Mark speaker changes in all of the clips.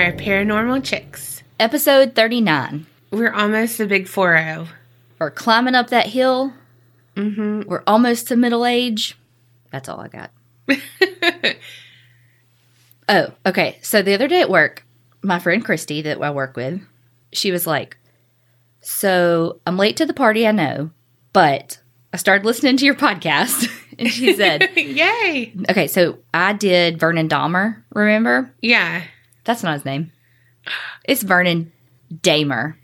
Speaker 1: Are Paranormal Chicks.
Speaker 2: Episode 39.
Speaker 1: We're almost a big 4
Speaker 2: We're climbing up that hill.
Speaker 1: Mm-hmm.
Speaker 2: We're almost to middle age. That's all I got. oh, okay. So the other day at work, my friend Christy, that I work with, she was like, So I'm late to the party, I know, but I started listening to your podcast. and she said,
Speaker 1: Yay!
Speaker 2: Okay, so I did Vernon Dahmer, remember?
Speaker 1: Yeah.
Speaker 2: That's not his name. It's Vernon Damer.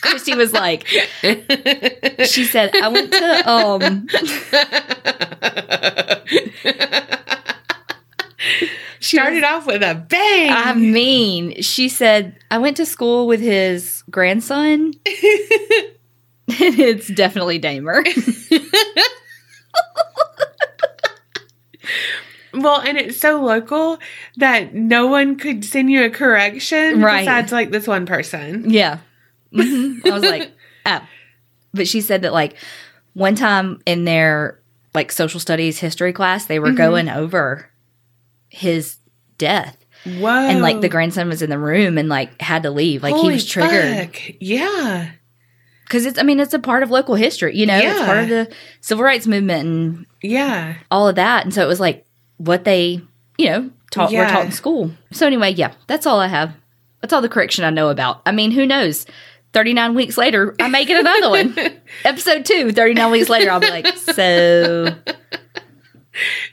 Speaker 2: Christy was like, she said, I went to um
Speaker 1: Started off with a bang.
Speaker 2: I mean, she said, I went to school with his grandson. it's definitely Damer.
Speaker 1: well, and it's so local that no one could send you a correction
Speaker 2: Right.
Speaker 1: besides like this one person.
Speaker 2: yeah. Mhm. I was like, oh. But she said that like one time in their like social studies history class, they were going over his death.
Speaker 1: Whoa.
Speaker 2: and like the grandson was in the room and like had to leave like he was triggered
Speaker 1: fuck. Yeah.
Speaker 2: because it's i mean it's a part of local history you know it's
Speaker 1: Yeah.
Speaker 2: part of the civil rights movement and
Speaker 1: Yeah.
Speaker 2: all of that and so it was like what they you know taught were taught in school. So anyway yeah that's all i have. That's all the correction i know about. I mean who knows? 39 weeks later i may get another one. Episode 2 39 weeks later i'll be like so.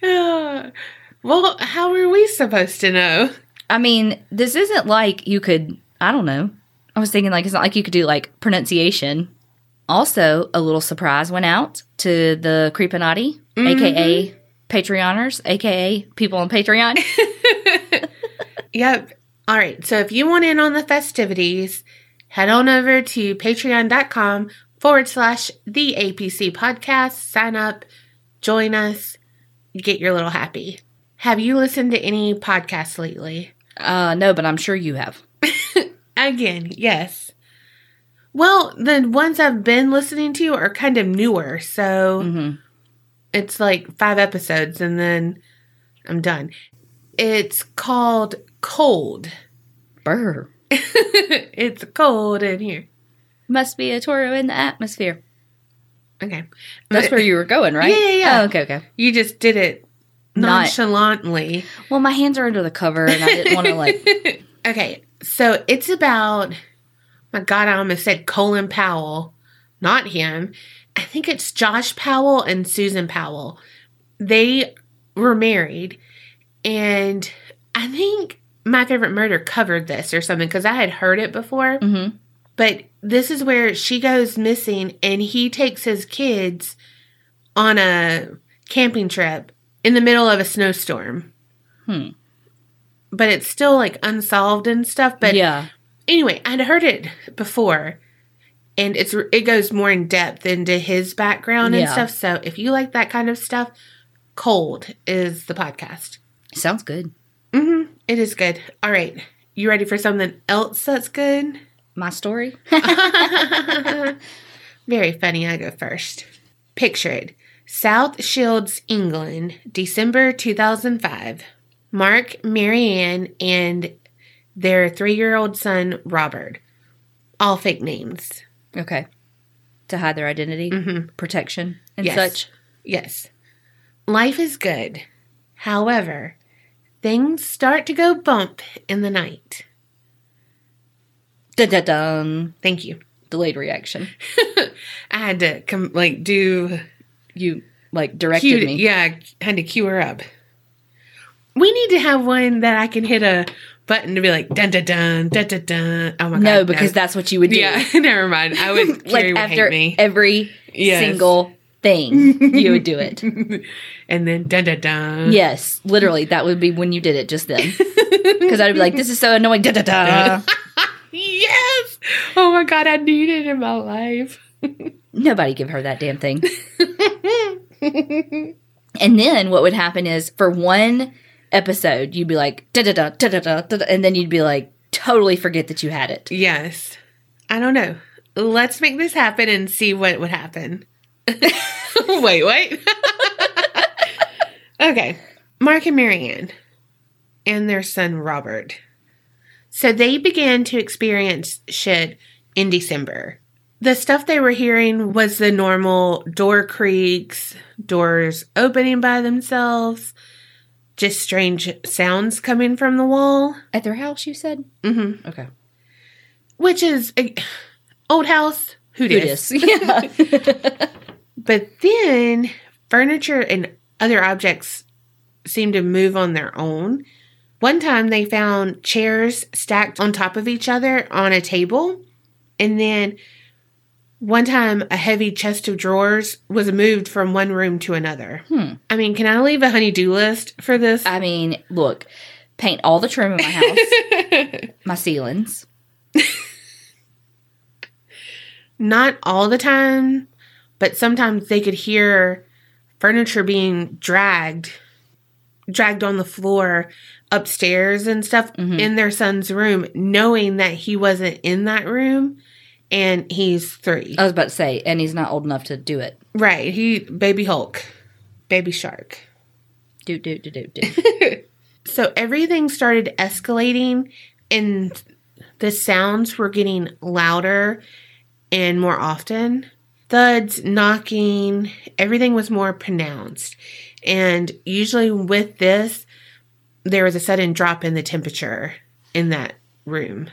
Speaker 1: Uh, well, how are we supposed to know?
Speaker 2: I mean, this isn't like you could, I don't know. I was thinking like it's not like you could do like pronunciation. Also, a little surprise went out to the Creepinati, aka Patreoners, aka people on Patreon.
Speaker 1: Yep. All right. So if you want in on the festivities, head on over to patreon.com forward slash the APC podcast. Sign up, join us, get your little happy. Have you listened to any podcasts lately?
Speaker 2: uh no, but I'm sure you have.
Speaker 1: Again, yes. Well, the ones I've been listening to are kind of newer. So
Speaker 2: hmm
Speaker 1: it's like five episodes and then I'm done. It's called Cold.
Speaker 2: Brr.
Speaker 1: it's cold in here.
Speaker 2: Must be a Toro in the atmosphere.
Speaker 1: Okay.
Speaker 2: That's where you were going, right?
Speaker 1: Yeah, yeah, yeah.
Speaker 2: Oh, okay, okay.
Speaker 1: You just did it
Speaker 2: Not-
Speaker 1: nonchalantly.
Speaker 2: Well, my hands are under the cover and I didn't want to like
Speaker 1: okay, so it's about my God, I almost said Colin Powell, not him. I think it's Josh Powell and Susan Powell. They were married, and I think my favorite murder covered this or something because I had heard it before.
Speaker 2: Mhm.
Speaker 1: But this is where she goes missing, and he takes his kids on a camping trip in the middle of a snowstorm.
Speaker 2: Hmm.
Speaker 1: But it's still like unsolved and stuff. But
Speaker 2: yeah.
Speaker 1: anyway, I'd heard it before, and it's it goes more in depth into his background and
Speaker 2: Yeah.
Speaker 1: stuff. So if you like that kind of stuff, Cold is the podcast.
Speaker 2: Sounds good.
Speaker 1: hmm It is good. All right, you ready for something else that's good?
Speaker 2: My story?
Speaker 1: Very funny. I go first. Picture it. South Shields, England, December 2005. Mark, Marianne, and their three year old son, Robert. All fake names.
Speaker 2: Okay. To hide their identity,
Speaker 1: Mhm.
Speaker 2: protection, and
Speaker 1: Yes.
Speaker 2: such.
Speaker 1: Yes. Life is good. However, things start to go bump in the night.
Speaker 2: Dun dun dun.
Speaker 1: Thank you.
Speaker 2: Delayed reaction.
Speaker 1: I had to come like do
Speaker 2: You like directed
Speaker 1: Cued,
Speaker 2: me.
Speaker 1: yeah, I had to cue her up. We need to have one that I can hit a button to be like dun dun dun dun dun dun. Oh my god!
Speaker 2: No, because that's what you would do.
Speaker 1: yeah. Never mind. I would
Speaker 2: like
Speaker 1: would
Speaker 2: after
Speaker 1: hate me.
Speaker 2: every
Speaker 1: Yes.
Speaker 2: single thing, you would do it.
Speaker 1: and then dun dun dun.
Speaker 2: Yes, literally, that would be when you did it just then. Because I'd be like, "This is so annoying." Da, da, da.
Speaker 1: Yes. Oh my god! I need it in my life.
Speaker 2: Nobody give her that damn thing. and then what would happen is for one episode, you'd be like, da da da da da da, and then you'd be like, totally forget that you had it.
Speaker 1: Yes. I don't know. Let's make this happen and see what would happen. wait, wait. okay. Mark and Marianne and their son Robert. So they began to experience shit in December. The stuff they were hearing was the normal door creaks, doors opening by themselves, just strange sounds coming from the wall.
Speaker 2: At their house, you said?
Speaker 1: Mm-hmm.
Speaker 2: Okay.
Speaker 1: Which is a, old house. Who did?
Speaker 2: dis? Yeah.
Speaker 1: But then furniture and other objects seemed to move on their own. One time they found chairs stacked on top of each other on a table. And then one time a heavy chest of drawers was moved from one room to another.
Speaker 2: Hmm.
Speaker 1: I mean, can I leave a honey-do list for this?
Speaker 2: I mean, look, paint all the trim in my house, my ceilings.
Speaker 1: Not all the time, but sometimes they could hear furniture being dragged dragged on the floor upstairs and stuff in their son's room knowing that he wasn't in that room and he's 3.
Speaker 2: I was about to say, and he's not old enough to do it.
Speaker 1: right, he baby Hulk, baby shark.
Speaker 2: Do, do, do, do, do.
Speaker 1: So everything started escalating and the sounds were getting louder and more often. Thuds, knocking, everything was more pronounced. And usually with this, there was a sudden drop in the temperature in that room.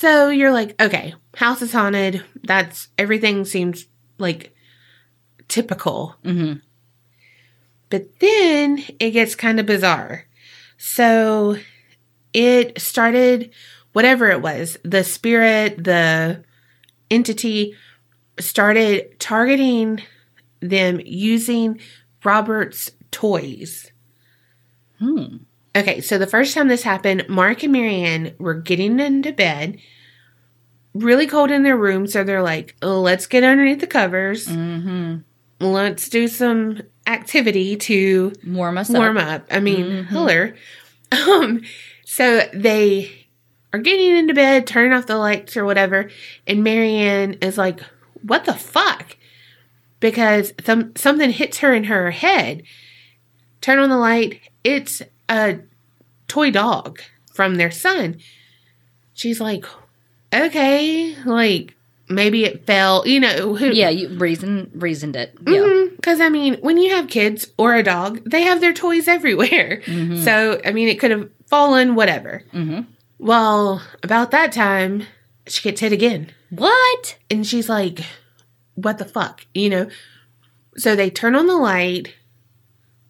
Speaker 1: So you're like, okay, house is haunted. That's everything seems like typical.
Speaker 2: hmm
Speaker 1: But then it gets kind of bizarre. So it started, whatever it was, the spirit, the entity started targeting them using Robert's toys.
Speaker 2: Hmm.
Speaker 1: Okay, so the first time this happened, Mark and Marianne were getting into bed, really cold in their room. So they're like, let's get underneath the covers.
Speaker 2: hmm
Speaker 1: Let's do some activity to
Speaker 2: Warm us
Speaker 1: warm
Speaker 2: up.
Speaker 1: up. I mean, hello. Um, so they are getting into bed, turning off the lights or whatever, and Marianne is like, "What the fuck?" Because some something hits her in her head. Turn on the light. It's a toy dog from their son. She's like, "Okay, like maybe it fell." You know, who?
Speaker 2: Yeah, you reason reasoned it. Yeah.
Speaker 1: Because, I mean, when you have kids or a dog, they have their toys everywhere.
Speaker 2: Mhm.
Speaker 1: So, I mean, it could have fallen, whatever.
Speaker 2: hmm
Speaker 1: Well, about that time, she gets hit again.
Speaker 2: What?
Speaker 1: And she's like, what the fuck? You know? So they turn on the light.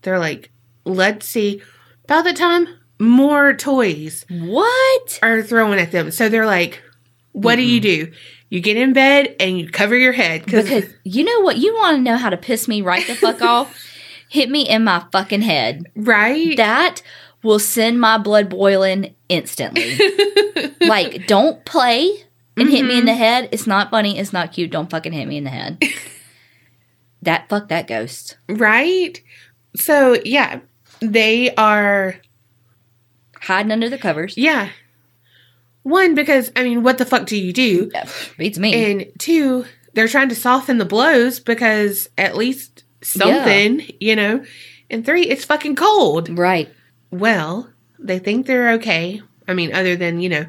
Speaker 1: They're like, let's see. About the time, more toys
Speaker 2: What?
Speaker 1: are thrown at them. So they're like, what do you do? You get in bed and you cover your head.
Speaker 2: Because you know what? You want to know how to piss me right the fuck off? Hit me in my fucking head.
Speaker 1: right?
Speaker 2: That will send my blood boiling instantly. like, don't play and hit me in the mm-hmm. head. It's not funny. It's not cute. Don't fucking hit me in the head. that fuck that ghost.
Speaker 1: Right? So, yeah, they are,
Speaker 2: Hiding under the covers.
Speaker 1: yeah. One, because, I mean, what the fuck do you do?
Speaker 2: Beats me.
Speaker 1: And two, they're trying to soften the blows because at least something, you know? And three, it's fucking cold.
Speaker 2: right.
Speaker 1: Well, they think they're okay. I mean, other than, you know,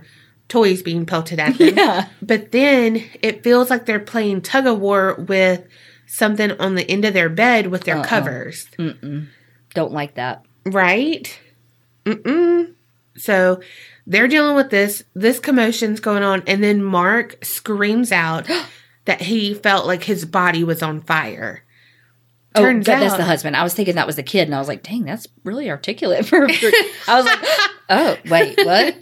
Speaker 1: toys being pelted at them.
Speaker 2: Yeah.
Speaker 1: But then it feels like they're playing tug of war with something on the end of their bed with their
Speaker 2: Uh-uh.
Speaker 1: covers.
Speaker 2: Mm-mm. Don't like that.
Speaker 1: Right? Mm-mm. So they're dealing with this. This commotion's going on. And then Mark screams out that he felt like his body was on fire.
Speaker 2: Oh,
Speaker 1: turns out
Speaker 2: that's the husband. I was thinking that was the kid, and I was like, "Dang, that's really articulate." For, for I was like, "Oh, wait, what?"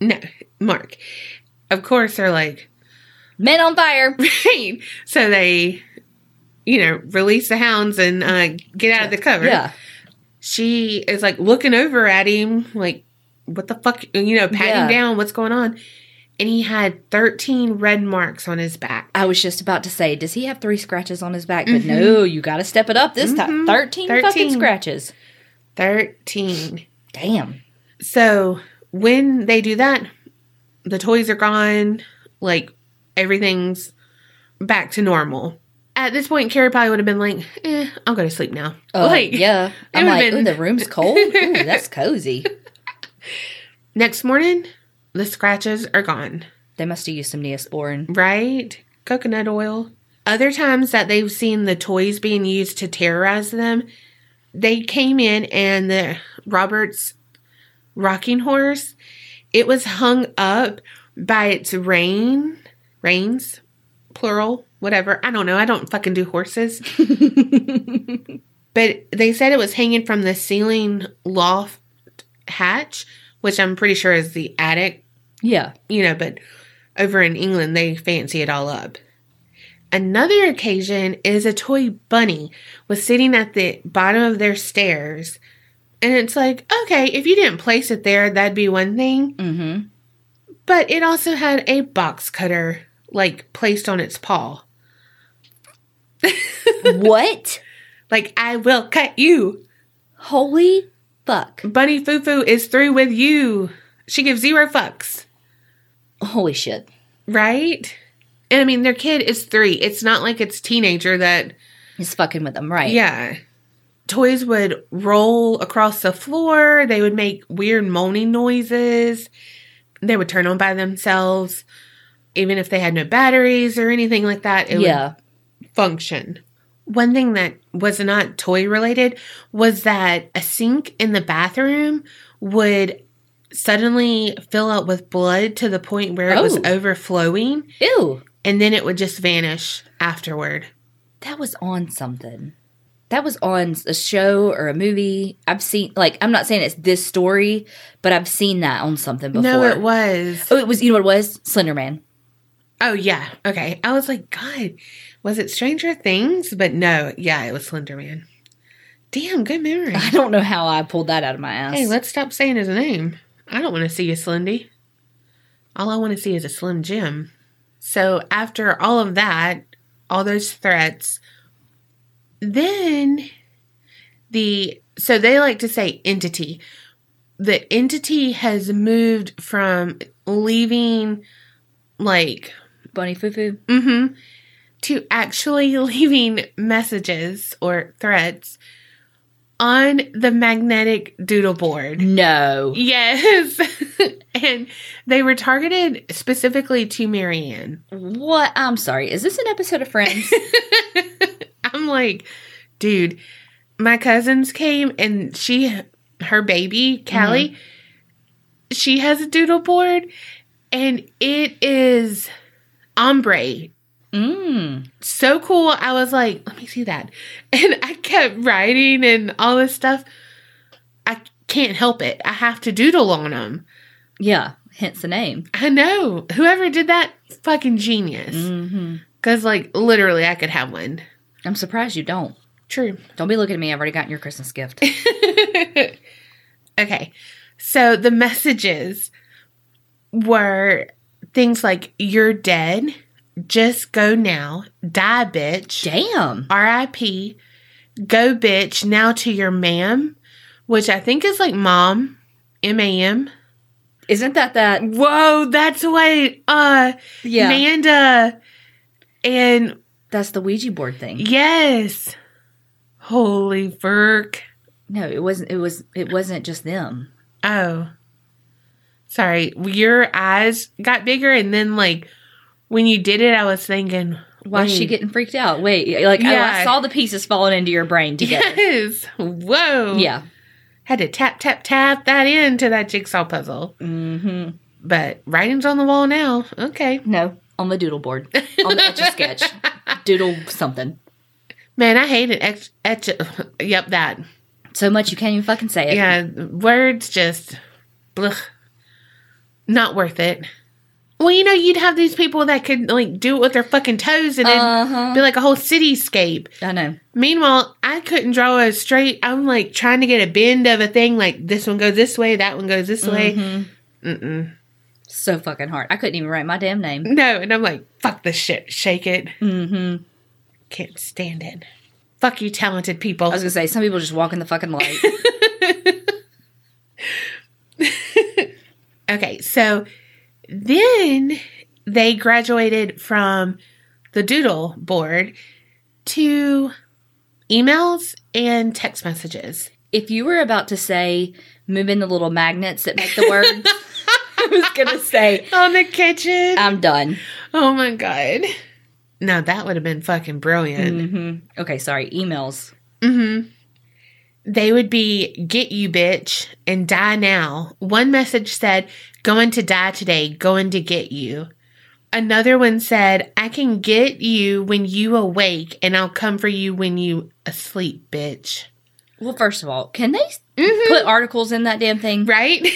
Speaker 1: no, Mark. Of course, they're like,
Speaker 2: Men on fire.
Speaker 1: right. So they, you know, release the hounds and uh, get out of the cover.
Speaker 2: Yeah,
Speaker 1: She is like looking over at him, like, what the fuck? You know, patting
Speaker 2: Yeah.
Speaker 1: down, what's going on? And he had 13 red marks on his back.
Speaker 2: I was just about to say, does he have three scratches on his back? But no, you got to step it up this time.
Speaker 1: Mhm.
Speaker 2: 13, fucking scratches.
Speaker 1: 13.
Speaker 2: Damn.
Speaker 1: So when they do that, the toys are gone, like everything's back to normal. At this point, Kerri probably would have been like, eh, I'll go to sleep now.
Speaker 2: Uh,
Speaker 1: like,
Speaker 2: yeah. I'm like,
Speaker 1: been-
Speaker 2: the room's cold. Ooh, that's cozy.
Speaker 1: Next morning, the scratches are gone,
Speaker 2: They must have used some Neosporin.
Speaker 1: right? Coconut oil. Other times that they've seen the toys being used to terrorize them, they came in and the Robert's rocking horse, it was hung up by its rein, reins, plural, whatever. I don't know. I don't fucking do horses. but they said it was hanging from the ceiling loft hatch, which I'm pretty sure is the attic
Speaker 2: Yeah.
Speaker 1: you know, but over in England, they fancy it all up. Another occasion is a toy bunny was sitting at the bottom of their stairs. And it's like, okay, if you didn't place it there, that'd be one thing.
Speaker 2: Mm-hmm.
Speaker 1: But it also had a box cutter, like, placed on its paw.
Speaker 2: what?
Speaker 1: Like, I will cut you.
Speaker 2: Holy fuck.
Speaker 1: Bunny Foo Foo is through with you. She gives zero fucks.
Speaker 2: Holy shit.
Speaker 1: Right? And I mean, their kid is three. It's not like it's teenager that
Speaker 2: is fucking with them, right?
Speaker 1: Yeah. Toys would roll across the floor. They would make weird moaning noises. They would turn on by themselves. Even if they had no batteries or anything like that, it
Speaker 2: Yeah.
Speaker 1: would function. One thing that was not toy related was that a sink in the bathroom would suddenly fill up with blood to the point where it was
Speaker 2: Oh.
Speaker 1: overflowing
Speaker 2: Ew.
Speaker 1: and then it would just vanish afterward.
Speaker 2: That was on something. That was on a show or a movie. I've seen, like, I'm not saying it's this story, but I've seen that on something before.
Speaker 1: No, it was.
Speaker 2: Oh, it was, you know what it was? Slender Man.
Speaker 1: Oh yeah. Okay. I was like, God, was it Stranger Things? But no, yeah, it was Slender Man. Damn, good memory.
Speaker 2: I don't know how I pulled that out of my ass.
Speaker 1: hey, let's stop saying his name. I don't want to see a Slendy. All I want to see is a Slim Jim. So after all of that, all those threats, then the so they like to say entity. The entity has moved from leaving like
Speaker 2: Bunny Foo Foo.
Speaker 1: Mm-hmm. To actually leaving messages or threats on the magnetic doodle board.
Speaker 2: No.
Speaker 1: Yes. and they were targeted specifically to Marianne.
Speaker 2: What? I'm sorry. Is this an episode of Friends?
Speaker 1: I'm like, dude, my cousins came and she, her baby, Callie, she has a doodle board and it is ombre
Speaker 2: mm.
Speaker 1: so cool. I was like, let me see that. And I kept writing and all this stuff. I can't help it. I have to doodle on them.
Speaker 2: Yeah. Hence the name.
Speaker 1: I know. Whoever did that, fucking genius.
Speaker 2: Mm-hmm.
Speaker 1: Because, like, literally, I could have one.
Speaker 2: I'm surprised you don't.
Speaker 1: True.
Speaker 2: Don't be looking at me. I've already gotten your Christmas gift.
Speaker 1: okay. So the messages were things like, you're dead. Just go now. Die, bitch.
Speaker 2: Damn.
Speaker 1: RIP, go bitch, now to your ma'am, which I think is like mom, M A M.
Speaker 2: Isn't that that?
Speaker 1: Whoa, that's what uh
Speaker 2: Yeah.
Speaker 1: Amanda and
Speaker 2: That's the Ouija board thing.
Speaker 1: yes. Holy fuck.
Speaker 2: No, it wasn't. It was. It wasn't just them.
Speaker 1: Oh. Sorry. Your eyes got bigger and then like when you did it I was thinking
Speaker 2: Why is she getting freaked out? Wait, like I, I saw the pieces falling into your brain together.
Speaker 1: Yes. Whoa.
Speaker 2: Yeah.
Speaker 1: Had to tap tap tap that into that jigsaw puzzle.
Speaker 2: Mm-hmm.
Speaker 1: But writing's on the wall now. Okay.
Speaker 2: No, on the doodle board, on the etch a sketch, doodle something.
Speaker 1: Man, I hate it. Etch, etch, yep, that.
Speaker 2: So much you can't even fucking say it.
Speaker 1: Yeah, words just, blech, not worth it. Well, you know, you'd have these people that could like do it with their fucking toes and then
Speaker 2: Uh-huh.
Speaker 1: be like a whole cityscape.
Speaker 2: I know.
Speaker 1: Meanwhile, I couldn't draw a straight. I'm like trying to get a bend of a thing. Like this one goes this way, that one goes this way.
Speaker 2: Mm-hmm.
Speaker 1: Mm-mm.
Speaker 2: So fucking hard. I couldn't even write my damn name.
Speaker 1: No, and I'm like, fuck this shit, shake it.
Speaker 2: Mm-hmm.
Speaker 1: Can't stand it. Fuck you, talented people.
Speaker 2: I was gonna say some people just walk in the fucking light.
Speaker 1: Okay, so then they graduated from the doodle board to emails and text messages.
Speaker 2: if you were about to say move in the little magnets that make the words, I was gonna say
Speaker 1: On the kitchen.
Speaker 2: I'm done.
Speaker 1: oh my god. No, that would have been fucking brilliant.
Speaker 2: hmm Okay, sorry. Emails.
Speaker 1: Mm-hmm. They would be get you bitch and die now. One message said, going to die today, going to get you. Another one said, I can get you when you awake and I'll come for you when you asleep, bitch.
Speaker 2: Well, first of all, can they
Speaker 1: Mhm.
Speaker 2: put articles in that damn thing,
Speaker 1: Right?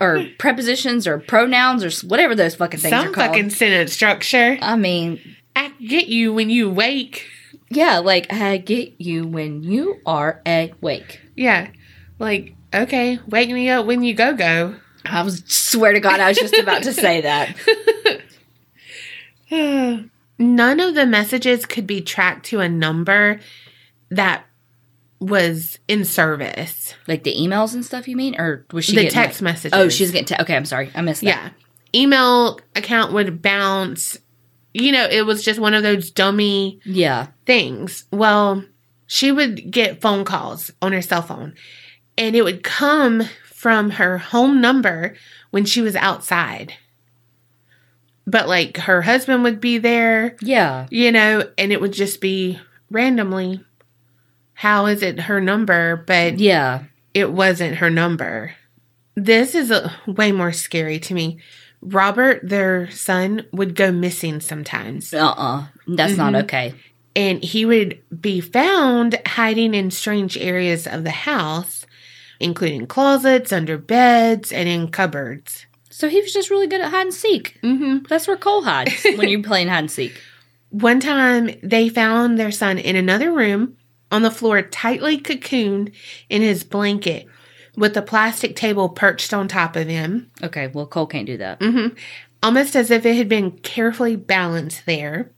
Speaker 2: or prepositions, or pronouns, or whatever those fucking things are
Speaker 1: Some
Speaker 2: called?
Speaker 1: fucking sentence structure.
Speaker 2: I mean,
Speaker 1: I get you when you awake.
Speaker 2: Yeah, like I get you when you are awake.
Speaker 1: Yeah. Like, okay, wake me up when you go go.
Speaker 2: I was swear to God, I was just about to say that.
Speaker 1: None of the messages could be tracked to a number that was in service.
Speaker 2: Like the emails and stuff. You mean, or was she
Speaker 1: the
Speaker 2: getting,
Speaker 1: text
Speaker 2: like-
Speaker 1: messages.
Speaker 2: Oh, she's getting. Te- okay, I'm sorry, I missed that.
Speaker 1: yeah. Email account would bounce. You know, it was just one of those dummy
Speaker 2: yeah.
Speaker 1: things. Well, she would get phone calls on her cell phone, and it would come from her home number when she was outside. But like her husband would be there,
Speaker 2: Yeah.
Speaker 1: you know, and it would just be randomly. How is it her number? But
Speaker 2: Yeah.
Speaker 1: it wasn't her number. This is a, way more scary to me. Robert, their son, would go missing sometimes,
Speaker 2: Uh. uh That's not okay.
Speaker 1: and he would be found hiding in strange areas of the house, including closets, under beds, and in cupboards.
Speaker 2: So he was just really good at hide and seek.
Speaker 1: hmm
Speaker 2: That's where Cole hides when you're playing hide and seek.
Speaker 1: One time, they found their son in another room on the floor, tightly cocooned in his blanket, with a plastic table perched on top of him.
Speaker 2: Okay, well Cole can't do that.
Speaker 1: hmm Almost as if it had been carefully balanced there.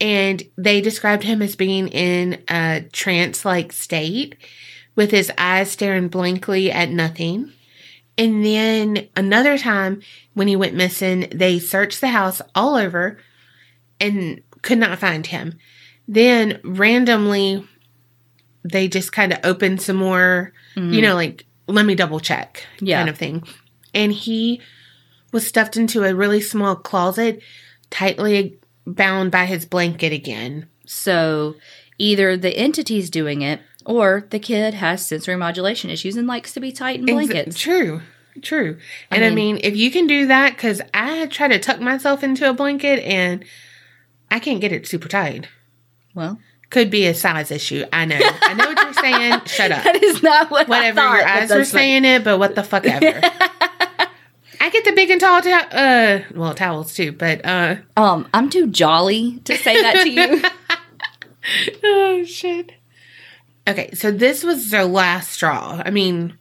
Speaker 1: And they described him as being in a trance like state with his eyes staring blankly at nothing. And then another time when he went missing, they searched the house all over and could not find him. Then randomly, they just kind of opened some more, you know, like, let me double check
Speaker 2: Yeah.
Speaker 1: kind of thing. And he was stuffed into a really small closet, tightly bound by his blanket again.
Speaker 2: So either the entity's doing it or the kid has sensory modulation issues and likes to be tight in blankets.
Speaker 1: True, true. And I mean,
Speaker 2: mean-
Speaker 1: if you can do that, because I try to tuck myself into a blanket and I can't get it super tight.
Speaker 2: Well,
Speaker 1: Could be a size issue. I know. I know what you're saying. Shut up.
Speaker 2: that is not what
Speaker 1: Whatever
Speaker 2: I thought,
Speaker 1: your eyes were saying it, but what the fuck ever. I get the big and tall, to- uh, well, towels too, but uh,
Speaker 2: Um, I'm too jolly to say that to you.
Speaker 1: oh shit. Okay, so this was their last straw. I mean,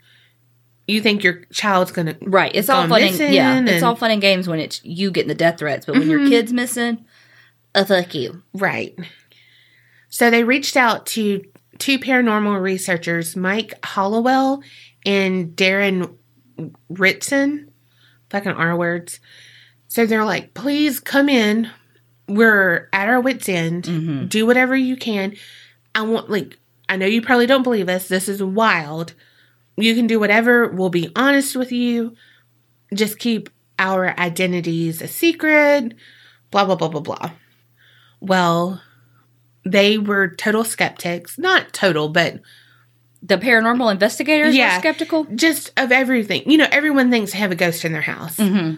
Speaker 1: you think your child's gonna
Speaker 2: right. It's all fun and yeah. It's all fun and games when it's you getting the death threats, but when your kid's missing, uh, fuck you.
Speaker 1: Right. So they reached out to two paranormal researchers, Mike Hallowell and Darren Ritson. Fucking R words. So they're like, please come in. We're at our wits' end.
Speaker 2: Mhm.
Speaker 1: Do whatever you can. I want, like, I know you probably don't believe us. This is wild. You can do whatever. We'll be honest with you. Just keep our identities a secret. Blah, blah, blah, blah, blah. Well, they were total skeptics. Not total, but
Speaker 2: The paranormal investigators
Speaker 1: Yeah.
Speaker 2: were skeptical.
Speaker 1: just of everything. You know, everyone thinks they have a ghost in their house.
Speaker 2: Mm-hmm.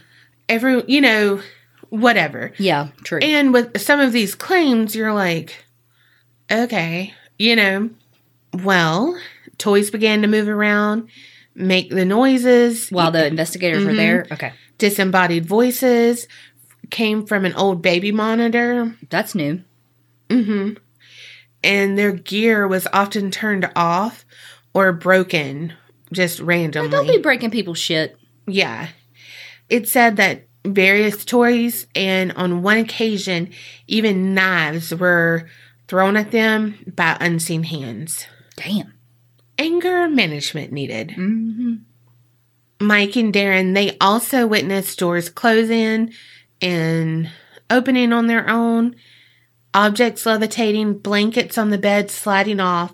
Speaker 1: every, you know, whatever.
Speaker 2: Yeah, true.
Speaker 1: And with some of these claims, you're like, okay, you know, well, toys began to move around, make the noises,
Speaker 2: While the investigators were there. Okay.
Speaker 1: disembodied voices came from an old baby monitor,
Speaker 2: That's new.
Speaker 1: And their gear was often turned off or broken just randomly.
Speaker 2: Don't be breaking people's shit.
Speaker 1: Yeah. It said that various toys and on one occasion, even knives were thrown at them by unseen hands.
Speaker 2: Damn.
Speaker 1: Anger management needed.
Speaker 2: hmm
Speaker 1: Mike and Darren, they also witnessed doors closing and opening on their own, objects levitating, blankets on the bed sliding off,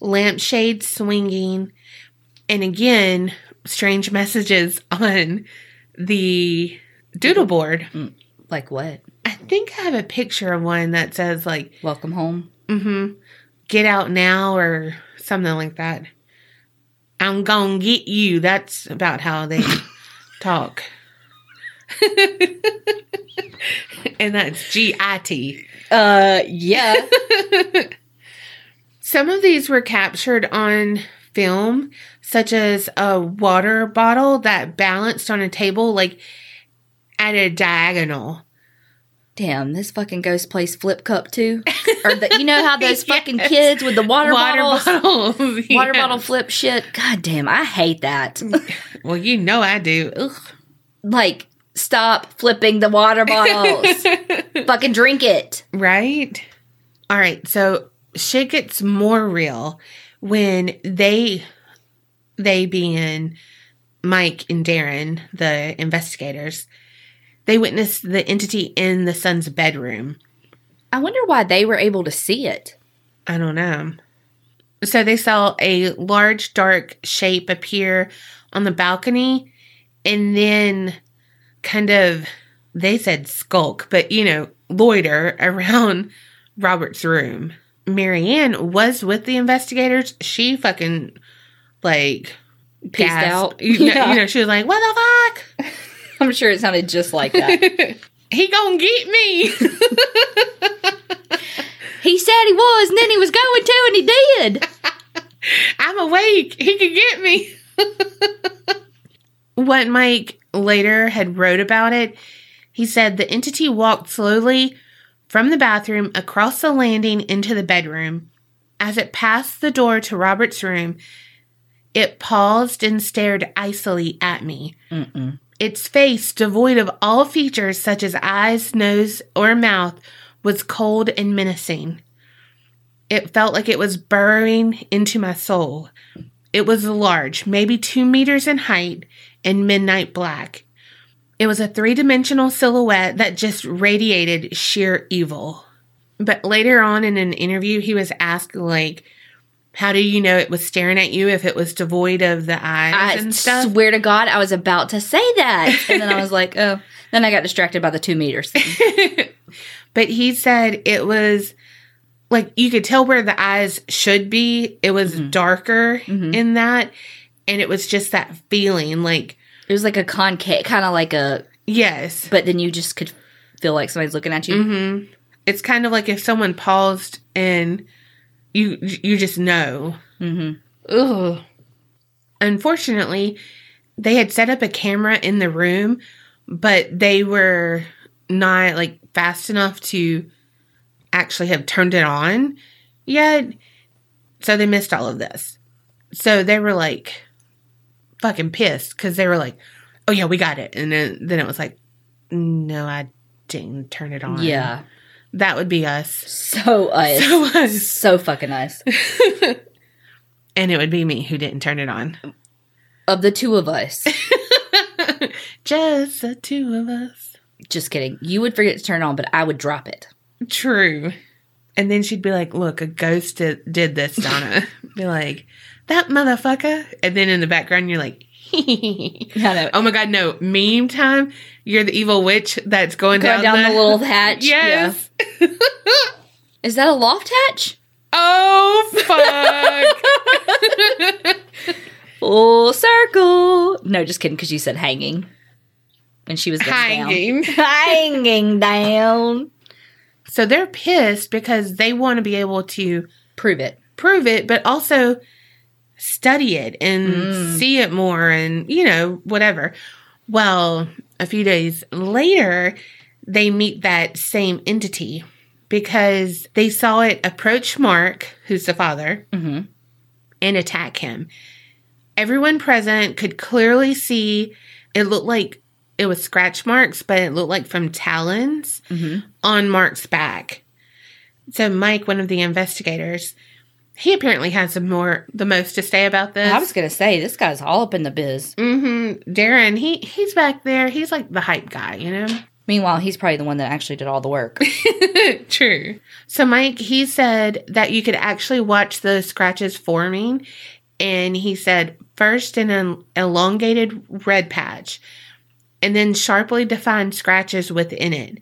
Speaker 1: lampshades swinging, and again, strange messages on the doodle board.
Speaker 2: Like what?
Speaker 1: I think I have a picture of one that says, like,
Speaker 2: Welcome home.
Speaker 1: mm-hmm, get out now or something like that. I'm gonna get you. That's about how they talk. and that's G I T.
Speaker 2: Uh, yeah.
Speaker 1: Some of these were captured on film, such as a water bottle that balanced on a table, like at a diagonal.
Speaker 2: Damn, this fucking ghost plays flip cup too. Or the, you know how those fucking
Speaker 1: Yes.
Speaker 2: kids with the water,
Speaker 1: Water
Speaker 2: bottles,
Speaker 1: bottles.
Speaker 2: water bottle flip shit. God damn, I hate that.
Speaker 1: Well, you know I do. Ugh.
Speaker 2: like, stop flipping the water bottles. fucking drink it.
Speaker 1: Right? All right, so shit gets more real when they they being Mike and Darren, the investigators, they witnessed the entity in the son's bedroom.
Speaker 2: I wonder why they were able to see it.
Speaker 1: I don't know. So they saw a large dark shape appear on the balcony and then kind of they said skulk, but you know, loiter around Robert's room. Marianne was with the investigators. She fucking like gasped.
Speaker 2: out.
Speaker 1: You, know,
Speaker 2: Yeah.
Speaker 1: you know, she was like, "What the fuck?
Speaker 2: I'm sure it sounded just like that.
Speaker 1: he gonna get me?"
Speaker 2: he said he was, and then he was going to, and he did.
Speaker 1: I'm awake. He could get me. what Mike later had wrote about it, he said the entity walked slowly from the bathroom across the landing into the bedroom. As it passed the door to Robert's room, it paused and stared icily at me.
Speaker 2: Mm-mm.
Speaker 1: Its face, devoid of all features such as eyes, nose, or mouth, was cold and menacing. It felt like it was burrowing into my soul. It was large, maybe two meters in height, and midnight black. It was a three dimensional silhouette that just radiated sheer evil. But later on in an interview, he was asked, like, how do you know it was staring at you if it was devoid of the eyes
Speaker 2: I
Speaker 1: and stuff?
Speaker 2: I swear to God, I was about to say that. And then I was like, oh. Then I got distracted by the two meters.
Speaker 1: but he said it was like you could tell where the eyes should be. It was darker
Speaker 2: Mhm.
Speaker 1: in that, and it was just that feeling like
Speaker 2: It was like a concave, kind of like a,
Speaker 1: yes.
Speaker 2: but then you just could feel like somebody's looking at you.
Speaker 1: hmm It's kind of like if someone paused and you you just know.
Speaker 2: Mm-hmm.
Speaker 1: Ugh. Unfortunately, they had set up a camera in the room, but they were not like fast enough to actually have turned it on yet. So they missed all of this. So they were like fucking pissed because they were like, oh yeah, we got it. And then, then it was like, no, I didn't turn it on.
Speaker 2: Yeah.
Speaker 1: That would be us.
Speaker 2: So us.
Speaker 1: So us.
Speaker 2: So fucking us.
Speaker 1: And it would be me who didn't turn it on.
Speaker 2: Of the two of us.
Speaker 1: Just the two of us.
Speaker 2: Just kidding. You would forget to turn it on, but I would drop it.
Speaker 1: True. And then she'd be like, Look, a ghost did, did this, Donna. be like, That motherfucker. And then in the background, you're like. Oh my God, no. Meme time. You're the evil witch that's going,
Speaker 2: Going down the little hatch.
Speaker 1: Yes.
Speaker 2: Yeah. Is that a loft hatch?
Speaker 1: Oh, fuck.
Speaker 2: Full circle. No, just kidding, because you said hanging. and she was guns down.
Speaker 1: hanging.
Speaker 2: hanging down.
Speaker 1: So they're pissed because they want to be able to
Speaker 2: Prove it.
Speaker 1: prove it, but also study it and
Speaker 2: Mm.
Speaker 1: see it more and, you know, whatever. Well, a few days later, they meet that same entity because they saw it approach Mark, who's the father,
Speaker 2: hmm
Speaker 1: and attack him. Everyone present could clearly see it looked like it was scratch marks, but it looked like from talons
Speaker 2: hmm
Speaker 1: on Mark's back. So Mike, one of the investigators, he apparently has some more the most to say about this.
Speaker 2: I was gonna say this guy's all up in the biz.
Speaker 1: mm-hmm. Darren, he he's back there. He's like the hype guy, you know?
Speaker 2: Meanwhile, he's probably the one that actually did all the work.
Speaker 1: True. So Mike, he said that you could actually watch the scratches forming, and he said first an elongated red patch, and then sharply defined scratches within it.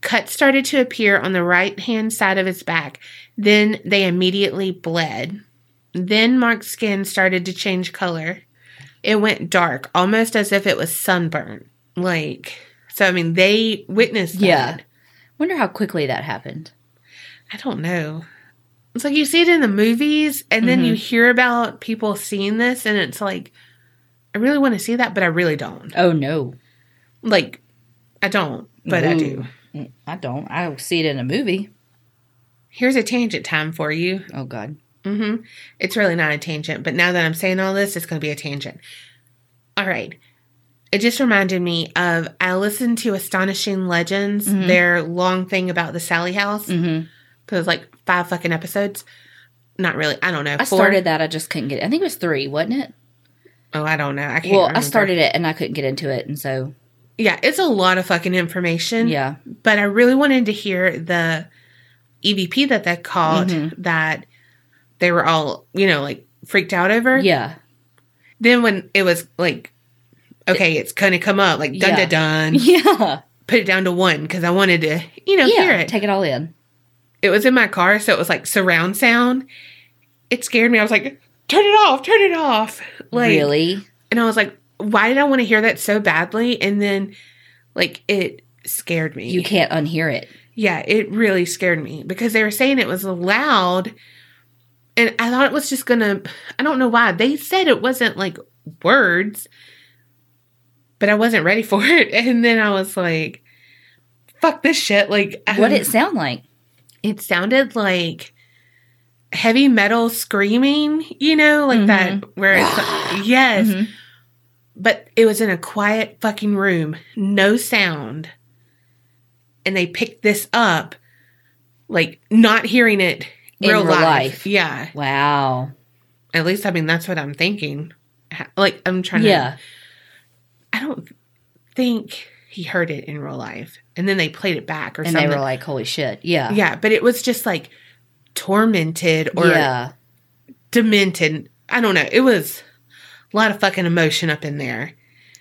Speaker 1: Cuts started to appear on the right hand side of his back. Then they immediately bled. Then Mark's skin started to change color. It went dark, almost as if it was sunburnt. Like, so I mean, they witnessed that.
Speaker 2: Yeah. Wonder how quickly that happened.
Speaker 1: I don't know. It's like you see it in the movies, and then you mm-hmm. hear about people seeing this, and it's like, I really want to see that, but I really don't.
Speaker 2: Oh no,
Speaker 1: Like, I don't, but I do.
Speaker 2: I don't. I see it in a movie.
Speaker 1: Here's a tangent time for you.
Speaker 2: Oh god.
Speaker 1: Mm-hmm. It's really not a tangent, but now that I'm saying all this, it's going to be a tangent. All right. It just reminded me of I listened to Astonishing Legends, their long thing about the Sallie House.
Speaker 2: Mm-hmm.
Speaker 1: It was like five fucking episodes. Not really. I don't know.
Speaker 2: I
Speaker 1: Four?
Speaker 2: started that. I just couldn't get. it. I think it was three, wasn't it?
Speaker 1: Oh, I don't know. I can't.
Speaker 2: Well, I started it and I couldn't get into it, and so
Speaker 1: Yeah, it's a lot of fucking information.
Speaker 2: yeah.
Speaker 1: But I really wanted to hear the EVP that they called
Speaker 2: Mm-hmm.
Speaker 1: that they were all, you know, like freaked out over.
Speaker 2: Yeah.
Speaker 1: Then when it was like, okay, it's going to come up, like dun
Speaker 2: Yeah.
Speaker 1: dun dun,
Speaker 2: Yeah.
Speaker 1: put it down to one because I wanted to, you know,
Speaker 2: yeah.
Speaker 1: hear it.
Speaker 2: Take it all in.
Speaker 1: it was in my car, so it was like surround sound. It scared me. I was like, turn it off, turn it off. Like,
Speaker 2: really?
Speaker 1: And I was like, why did I want to hear that so badly? And then, like, it scared me.
Speaker 2: You can't unhear it.
Speaker 1: Yeah, it really scared me because they were saying it was loud. And I thought it was just gonna, I don't know why. They said it wasn't like words, but I wasn't ready for it. And then I was like, fuck this shit. Like,
Speaker 2: What
Speaker 1: um,
Speaker 2: it sound like?
Speaker 1: it sounded like heavy metal screaming, you know, like that, where it's, yes,
Speaker 2: Mhm.
Speaker 1: But it was in a quiet fucking room, no sound. And they picked this up, like not hearing it
Speaker 2: In
Speaker 1: real,
Speaker 2: real
Speaker 1: life.
Speaker 2: life.
Speaker 1: Yeah.
Speaker 2: Wow.
Speaker 1: At least, I mean, that's what I'm thinking. Like, I'm trying to,
Speaker 2: Yeah.
Speaker 1: I don't think he heard it in real life. And then they played it back or
Speaker 2: And
Speaker 1: something.
Speaker 2: they were like, "Holy shit!" Yeah.
Speaker 1: yeah, but it was just like tormented or
Speaker 2: yeah.
Speaker 1: demented. I don't know. It was a lot of fucking emotion up in there.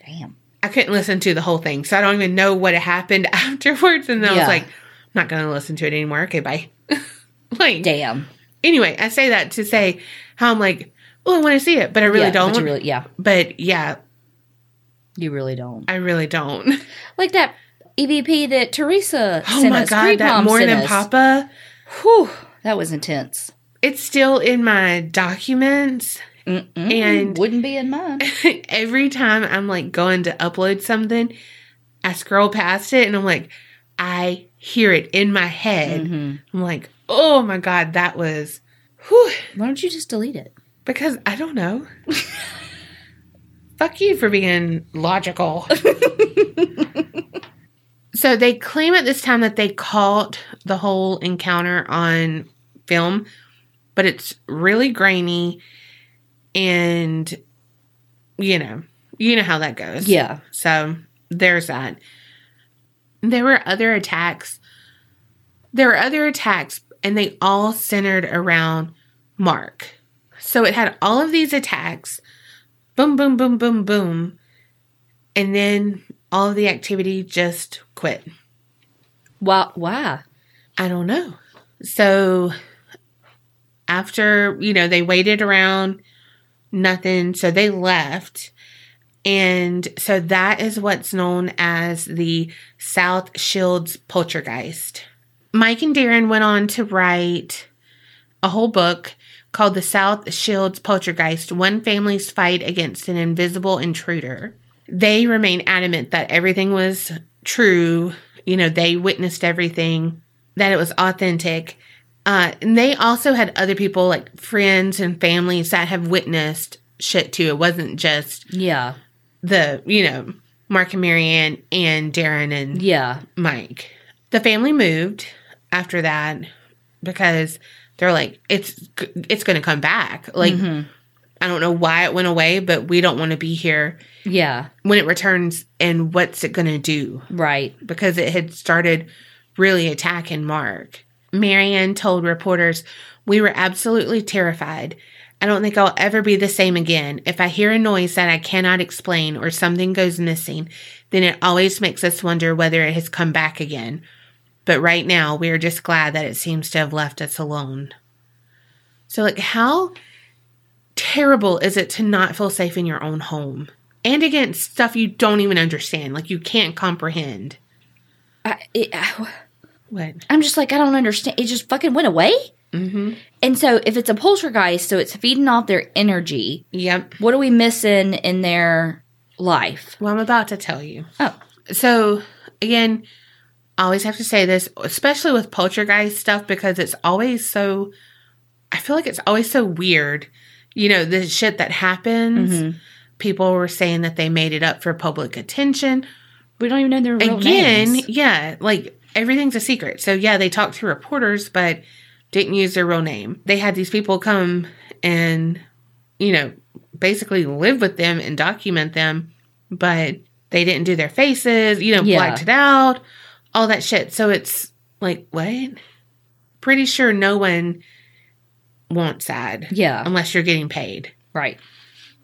Speaker 2: Damn.
Speaker 1: I couldn't listen to the whole thing, so I don't even know what happened afterwards. And then I was like, I'm not going to listen to it anymore. Okay, bye. like,
Speaker 2: Damn.
Speaker 1: anyway, I say that to say how I'm like, well, I want to see it, but I really
Speaker 2: Yeah,
Speaker 1: don't.
Speaker 2: But really, yeah.
Speaker 1: but yeah,
Speaker 2: You really don't.
Speaker 1: I really don't.
Speaker 2: Like that EVP that Teresa
Speaker 1: Oh
Speaker 2: sent
Speaker 1: my
Speaker 2: us.
Speaker 1: god, that more than
Speaker 2: us.
Speaker 1: Papa.
Speaker 2: Whew, that was intense.
Speaker 1: It's still in my documents.
Speaker 2: Mm-mm,
Speaker 1: And-
Speaker 2: wouldn't be in mine.
Speaker 1: Every time I'm like going to upload something, I scroll past it and I'm like, I hear it in my head.
Speaker 2: Mhm.
Speaker 1: I'm like, oh my God, that was, whew,
Speaker 2: Why don't you just delete it?
Speaker 1: because I don't know. Fuck you for being logical. so they claim at this time that they caught the whole encounter on film, but it's really grainy and you know, you know how that goes.
Speaker 2: Yeah.
Speaker 1: So there's that. There were other attacks. There were other attacks, and they all centered around Mark. So it had all of these attacks boom, boom, boom, boom, boom. And then all of the activity just quit.
Speaker 2: Why? Why?
Speaker 1: I don't know. So after, you know, they waited around, nothing. So they left. And so that is what's known as the South Shields poltergeist. Mike and Darren went on to write a whole book called The South Shields Poltergeist One Family's Fight Against an Invisible Intruder. They remain adamant that everything was true. You know, they witnessed everything, that it was authentic. Uh, and they also had other people, like friends and families, that have witnessed shit too. It wasn't just
Speaker 2: Yeah.
Speaker 1: the, you know, Mark and Marianne and Darren and
Speaker 2: Yeah.
Speaker 1: Mike. The family moved after that because they're like, it's it's going to come back. Like, I don't know why it went away, but we don't want to be here
Speaker 2: Yeah.
Speaker 1: when it returns. And what's it going to do?
Speaker 2: Right.
Speaker 1: Because it had started really attacking Mark. Marianne told reporters, "We were absolutely terrified." I don't think I'll ever be the same again. If I hear a noise that I cannot explain or something goes missing, then it always makes us wonder whether it has come back again. But right now, we are just glad that it seems to have left us alone. So, like, how terrible is it to not feel safe in your own home and against stuff you don't even understand, like you can't comprehend?
Speaker 2: I, it,
Speaker 1: What?
Speaker 2: I'm just like, I don't understand. It just fucking went away. Mm-hmm. And so, if it's a poltergeist, so it's feeding off their energy,
Speaker 1: Yep.
Speaker 2: what are we missing in their life?
Speaker 1: Well, I'm about to tell you.
Speaker 2: Oh,
Speaker 1: So, again, I always have to say this, especially with poltergeist stuff, because it's always so, I feel like it's always so weird. You know, the shit that happens, people were saying that they made it up for public attention.
Speaker 2: we don't even know their real
Speaker 1: Again,
Speaker 2: names.
Speaker 1: yeah, like everything's a secret. So, yeah, they talked to reporters, but didn't use their real name. They had these people come and, you know, basically live with them and document them, but they didn't do their faces, you know,
Speaker 2: Yeah.
Speaker 1: blacked it out, all that shit. So it's like, what? Pretty sure no one wants that
Speaker 2: Yeah.
Speaker 1: unless you're getting paid
Speaker 2: Right.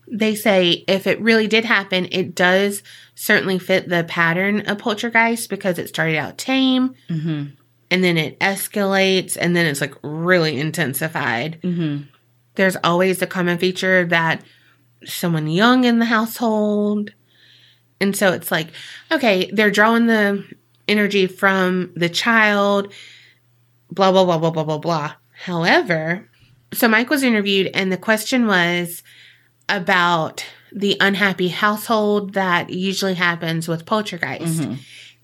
Speaker 1: they say if it really did happen, it does certainly fit the pattern of poltergeist because it started out tame
Speaker 2: Mm-hmm.
Speaker 1: and then it escalates and then it's like really intensified.
Speaker 2: Mm-hmm.
Speaker 1: There's always a common feature that someone young in the household. And so it's like, okay, they're drawing the energy from the child, blah, blah, blah, blah, blah, blah, blah. However, so Mike was interviewed, and the question was about the unhappy household that usually happens with poltergeist.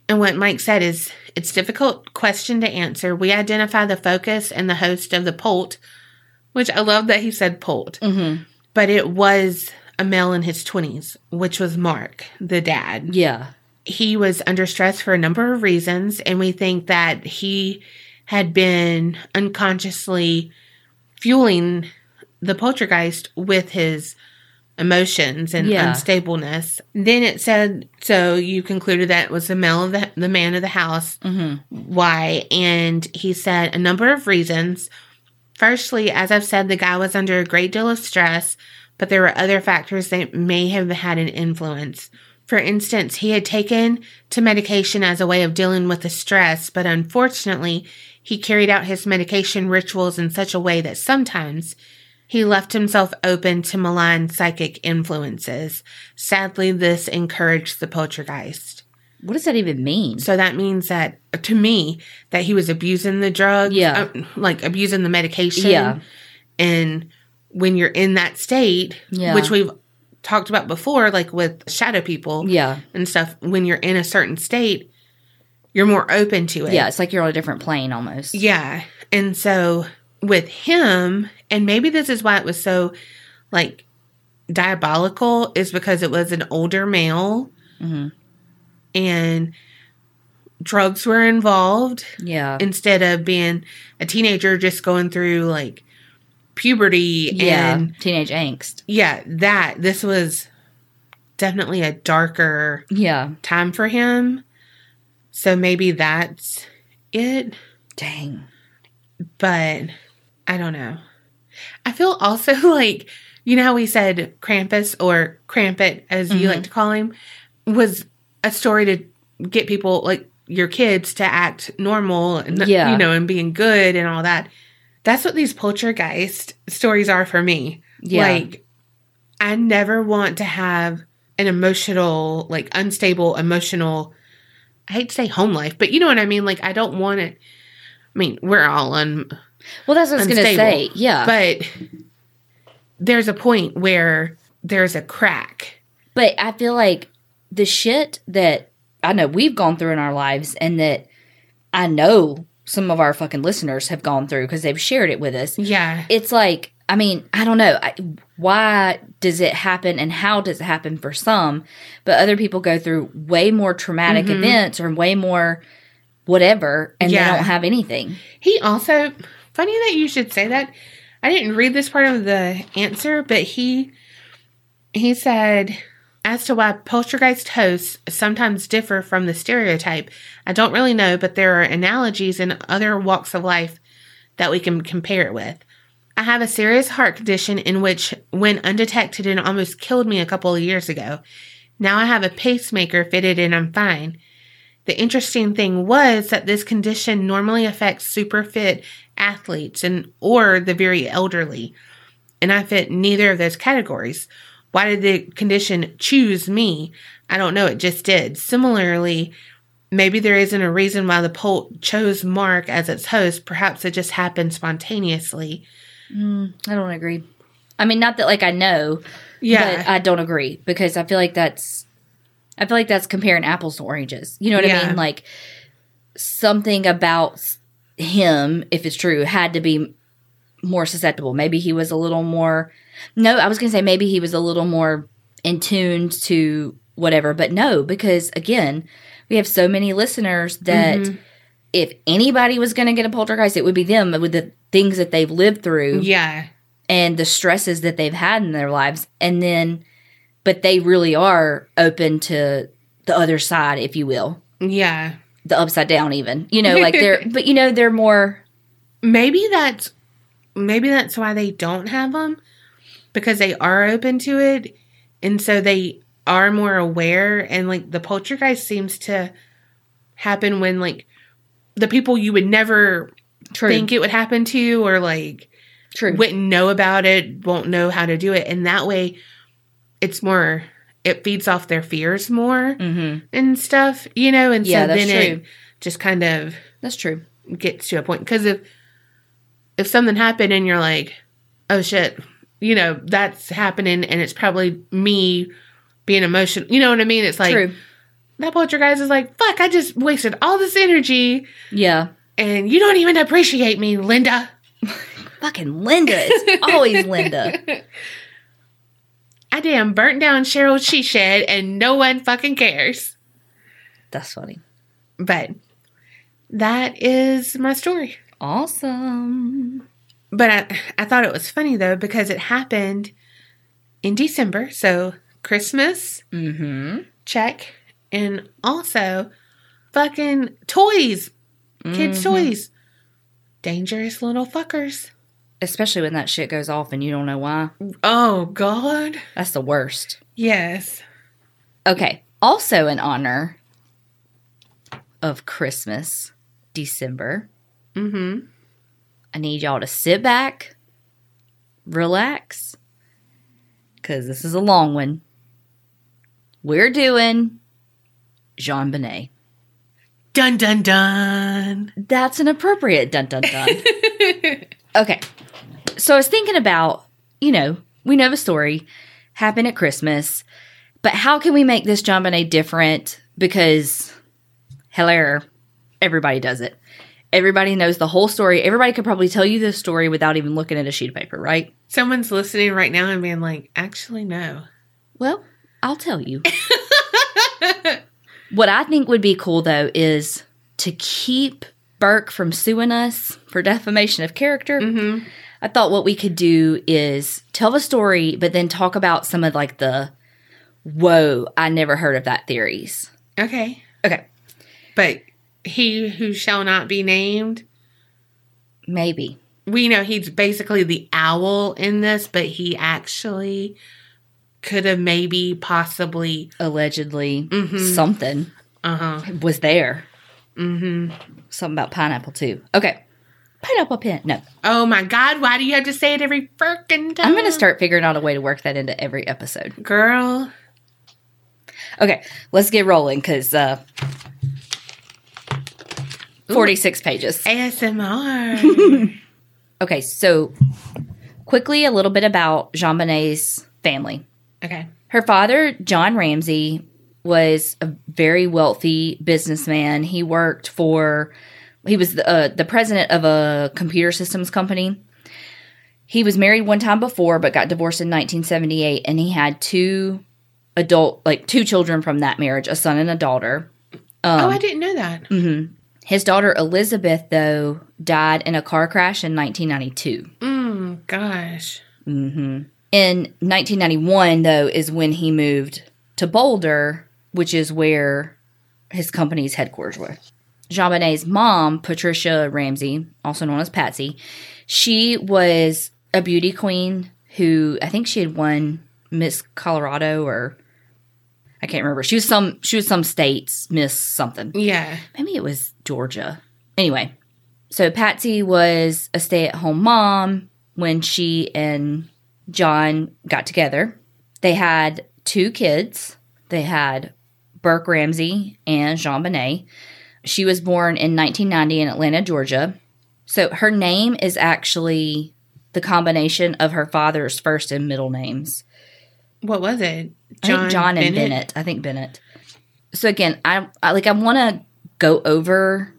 Speaker 1: And what Mike said is it's difficult question to answer. We identify the focus and the host of the Polt, which I love that he said Polt,
Speaker 2: Mm-hmm.
Speaker 1: but it was a male in his 20s, which was Mark, the dad
Speaker 2: Yeah.
Speaker 1: he was under stress for a number of reasons, and we think that he had been unconsciously fueling the poltergeist with his emotions and
Speaker 2: Yeah.
Speaker 1: unstableness. Then it said, so you concluded that it was the male of the, the man of the house.
Speaker 2: Mm-hmm.
Speaker 1: Why? And he said a number of reasons. Firstly, as I've said, the guy was under a great deal of stress, but there were other factors that may have had an influence. For instance, he had taken to medication as a way of dealing with the stress, but unfortunately, he carried out his medication rituals in such a way that sometimes he left himself open to malign psychic influences. Sadly, this encouraged the poltergeist.
Speaker 2: What does that even mean?
Speaker 1: So that means that, to me, that he was abusing the drug,
Speaker 2: Yeah.
Speaker 1: uh, like abusing the medication.
Speaker 2: Yeah.
Speaker 1: And when you're in that state,
Speaker 2: Yeah.
Speaker 1: which we've talked about before, like with shadow people
Speaker 2: Yeah.
Speaker 1: and stuff, when you're in a certain state, you're more open to it.
Speaker 2: Yeah. It's like you're on a different plane almost.
Speaker 1: Yeah. And so with him, and maybe this is why it was so like diabolical, is because it was an older male
Speaker 2: Mhm.
Speaker 1: and drugs were involved
Speaker 2: Yeah.
Speaker 1: instead of being a teenager just going through like puberty
Speaker 2: yeah.
Speaker 1: and
Speaker 2: Teenage angst.
Speaker 1: yeah, that this was definitely a darker
Speaker 2: Yeah.
Speaker 1: time for him. So maybe that's it.
Speaker 2: Dang.
Speaker 1: but I don't know. I feel also like you know how we said Krampus or Krampet, as you
Speaker 2: Mm-hmm.
Speaker 1: like to call him, was a story to get people like your kids to act normal and
Speaker 2: Yeah.
Speaker 1: you know and being good and all that. That's what these poltergeist stories are for me.
Speaker 2: Yeah.
Speaker 1: Like I never want to have an emotional, like unstable emotional. I hate to say home life, but you know what I mean. Like I don't want it. I mean, we're all un,
Speaker 2: Well, that's what I was going to say. Yeah. But,
Speaker 1: there's a point where there's a crack.
Speaker 2: But I feel like the shit that I know we've gone through in our lives and that I know some of our fucking listeners have gone through because they've shared it with us.
Speaker 1: Yeah,
Speaker 2: It's like, I mean, I don't know. I, why does it happen and how does it happen for some? But other people go through way more traumatic mm-hmm. events or way more whatever and
Speaker 1: Yeah.
Speaker 2: they don't have anything.
Speaker 1: He also, funny that you should say that. I didn't read this part of the answer, but he he said as to why poltergeist hosts sometimes differ from the stereotype. I don't really know, but there are analogies in other walks of life that we can compare it with. I have a serious heart condition in which, when undetected, it almost killed me a couple of years ago. Now I have a pacemaker fitted and I'm fine. The interesting thing was that this condition normally affects super fit athletes and or the very elderly. And I fit neither of those categories. Why did the condition choose me? I don't know, it just did. Similarly, maybe there isn't a reason why the poll chose Mark as its host. Perhaps it just happened spontaneously.
Speaker 2: Mm, I don't agree. I mean, not that like I know,
Speaker 1: Yeah.
Speaker 2: but I don't agree because I feel like that's I feel like that's comparing apples to oranges. You know what I mean? Like something about him, if it's true, had to be more susceptible. Maybe he was a little more No, I was going to say maybe he was a little more in tune to whatever, but no, because again, we have so many listeners that
Speaker 1: Mm-hmm.
Speaker 2: if anybody was going to get a poltergeist, it would be them with the things that they've lived through
Speaker 1: yeah.
Speaker 2: and the stresses that they've had in their lives and then but they really are open to the other side if you will
Speaker 1: Yeah.
Speaker 2: The upside down even you know like they're but you know they're more
Speaker 1: maybe that's maybe that's why they don't have them because they are open to it and so they are more aware and like the poltergeist seems to happen when like the people you would never
Speaker 2: true.
Speaker 1: think it would happen to or like
Speaker 2: true.
Speaker 1: wouldn't know about it won't know how to do it and that way it's more it feeds off their fears more
Speaker 2: mm-hmm.
Speaker 1: and stuff you know and
Speaker 2: Yeah,
Speaker 1: so then
Speaker 2: true.
Speaker 1: it just kind of
Speaker 2: that's true.
Speaker 1: gets to a point because if if something happened and you're like oh shit you know that's happening and it's probably me being emotional you know what i mean? It's like
Speaker 2: true.
Speaker 1: that poltergeist is like fuck i just wasted all this energy.
Speaker 2: Yeah.
Speaker 1: And you don't even appreciate me linda.
Speaker 2: Fucking linda. It's always linda
Speaker 1: i damn burnt down cheryl's she shed and no one fucking cares
Speaker 2: that's funny
Speaker 1: but that is my story
Speaker 2: awesome
Speaker 1: But I, I thought it was funny though because it happened in December. So Christmas,
Speaker 2: mm-hmm
Speaker 1: check. And also fucking toys, kids' toys. Dangerous little fuckers.
Speaker 2: Especially when that shit goes off and you don't know why
Speaker 1: Oh, God.
Speaker 2: that's the worst
Speaker 1: Yes.
Speaker 2: Okay. Also, in honor of Christmas, December,
Speaker 1: Mm hmm.
Speaker 2: I need y'all to sit back, relax, because this is a long one. We're doing JonBenét.
Speaker 1: Dun dun dun.
Speaker 2: That's an appropriate dun dun dun. okay. So I was thinking about, you know, we know the story, happened at Christmas, but how can we make this JonBenét different? Because, hello, everybody does it. Everybody knows the whole story. Everybody could probably tell you this story without even looking at a sheet of paper, right?
Speaker 1: Someone's listening right now and being like, actually, no.
Speaker 2: Well, I'll tell you. what I think would be cool, though, is to keep Burke from suing us for defamation of character.
Speaker 1: Mm-hmm.
Speaker 2: I thought what we could do is tell the story, but then talk about some of like the whoa, I never heard of that theories.
Speaker 1: Okay.
Speaker 2: Okay,
Speaker 1: But he who shall not be named,
Speaker 2: maybe.
Speaker 1: we know he's basically the owl in this, but he actually could have maybe possibly
Speaker 2: Allegedly,
Speaker 1: Mhm.
Speaker 2: something
Speaker 1: uh huh.
Speaker 2: was there.
Speaker 1: Mm-hmm.
Speaker 2: Something about pineapple, too. Okay, pineapple pin. No,
Speaker 1: Oh my god, why do you have to say it every freaking time?
Speaker 2: I'm going to start figuring out a way to work that into every episode.
Speaker 1: Girl,
Speaker 2: Okay, let's get rolling because uh, 46 pages.
Speaker 1: ASMR.
Speaker 2: Okay, so quickly a little bit about JonBenét's family.
Speaker 1: okay.
Speaker 2: Her father, John Ramsey, was a very wealthy businessman. He worked for, he was the, uh, the president of a computer systems company. He was married one time before, but got divorced in 1978, and he had two adult, like two children from that marriage, a son and a daughter.
Speaker 1: oh, I didn't know that.
Speaker 2: His daughter Elizabeth, though, died in a car crash in 1992.
Speaker 1: Mm, gosh.
Speaker 2: In 1991, though, is when he moved to Boulder, which is where his company's headquarters were. JonBenét's mom, Patricia Ramsey, also known as Patsy, she was a beauty queen who I think she had won Miss Colorado or I can't remember. She was some she was some states Miss something.
Speaker 1: Yeah.
Speaker 2: Maybe it was Georgia. Anyway, so Patsy was a stay at home mom when she and John got together. They had two kids. They had Burke Ramsey and JonBenét. She was born in 1990 in Atlanta, Georgia. So her name is actually the combination of her father's first and middle names.
Speaker 1: What was it?
Speaker 2: I think John and Bennett. I think Bennett. So again, I, I like I want to go over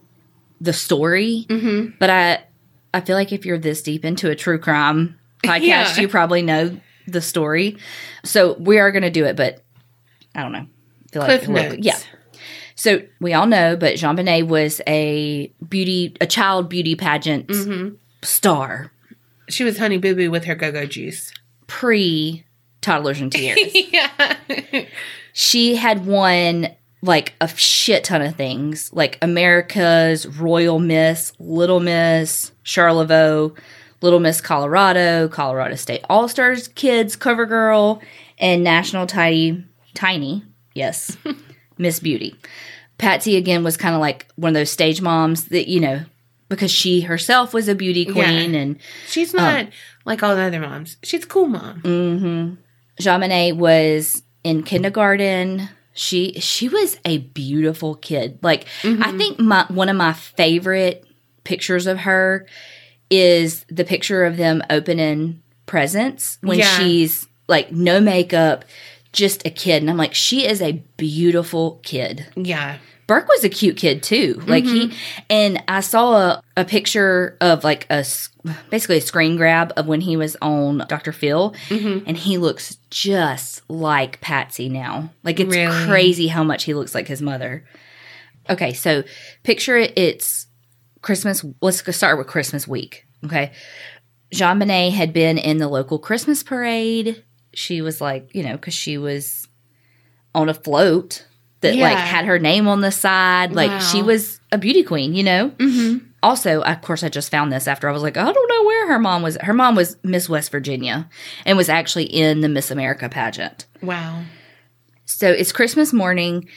Speaker 2: the story,
Speaker 1: Mm-hmm.
Speaker 2: but I I feel like if you're this deep into a true crime podcast,
Speaker 1: Yeah.
Speaker 2: you probably know the story. So we are going to do it, but I don't know. Feel
Speaker 1: Cliff
Speaker 2: like-
Speaker 1: notes.
Speaker 2: yeah. So we all know, but JonBenét was a beauty, a child beauty pageant
Speaker 1: Mm-hmm.
Speaker 2: star
Speaker 1: She was Honey Boo Boo with her go go juice.
Speaker 2: pre toddlers and tears.
Speaker 1: yeah.
Speaker 2: she had won like a shit ton of things like america's royal miss little miss charlevoix little miss colorado colorado state all-stars kids cover girl and national tiny tiny yes miss beauty patsy again was kind of like one of those stage moms that you know because she herself was a beauty queen and
Speaker 1: She's not like all the other moms. She's a cool mom.
Speaker 2: Mm. JonBenét was in kindergarten. She she was a beautiful kid. Like I think my one of my favorite pictures of her is the picture of them opening presents when
Speaker 1: Yeah.
Speaker 2: she's like no makeup, just a kid. And I'm like, she is a beautiful kid.
Speaker 1: Yeah.
Speaker 2: Burke was a cute kid too. Like he mm-hmm. and I saw a, a picture of like a basically a screen grab of when he was on Dr. Phil mm-hmm. and he looks just like Patsy now. Like it's
Speaker 1: Really?
Speaker 2: crazy how much he looks like his mother. Okay, so picture it it's Christmas let's start with Christmas week. Okay. JonBenét had been in the local Christmas parade. She was like, you know, because she was on a float that like had her name on the side. Like she was a beauty queen, you know?
Speaker 1: Mm-hmm.
Speaker 2: Also, of course, I just found this after I was like, I don't know where her mom was. Her mom was Miss West Virginia and was actually in the Miss America pageant.
Speaker 1: Wow.
Speaker 2: So it's Christmas morning.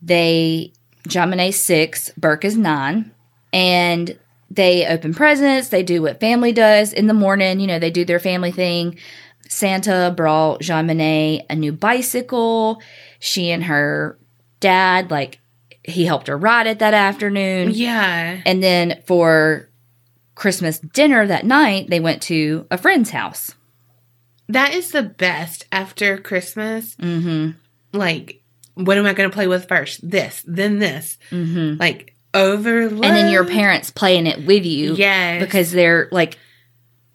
Speaker 2: They, JonBenét's six, Burke is nine, and they open presents. They do what family does in the morning. You know, they do their family thing. Santa brought JonBenét a new bicycle. She and her dad, like, he helped her ride it that afternoon.
Speaker 1: Yeah.
Speaker 2: And then for Christmas dinner that night, they went to a friend's house.
Speaker 1: That is the best after Christmas.
Speaker 2: Mm-hmm.
Speaker 1: Like, what am I going to play with first? This, then this.
Speaker 2: Mm-hmm.
Speaker 1: Like, overload.
Speaker 2: And then your parents playing it with you.
Speaker 1: Yes.
Speaker 2: because they're like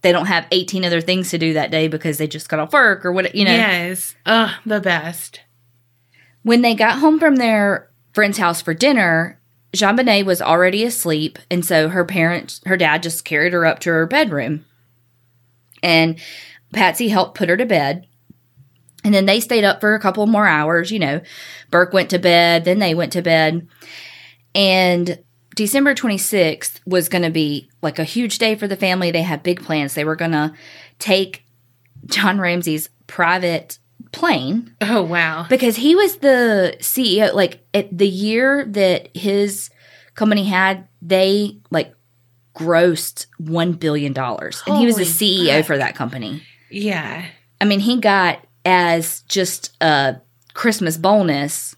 Speaker 2: they don't have 18 other things to do that day because they just got off work or what you know.
Speaker 1: Yes. Ugh, the best.
Speaker 2: when they got home from their friend's house for dinner JonBenét was already asleep and so her parents her dad just carried her up to her bedroom. And patsy helped put her to bed. And then they stayed up for a couple more hours you know. Burke went to bed then they went to bed. And December 26th was going to be like a huge day for the family. They had big plans. They were going to take John Ramsey's private plane
Speaker 1: Oh, wow.
Speaker 2: because he was the CEO. Like at the year that his company had, they like grossed $1 billion. And he was the CEO
Speaker 1: fuck.
Speaker 2: for that company.
Speaker 1: Yeah.
Speaker 2: I mean, he got as just a Christmas bonus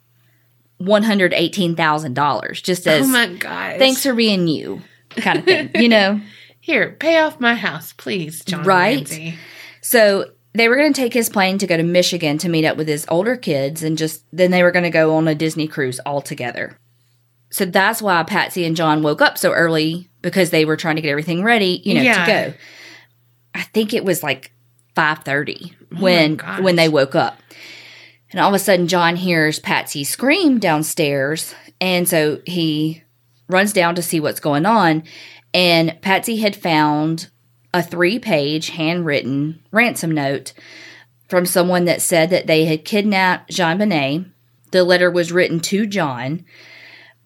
Speaker 2: $118,000 just oh as
Speaker 1: oh my gosh.
Speaker 2: thanks for being you kind of thing, you know?
Speaker 1: Here, pay off my house, please, John
Speaker 2: Right?
Speaker 1: Ramsey.
Speaker 2: So they were going to take his plane to go to Michigan to meet up with his older kids and just then they were going to go on a Disney cruise all together. So that's why Patsy and John woke up so early because they were trying to get everything ready, you know,
Speaker 1: Yeah.
Speaker 2: to go. I think it was like 5:30 when
Speaker 1: gosh.
Speaker 2: when they woke up. And all of a sudden John hears Patsy scream downstairs and so he runs down to see what's going on and Patsy had found a three-page handwritten ransom note from someone that said that they had kidnapped JonBenét. The letter was written to John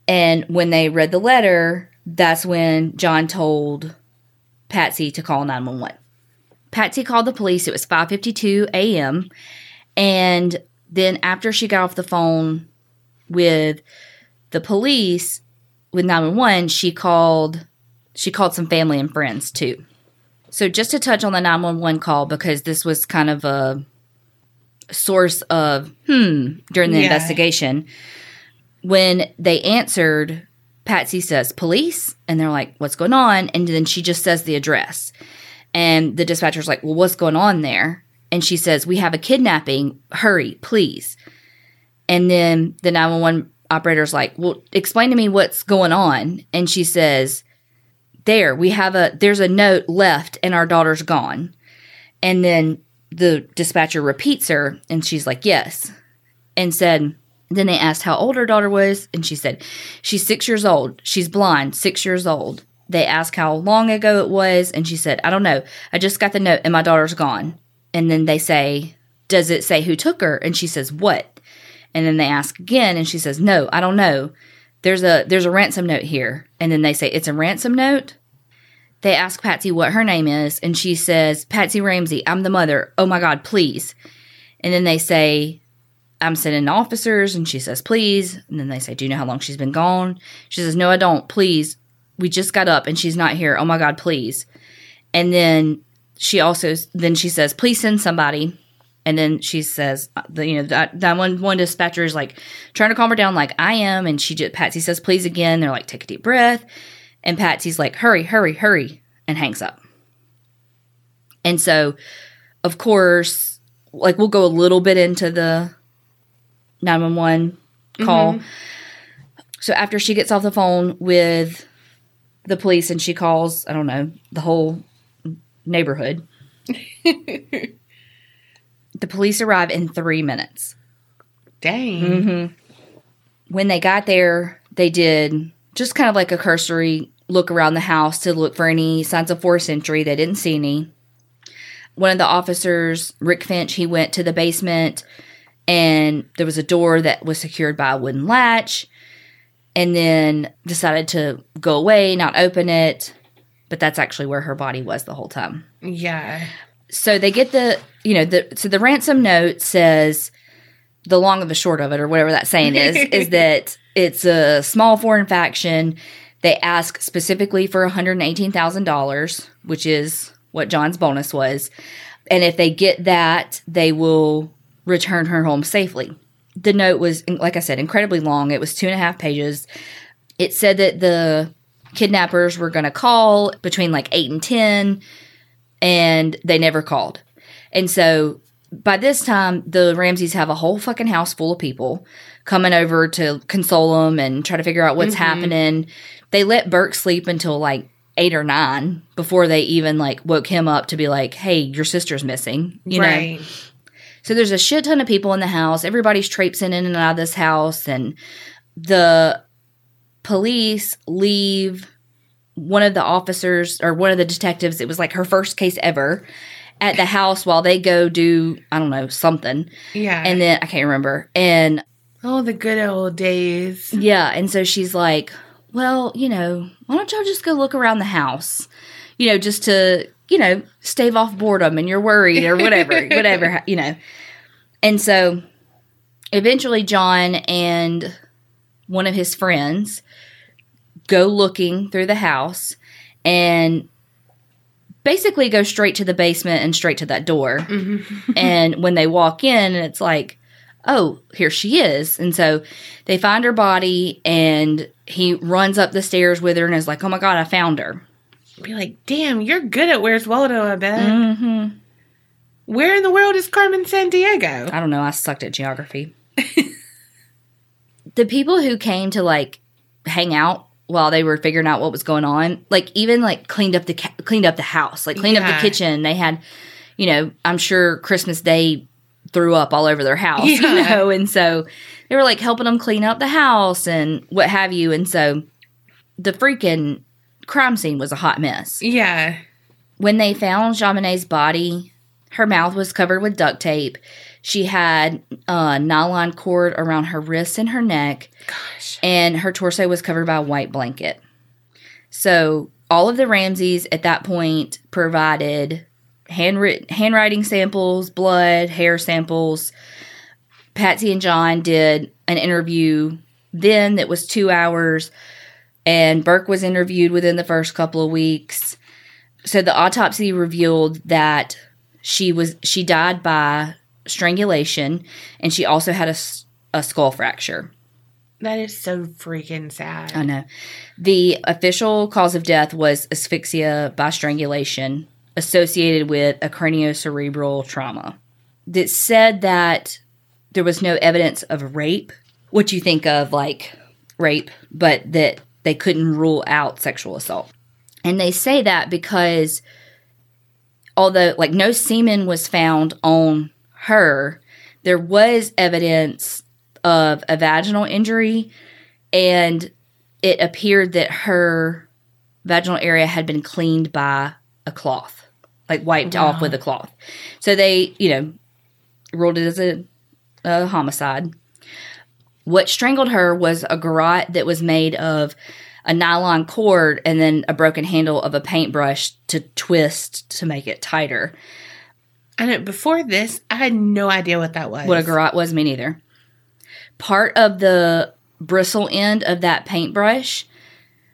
Speaker 2: and when they read the letter, that's when John told Patsy to call 911. Patsy called the police. It was 5:52 a.m. and then after she got off the phone with the police with 911, she called she called some family and friends too. So just to touch on the 911 call because this was kind of a source of hmm during the
Speaker 1: Yeah.
Speaker 2: investigation when they answered, Patsy says, police. And they're like, what's going on? And then she just says the address. And the dispatcher's like, well, what's going on there? And she says, we have a kidnapping. Hurry, please. And then the 911 operator's like, well, explain to me what's going on. And she says, there, we have a, there's a note left and our daughter's gone. And then the dispatcher repeats her and she's like, yes. And said, then they asked how old her daughter was, and she said, She's six years old. She's blind, six years old. They asked how long ago it was, and she said, I don't know. I just got the note, and my daughter's gone. And then they say, Does it say who took her? And she says, What? And then they ask again, and she says, No, I don't know. There's a there's a ransom note here. And then they say, It's a ransom note? They ask Patsy what her name is, and she says, Patsy Ramsey, I'm the mother. Oh my God, please. And then they say, I'm sending officers. And she says, please. And then they say, Do you know how long she's been gone? She says, No, I don't. Please. We just got up and she's not here. Oh my God, please. And then she also, then she says, Please send somebody. And then she says, uh, the, you know, that, that one, one dispatcher is like trying to calm her down, like I am. And she just, Patsy says, Please again. They're like, Take a deep breath. And Patsy's like, Hurry, hurry, hurry. And hangs up. And so, of course, like we'll go a little bit into the 911 call. So after she gets off the phone with the police and she calls, I don't know, the whole neighborhood. the police arrive in 3 minutes.
Speaker 1: Dang.
Speaker 2: Mm-hmm. When they got there, they did just kind of like a cursory look around the house to look for any signs of forced entry. They didn't see any. One of the officers, Rick Finch, he went to the basement and there was a door that was secured by a wooden latch and then decided to go away, not open it. But that's actually where her body was the whole time.
Speaker 1: Yeah.
Speaker 2: so they get the you know the so the ransom note says the long and the short of it or whatever that saying is is that it's a small foreign faction. They ask specifically for $118000 which is what john's bonus was. And if they get that they will return her home safely. The note was like i said incredibly long. It was two and a half pages. It said that the kidnappers were going to call between like 8 and 10 and they never called. And so by this time, the Ramseys have a whole fucking house full of people coming over to console them and try to figure out what's mm-hmm. happening. They let Burke sleep until like eight or nine before they even like woke him up to be like, hey, your sister's missing. You know? So there's a shit ton of people in the house. Everybody's traipsing in and out of this house, and the police leave one of the officers or one of the detectives. It was like her first case ever at the house while they go do I don't know something,
Speaker 1: Yeah.
Speaker 2: and then I can't remember. And
Speaker 1: oh, the good old days.
Speaker 2: yeah, and so she's like, "Well, you know, why don't y'all just go look around the house, you know, just to you know stave off boredom and you're worried or whatever, whatever, you know." And so eventually, John and one of his friends go looking through the house and basically go straight to the basement and straight to that door. and when they walk in, it's like, oh, here she is. And so they find her body and he runs up the stairs with her and is like, oh my God, I found her.
Speaker 1: Be like, damn, you're good at Where's Waldo, I bet.
Speaker 2: Mm-hmm.
Speaker 1: Where in the world is Carmen Sandiego?
Speaker 2: I don't know. I sucked at geography. the people who came to like hang out while they were figuring out what was going on, like even like cleaned up the ca- cleaned up the house, like cleaned up the kitchen. They had, you know, I'm sure Christmas Day threw up all over their house, you know, and so they were like helping them clean up the house and what have you. And so the freaking crime scene was a hot mess.
Speaker 1: Yeah.
Speaker 2: When they found JonBenét's body, her mouth was covered with duct tape. She had a nylon cord around her wrists and her neck,
Speaker 1: Gosh.
Speaker 2: and her torso was covered by a white blanket. So, all of the Ramseys at that point provided handwritten handwriting samples, blood, hair samples. Patsy and John did an interview then that was two hours, and Burke was interviewed within the first couple of weeks. So the autopsy revealed that she was she died by strangulation, and she also had a, a skull fracture.
Speaker 1: That is so freaking sad.
Speaker 2: I know. The official cause of death was asphyxia by strangulation associated with a craniocerebral trauma. That said that there was no evidence of rape, what you think of like rape, but that they couldn't rule out sexual assault. And they say that because although like no semen was found on her, there was evidence of a vaginal injury and it appeared that her vaginal area had been cleaned by a cloth, like wiped off with a cloth. So they, you know, ruled it as a, a homicide. What strangled her was a garrote that was made of a nylon cord and then a broken handle of a paintbrush to twist to make it tighter.
Speaker 1: I know before this, I had no idea what that was.
Speaker 2: What a garrote was, me neither. Part of the bristle end of that paintbrush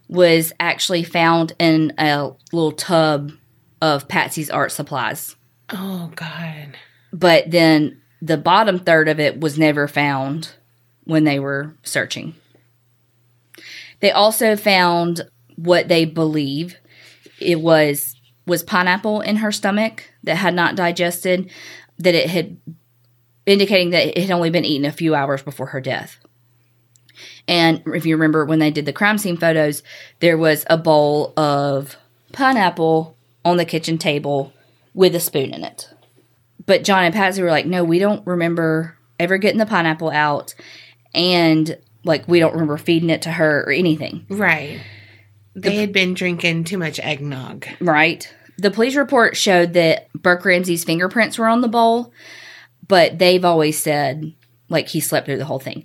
Speaker 2: was actually found in a little tub of Patsy's art supplies.
Speaker 1: Oh God.
Speaker 2: But then the bottom third of it was never found when they were searching. They also found what they believe it was was pineapple in her stomach that had not digested, that it had indicating that it had only been eaten a few hours before her death. And if you remember when they did the crime scene photos, there was a bowl of pineapple on the kitchen table with a spoon in it. But John and Patsy were like, no, we don't remember ever getting the pineapple out. And like, we don't remember feeding it to her or anything.
Speaker 1: Right. They had been drinking too much eggnog.
Speaker 2: Right. The police report showed that Burke Ramsey's fingerprints were on the bowl, but they've always said like he slept through the whole thing.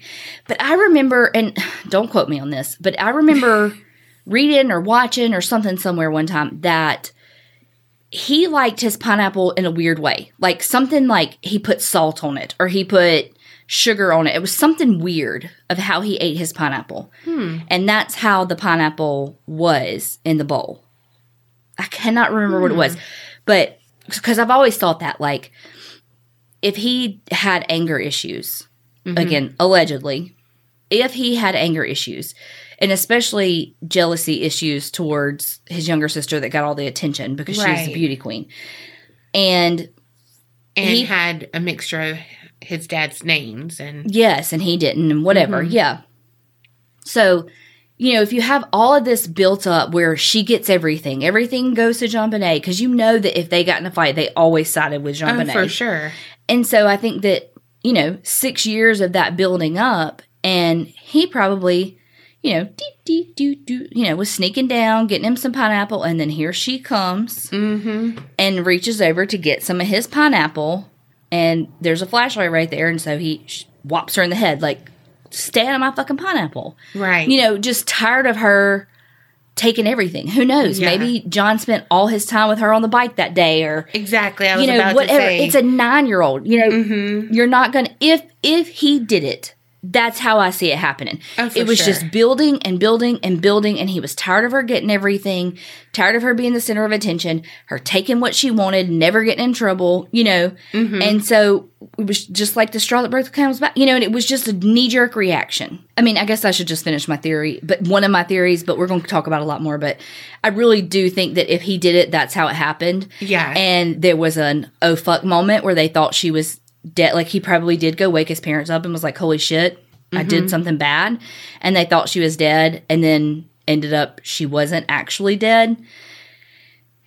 Speaker 2: But I remember, and don't quote me on this, but I remember reading or watching or something somewhere one time that he liked his pineapple in a weird way. Like something like he put salt on it or he put sugar on it. It was something weird of how he ate his pineapple. Hmm. And that's how the pineapple was in the bowl. I cannot remember what it was, hmm. but because I've always thought that, like, if he had anger issues, mm-hmm. again, allegedly, if he had anger issues, and especially jealousy issues towards his younger sister that got all the attention because she was the
Speaker 1: Right.
Speaker 2: beauty queen, and
Speaker 1: And
Speaker 2: He-
Speaker 1: had a mixture of his dad's names and
Speaker 2: Yes, and he didn't, and whatever. Mm-hmm. Yeah. So, you know, if you have all of this built up where she gets everything, everything goes to JonBenét, because you know that if they got in a fight, they always sided with Jean
Speaker 1: oh,
Speaker 2: Bonnet.
Speaker 1: for sure.
Speaker 2: And so I think that, you know, six years of that building up, and he probably, you know, dee, dee, doo, doo, you know, was sneaking down, getting him some pineapple, and then here she comes
Speaker 1: Mm-hmm.
Speaker 2: and reaches over to get some of his pineapple, and there's a flashlight right there, and so he sh- whops her in the head, like, stay out of my fucking pineapple.
Speaker 1: Right.
Speaker 2: You know, just tired of her taking everything. Who knows?
Speaker 1: Yeah.
Speaker 2: Maybe John spent all his time with her on the bike that day, or
Speaker 1: exactly. I was
Speaker 2: you know,
Speaker 1: about
Speaker 2: whatever.
Speaker 1: to.
Speaker 2: It's a nine year old. You know,
Speaker 1: Mhm.
Speaker 2: you're not gonna if if he did it, that's how I see it happening.
Speaker 1: Oh,
Speaker 2: it was
Speaker 1: sure.
Speaker 2: just building and building and building, and he was tired of her getting everything, tired of her being the center of attention, her taking what she wanted, never getting in trouble, you know.
Speaker 1: Mm-hmm.
Speaker 2: And so it was just like the straw that broke the camel's back, you know. And it was just a knee jerk reaction. I mean, I guess I should just finish my theory, but one of my theories, but we're going to talk about a lot more. But I really do think that if he did it, that's how it happened.
Speaker 1: Yeah.
Speaker 2: And there was an oh fuck moment where they thought she was dead. Like he probably did go wake his parents up and was like, holy shit, I
Speaker 1: Mm-hmm.
Speaker 2: did something bad. And they thought she was dead. And then ended up she wasn't actually dead.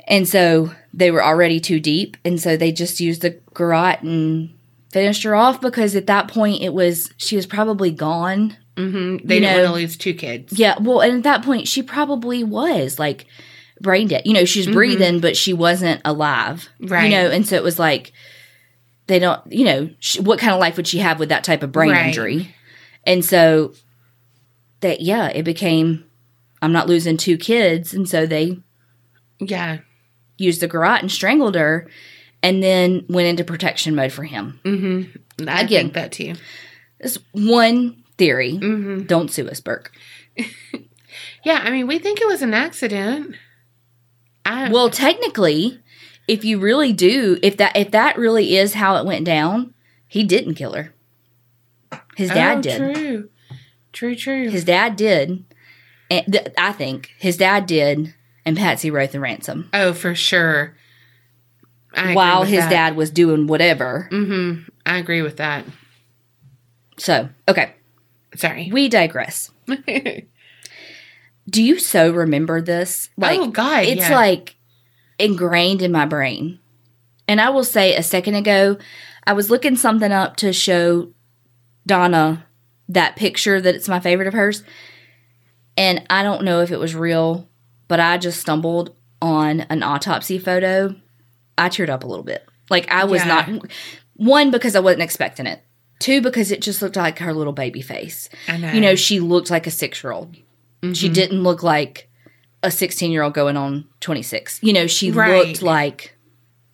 Speaker 2: And so they were already too deep. And so they just used the garrote and finished her off because at that point it was, she was probably gone.
Speaker 1: Mm-hmm. They
Speaker 2: You
Speaker 1: didn't
Speaker 2: know-
Speaker 1: want to lose two kids.
Speaker 2: Yeah. Well, and at that point she probably was like brain dead. You know, she's breathing, but she wasn't alive.
Speaker 1: Mm-hmm. Right.
Speaker 2: You know, and so it was like, they don't, you know, she, what kind of life would she have with that type of brain
Speaker 1: Right.
Speaker 2: injury? And so that, yeah, it became, I'm not losing two kids. And so they
Speaker 1: Yeah.
Speaker 2: used the garrote and strangled her and then went into protection mode for him.
Speaker 1: Mm-hmm. I
Speaker 2: Again.
Speaker 1: think that too.
Speaker 2: That's one theory.
Speaker 1: Mm-hmm.
Speaker 2: Don't sue us, Burke.
Speaker 1: Yeah, I mean, we think it was an accident. I,
Speaker 2: Well, technically, if you really do, if that if that really is how it went down, he didn't kill her. His dad
Speaker 1: oh,
Speaker 2: did.
Speaker 1: True. True, true.
Speaker 2: His dad did. And th- I think his dad did, and Patsy wrote the ransom
Speaker 1: oh, for sure. I
Speaker 2: while his
Speaker 1: that.
Speaker 2: dad was doing whatever.
Speaker 1: Mm-hmm. I agree with that.
Speaker 2: So, okay,
Speaker 1: Sorry.
Speaker 2: we digress. Do you so remember this? Like,
Speaker 1: oh, God.
Speaker 2: it's
Speaker 1: yeah.
Speaker 2: like ingrained in my brain. And I will say a second ago, I was looking something up to show Donna that picture that it's my favorite of hers. And I don't know if it was real, but I just stumbled on an autopsy photo. I teared up a little bit. Like I was
Speaker 1: Yeah.
Speaker 2: not one because I wasn't expecting it. Two because it just looked like her little baby face.
Speaker 1: I know.
Speaker 2: You know, she looked like a 6-year-old. She mm-hmm. didn't look like a 16-year-old going on 26. You know, she
Speaker 1: Right.
Speaker 2: looked like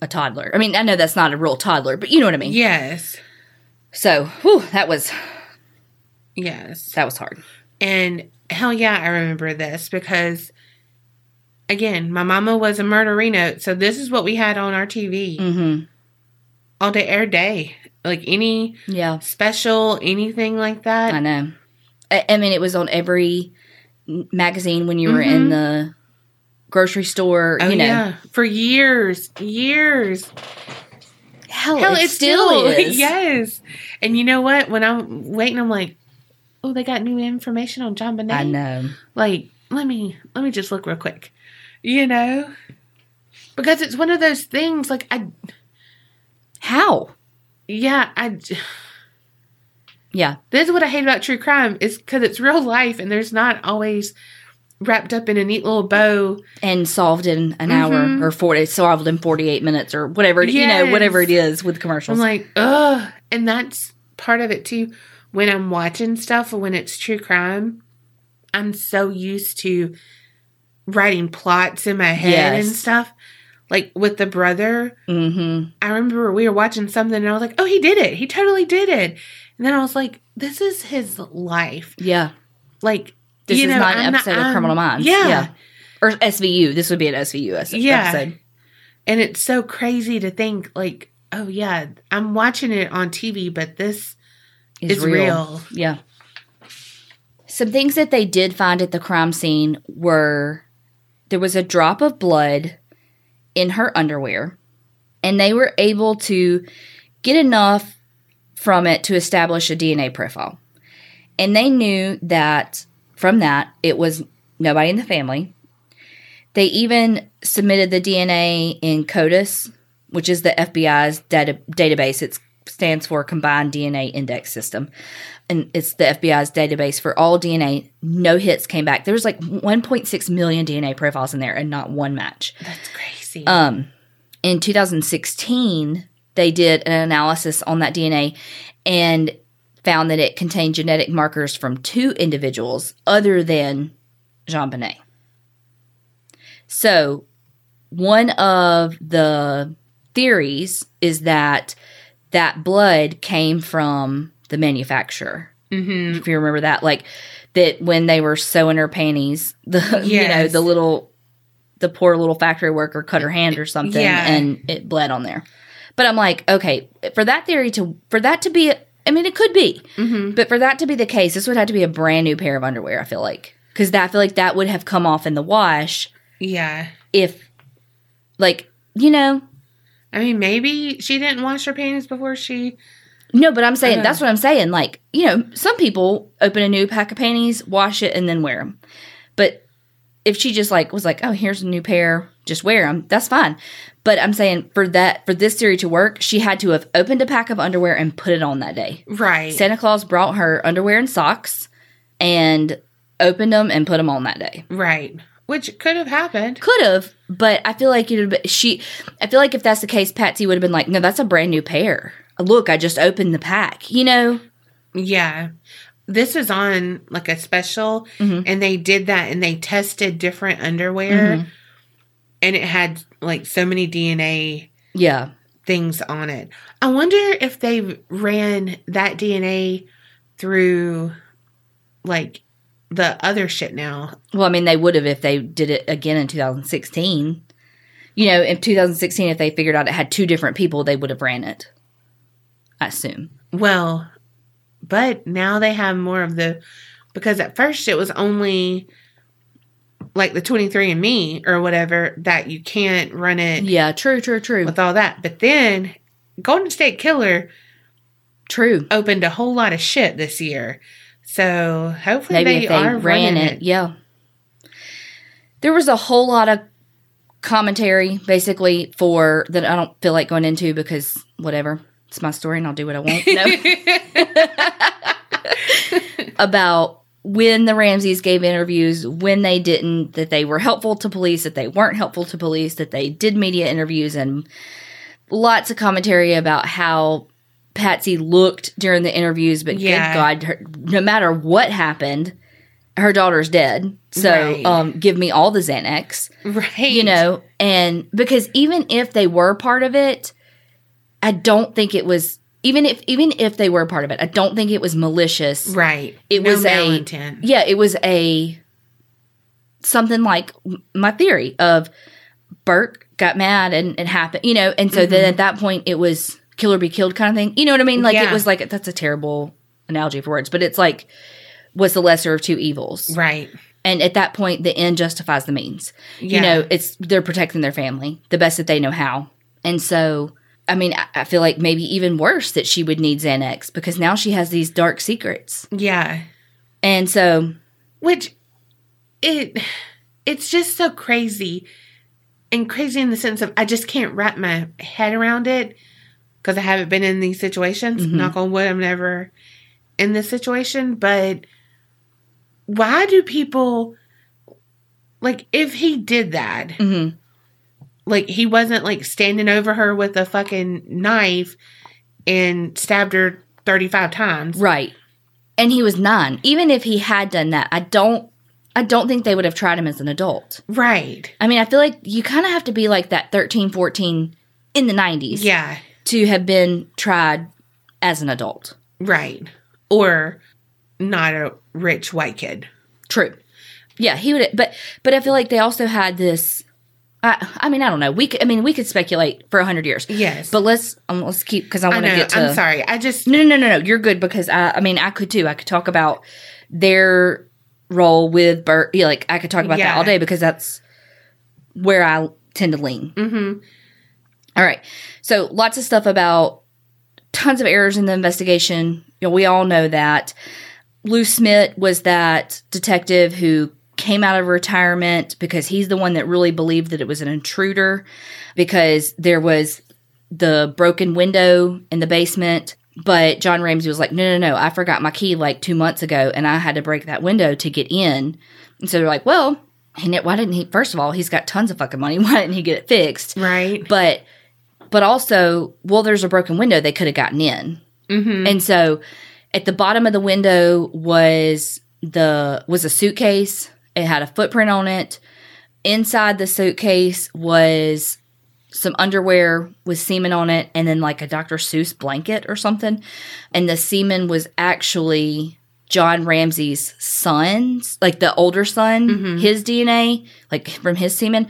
Speaker 2: a toddler. I mean, I know that's not a real toddler, but you know what I mean.
Speaker 1: Yes.
Speaker 2: So, whew, that was
Speaker 1: Yes.
Speaker 2: that was hard.
Speaker 1: And hell yeah, I remember this because, again, my mama was a murderino. So this is what we had on our TV
Speaker 2: Mhm.
Speaker 1: all day, every day. Like any
Speaker 2: Yeah.
Speaker 1: special, anything like that.
Speaker 2: I know. I, I mean, it was on every magazine when you were in mm-hmm. the grocery store.
Speaker 1: Oh,
Speaker 2: you know,
Speaker 1: yeah. For years, years.
Speaker 2: hell,
Speaker 1: Hell,
Speaker 2: it
Speaker 1: it
Speaker 2: still,
Speaker 1: still
Speaker 2: is.
Speaker 1: yes. And you know what? When I'm waiting, I'm like, oh, they got new information on JonBenét.
Speaker 2: I know.
Speaker 1: Like, let me let me just look real quick. You know, because it's one of those things. Like, I
Speaker 2: How?
Speaker 1: yeah, I.
Speaker 2: Yeah,
Speaker 1: This is what I hate about true crime is because it's real life and there's not always wrapped up in a neat little bow.
Speaker 2: and solved in an
Speaker 1: Mhm.
Speaker 2: hour or forty, solved in forty-eight minutes or whatever. You know, whatever it is with commercials.
Speaker 1: I'm like, ugh. And that's part of it too. When I'm watching stuff, when it's true crime, I'm so used to writing plots in my head and stuff. Like with the brother,
Speaker 2: mm-hmm.
Speaker 1: I remember we were watching something and I was like, oh, he did it. He totally did it. And then I was like, this is his life.
Speaker 2: Yeah,
Speaker 1: Like,
Speaker 2: this is
Speaker 1: know,
Speaker 2: not an
Speaker 1: I'm
Speaker 2: episode of Criminal Minds.
Speaker 1: Yeah.
Speaker 2: or SVU. This would be an SVU es-
Speaker 1: Yeah.
Speaker 2: episode.
Speaker 1: And it's so crazy to think, like, oh, yeah, I'm watching it on TV, but this
Speaker 2: Is
Speaker 1: is real.
Speaker 2: Yeah. Some things that they did find at the crime scene were there was a drop of blood in her underwear, and they were able to get enough from it to establish a DNA profile. And they knew that from that, it was nobody in the family. They even submitted the DNA in CODIS, which is the FBI's data- database. It stands for Combined DNA Index System. And it's the FBI's database for all DNA. No hits came back. There was like 1.6 million DNA profiles in there and not one match.
Speaker 1: That's crazy.
Speaker 2: Um, in 2016, they did an analysis on that DNA and found that it contained genetic markers from two individuals other than JonBenét. So, one of the theories is that that blood came from the manufacturer
Speaker 1: Mm-hmm.
Speaker 2: if you remember that, like that when they were sewing her panties, the you know the little the poor little factory worker cut her hand or something,
Speaker 1: Yeah.
Speaker 2: and it bled on there. But I'm like, okay, for that theory to for that to be, I mean, it could be,
Speaker 1: Mm-hmm.
Speaker 2: but for that to be the case, this would have to be a brand new pair of underwear. I feel like because that I feel like that would have come off in the wash
Speaker 1: Yeah.
Speaker 2: if, like, you know,
Speaker 1: I mean, maybe she didn't wash her panties before she.
Speaker 2: No, but I'm saying that's what I'm saying. Like, you know, some people open a new pack of panties, wash it, and then wear them. But if she just like was like, "Oh, here's a new pair, just wear them," that's fine. But I'm saying for that for this theory to work, she had to have opened a pack of underwear and put it on that day.
Speaker 1: Right.
Speaker 2: Santa Claus brought her underwear and socks and opened them and put them on that day.
Speaker 1: right. Which could have happened.
Speaker 2: Could have, but I feel like would. She, I feel like if that's the case, Patsy would have been like, "No, that's a brand new pair. Look, I just opened the pack." You know.
Speaker 1: Yeah. This was on like a special,
Speaker 2: Mhm.
Speaker 1: and they did that and they tested different underwear,
Speaker 2: Mhm.
Speaker 1: And it had like so many DNA
Speaker 2: Yeah.
Speaker 1: things on it. I wonder if they ran that DNA through like the other shit now.
Speaker 2: Well, I mean, they would have if they did it again in 2016. You know, in 2016, if they figured out it had two different people, they would have ran it. I assume.
Speaker 1: Well, but now they have more of the because at first it was only like the 23 and me or whatever that you can't run it
Speaker 2: Yeah, true, true, true,
Speaker 1: with all that. But then Golden State Killer
Speaker 2: true.
Speaker 1: opened a whole lot of shit this year. So hopefully
Speaker 2: Maybe
Speaker 1: they,
Speaker 2: they
Speaker 1: are
Speaker 2: ran
Speaker 1: running
Speaker 2: it, yeah. There was a whole lot of commentary, basically, for that I don't feel like going into because whatever, it's my story and I'll do what I want. No. about when the Ramseys gave interviews, when they didn't, that they were helpful to police, that they weren't helpful to police, that they did media interviews, and lots of commentary about how Patsy looked during the interviews. But
Speaker 1: Yeah.
Speaker 2: good God, her, no matter what happened, her daughter's dead. So
Speaker 1: Right.
Speaker 2: um, give me all the Xanax,
Speaker 1: right.
Speaker 2: you know? And because even if they were part of it, I don't think it was. Even if even if they were a part of it, I don't think it was malicious
Speaker 1: right.
Speaker 2: it
Speaker 1: No
Speaker 2: was a
Speaker 1: malintent.
Speaker 2: yeah it was a something like my theory of burke got mad and it happened you know and so then mm-hmm. at that point it was kill or be killed kind of thing you know what i mean like it was like that's a terrible analogy for words but it's like was the lesser of two evils
Speaker 1: Right.
Speaker 2: and at that point the end justifies the means
Speaker 1: Yeah.
Speaker 2: you know it's they're protecting their family the best that they know how and so i mean I, feel like maybe even worse that she would need xanax because now she has these dark secrets
Speaker 1: Yeah.
Speaker 2: and so
Speaker 1: Which it it's just so crazy. And crazy in the sense of I just can't wrap my head around it because I haven't been in these situations.
Speaker 2: Mhm.
Speaker 1: Knock on wood, I'm never in this situation. But why do people like if he did that,
Speaker 2: mhm.
Speaker 1: Like he wasn't like standing over her with a fucking knife and stabbed her 35 times.
Speaker 2: Right. And he was nine. Even if he had done that, I don't I don't think they would have tried him as an adult.
Speaker 1: Right.
Speaker 2: I mean, I feel like you kind of have to be like that 13, 14 in the 90s
Speaker 1: Yeah.
Speaker 2: to have been tried as an adult.
Speaker 1: Right. Or not a rich white kid.
Speaker 2: True. Yeah, he would but but I feel like they also had this I I mean, I don't know. We could, I mean, we could speculate for a 100 years.
Speaker 1: Yes.
Speaker 2: But let's um, let's keep cuz I want to get to
Speaker 1: I'm sorry. I just
Speaker 2: No, no, no, no, no. You're good because I, I mean, I could too. I could talk about their role with Bert. Yeah, like I could talk about that all day because that's where I tend to lean.
Speaker 1: hmm
Speaker 2: All right. So lots of stuff about tons of errors in the investigation. You know, we all know that. Lou Smit was that detective who came out of retirement because he's the one that really believed that it was an intruder because there was the broken window in the basement. But John Ramsey was like, no, no, no, I forgot my key like two months ago and I had to break that window to get in. And so they're like, well, why didn't he? First of all, he's got tons of fucking money. Why didn't he get it fixed?
Speaker 1: Right.
Speaker 2: but but also well there's a broken window they could have gotten in
Speaker 1: hmm
Speaker 2: and so at the bottom of the window was the was a suitcase it had a footprint on it inside the suitcase was some underwear with semen on it and then like a dr seuss blanket or something and the semen was actually John Ramsey's sons, like the older son, mm-hmm. his DNA, like from his semen.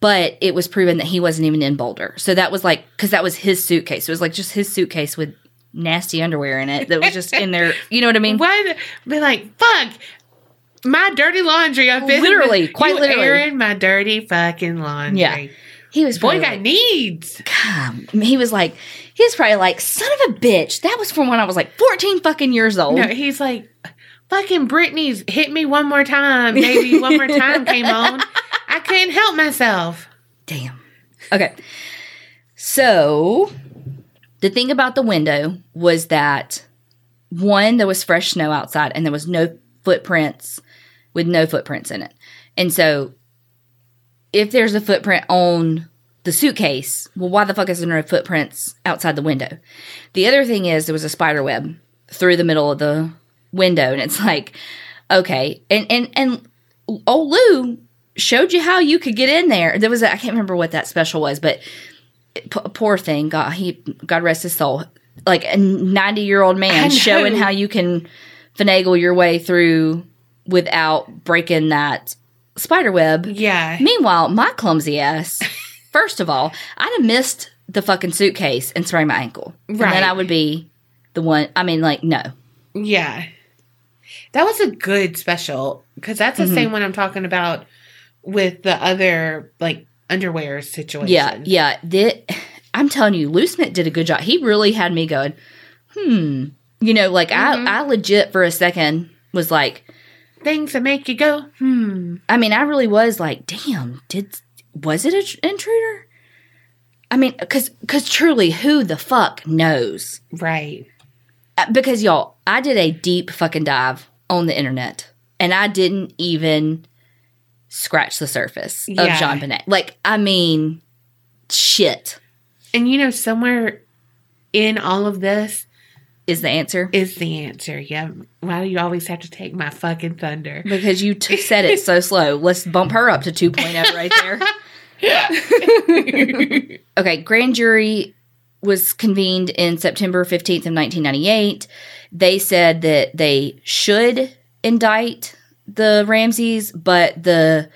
Speaker 2: But it was proven that he wasn't even in Boulder. So that was like, because that was his suitcase. It was like just his suitcase with nasty underwear in it that was just in there. You know what I mean?
Speaker 1: What? Be like, fuck. My dirty laundry. I've been
Speaker 2: Literally, quite literally.
Speaker 1: airing my dirty fucking laundry.
Speaker 2: Yeah. He was
Speaker 1: Boy got
Speaker 2: like,
Speaker 1: needs.
Speaker 2: God, he was like, he was probably like, son of a bitch. That was from when I was like 14 fucking years old.
Speaker 1: No, he's like, fucking Britney's hit me one more time. Baby, one more time came on. I couldn't help myself.
Speaker 2: Damn. Okay. So the thing about the window was that one, there was fresh snow outside and there was no footprints with no footprints in it. And so if there's a footprint on the suitcase, well, why the fuck is there no footprints outside the window? The other thing is there was a spider web through the middle of the window, and it's like, okay, and and and old Lou showed you how you could get in there. There was I I can't remember what that special was, but p- poor thing, God he God rest his soul, like a ninety year old man showing how you can finagle your way through without breaking that spider web.
Speaker 1: Yeah.
Speaker 2: Meanwhile, my clumsy ass, first of all, I'd have missed the fucking suitcase and sprained my ankle. And
Speaker 1: Right.
Speaker 2: then I would be the one, I mean, like, no.
Speaker 1: Yeah. That was a good special because that's the
Speaker 2: Mm-hmm.
Speaker 1: same one I'm talking about with the other like underwear situation.
Speaker 2: Yeah, yeah. I'm telling you, Lou did a good job. He really had me going, hmm. You know, like, I, I legit for a second was like,
Speaker 1: Things that make you go, hmm.
Speaker 2: I mean, I really was like, damn, did, was it an intruder? I mean, because because truly, who the fuck knows?
Speaker 1: Right.
Speaker 2: Uh, because y'all, I did a deep fucking dive on the internet, and I didn't even scratch the surface
Speaker 1: Yeah.
Speaker 2: of JonBenét. Like, I mean, shit
Speaker 1: And you know, somewhere in all of this
Speaker 2: is the answer
Speaker 1: is the answer. Yeah. Why do you always have to take my fucking thunder?
Speaker 2: because you t- said it so slow. Let's bump her up to 2.0 right there. okay, grand jury was convened in September 15th of 1998. They said that they should indict the Ramseys, but the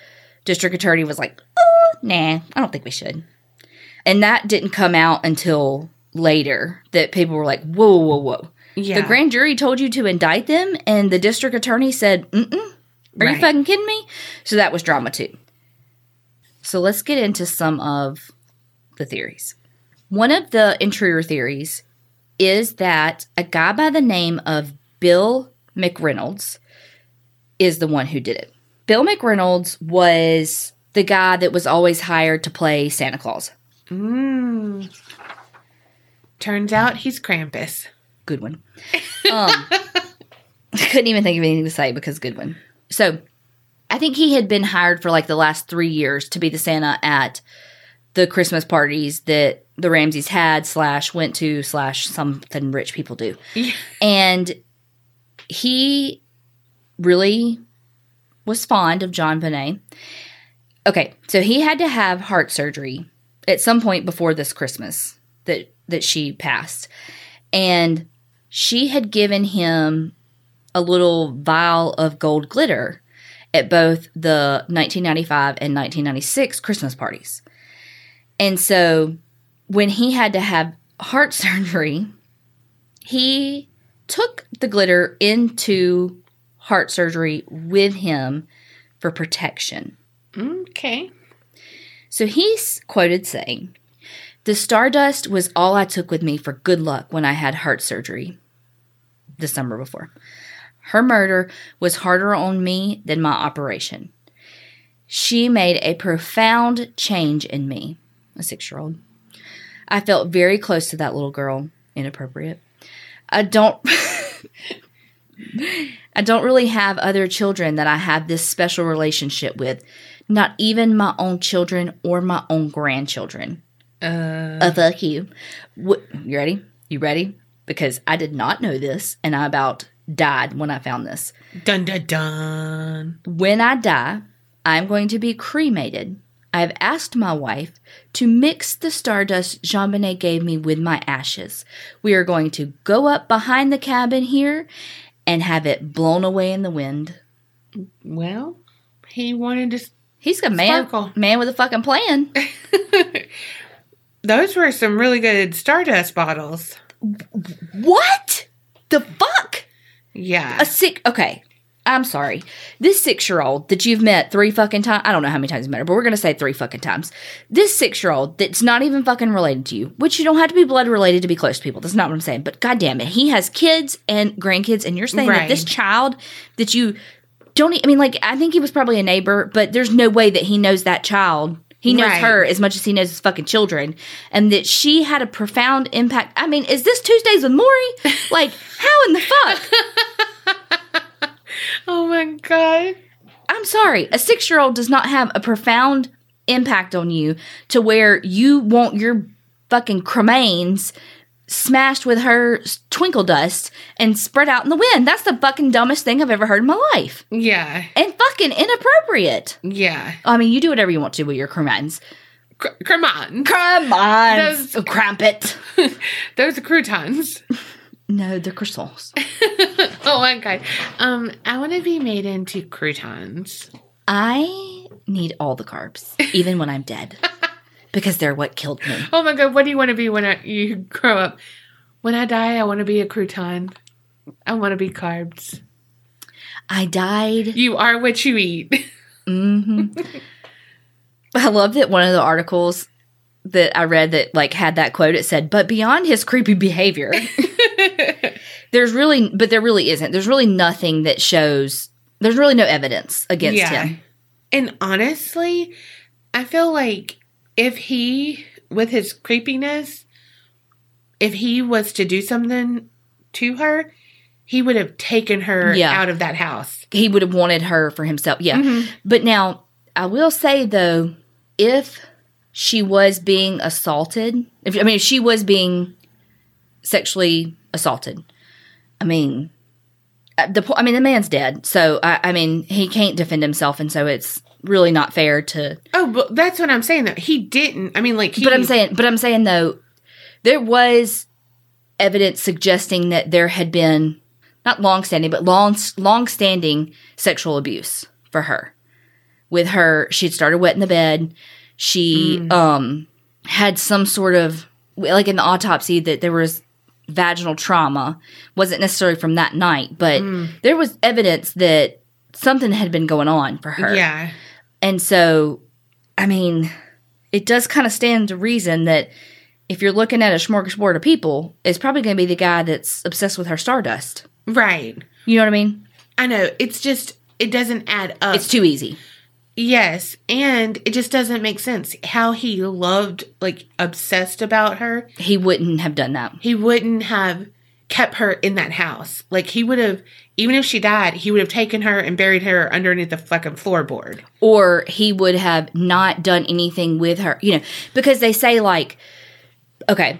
Speaker 2: district attorney was like, oh, nah, I don't think we should. And that didn't come out until later that people were like, whoa, whoa, whoa.
Speaker 1: Yeah.
Speaker 2: The grand jury told you to indict them, and the district attorney said, mm-mm. Are you fucking kidding me? So that was drama too. So let's get into some of the theories. One of the intruder theories is that a guy by the name of Bill McReynolds is the one who did it. Bill McReynolds was the guy that was always hired to play Santa Claus.
Speaker 1: Mm. Turns out he's Krampus.
Speaker 2: Good one. Um, couldn't even think of anything to say because good one. So I think he had been hired for like the last three years to be the Santa at the Christmas parties that the Ramseys had slash went to slash something rich people do.
Speaker 1: Yeah.
Speaker 2: And he really was fond of JonBenét. Okay, so he had to have heart surgery at some point before this Christmas that that she passed. And she had given him a little vial of gold glitter at both the 1995 and 1996 Christmas parties. And so when he had to have heart surgery, he took the glitter into heart surgery with him for protection.
Speaker 1: Okay.
Speaker 2: So he's quoted saying, The stardust was all I took with me for good luck when I had heart surgery the summer before. Her murder was harder on me than my operation. She made a profound change in me, a six year old. I felt very close to that little girl. Inappropriate. I don't. I don't really have other children that I have this special relationship with. Not even my own children or my own grandchildren.
Speaker 1: Uh,
Speaker 2: Uh, fuck you. Wh- you ready? You ready? Because I did not know this, and I about died when I found this.
Speaker 1: dun dun dun.
Speaker 2: When I die, I'm going to be cremated. I've asked my wife to mix the stardust JonBenét gave me with my ashes. We are going to go up behind the cabin here, and have it blown away in the wind.
Speaker 1: Well, he wanted to.
Speaker 2: He's a man,
Speaker 1: Sparkle.
Speaker 2: man with a fucking plan.
Speaker 1: Those were some really good Stardust bottles.
Speaker 2: what the fuck?
Speaker 1: Yeah.
Speaker 2: A sick. Okay, I'm sorry. This six year old that you've met three fucking times. I don't know how many times you've met her, but we're gonna say three fucking times. This six year old that's not even fucking related to you, which you don't have to be blood related to be close to people. That's not what I'm saying. But goddamn it, he has kids and grandkids, and you're saying that this child that you don't. I mean, like I think he was probably a neighbor, but there's no way that he knows that child. He knows
Speaker 1: Right.
Speaker 2: her as much as he knows his fucking children, and that she had a profound impact. I mean, is this Tuesdays with Morrie? Like, how in the fuck?
Speaker 1: oh my god.
Speaker 2: I'm sorry, a six year old does not have a profound impact on you to where you want your fucking cremains smashed with her twinkle dust and spread out in the wind. That's the fucking dumbest thing I've ever heard in my life.
Speaker 1: Yeah.
Speaker 2: And fucking inappropriate.
Speaker 1: Yeah.
Speaker 2: I mean, you do whatever you want to with your cremains.
Speaker 1: C- come on.
Speaker 2: Come on,
Speaker 1: Those-
Speaker 2: oh, crumpet.
Speaker 1: Those are croutons.
Speaker 2: No, they're croissants.
Speaker 1: oh my god. Um, I want to be made into croutons.
Speaker 2: I need all the carbs, even when I'm dead, because they're what killed me.
Speaker 1: Oh my god, what do you want to be when I, you grow up? When I die, I want to be a crouton. I want to be carbs.
Speaker 2: I died
Speaker 1: You are what you eat. Mm-hmm.
Speaker 2: I love that one of the articles that I read that like had that quote. It said, "But beyond his creepy behavior, there's really, but there really isn't. There's really nothing that shows. There's really no evidence against him.
Speaker 1: And honestly, I feel like if he, with his creepiness, if he was to do something to her, he would have taken her
Speaker 2: Yeah.
Speaker 1: out of that house.
Speaker 2: He would have wanted her for himself. Yeah,
Speaker 1: Mm-hmm.
Speaker 2: but now I will say though, if she was being assaulted, if I mean, if she was being sexually assaulted, I mean." uh, The I mean, the man's dead, so I, I mean, he can't defend himself, and so it's really not fair to
Speaker 1: Oh, but that's what I'm saying. Though he didn't. I mean, like, he,
Speaker 2: but I'm saying, but I'm saying though, there was evidence suggesting that there had been not long-standing, but long, long-standing sexual abuse for her. With her, she'd started wet in the bed. She um had some sort of like in the autopsy that there was vaginal trauma. wasn't necessarily from that night, but there was evidence that something had been going on for her.
Speaker 1: yeah,
Speaker 2: And so, I mean, it does kind of stand to reason that if you're looking at a smorgasbord of people, it's probably going to be the guy that's obsessed with her stardust.
Speaker 1: right.
Speaker 2: You know what I mean?
Speaker 1: I know. It's just it doesn't add up.
Speaker 2: It's too easy.
Speaker 1: yes, and it just doesn't make sense how he loved, like, obsessed about her.
Speaker 2: He wouldn't have done that.
Speaker 1: he wouldn't have kept her in that house. Like he would have, even if she died, he would have taken her and buried her underneath the fucking floorboard.
Speaker 2: Or he would have not done anything with her, you know, because they say, like, okay,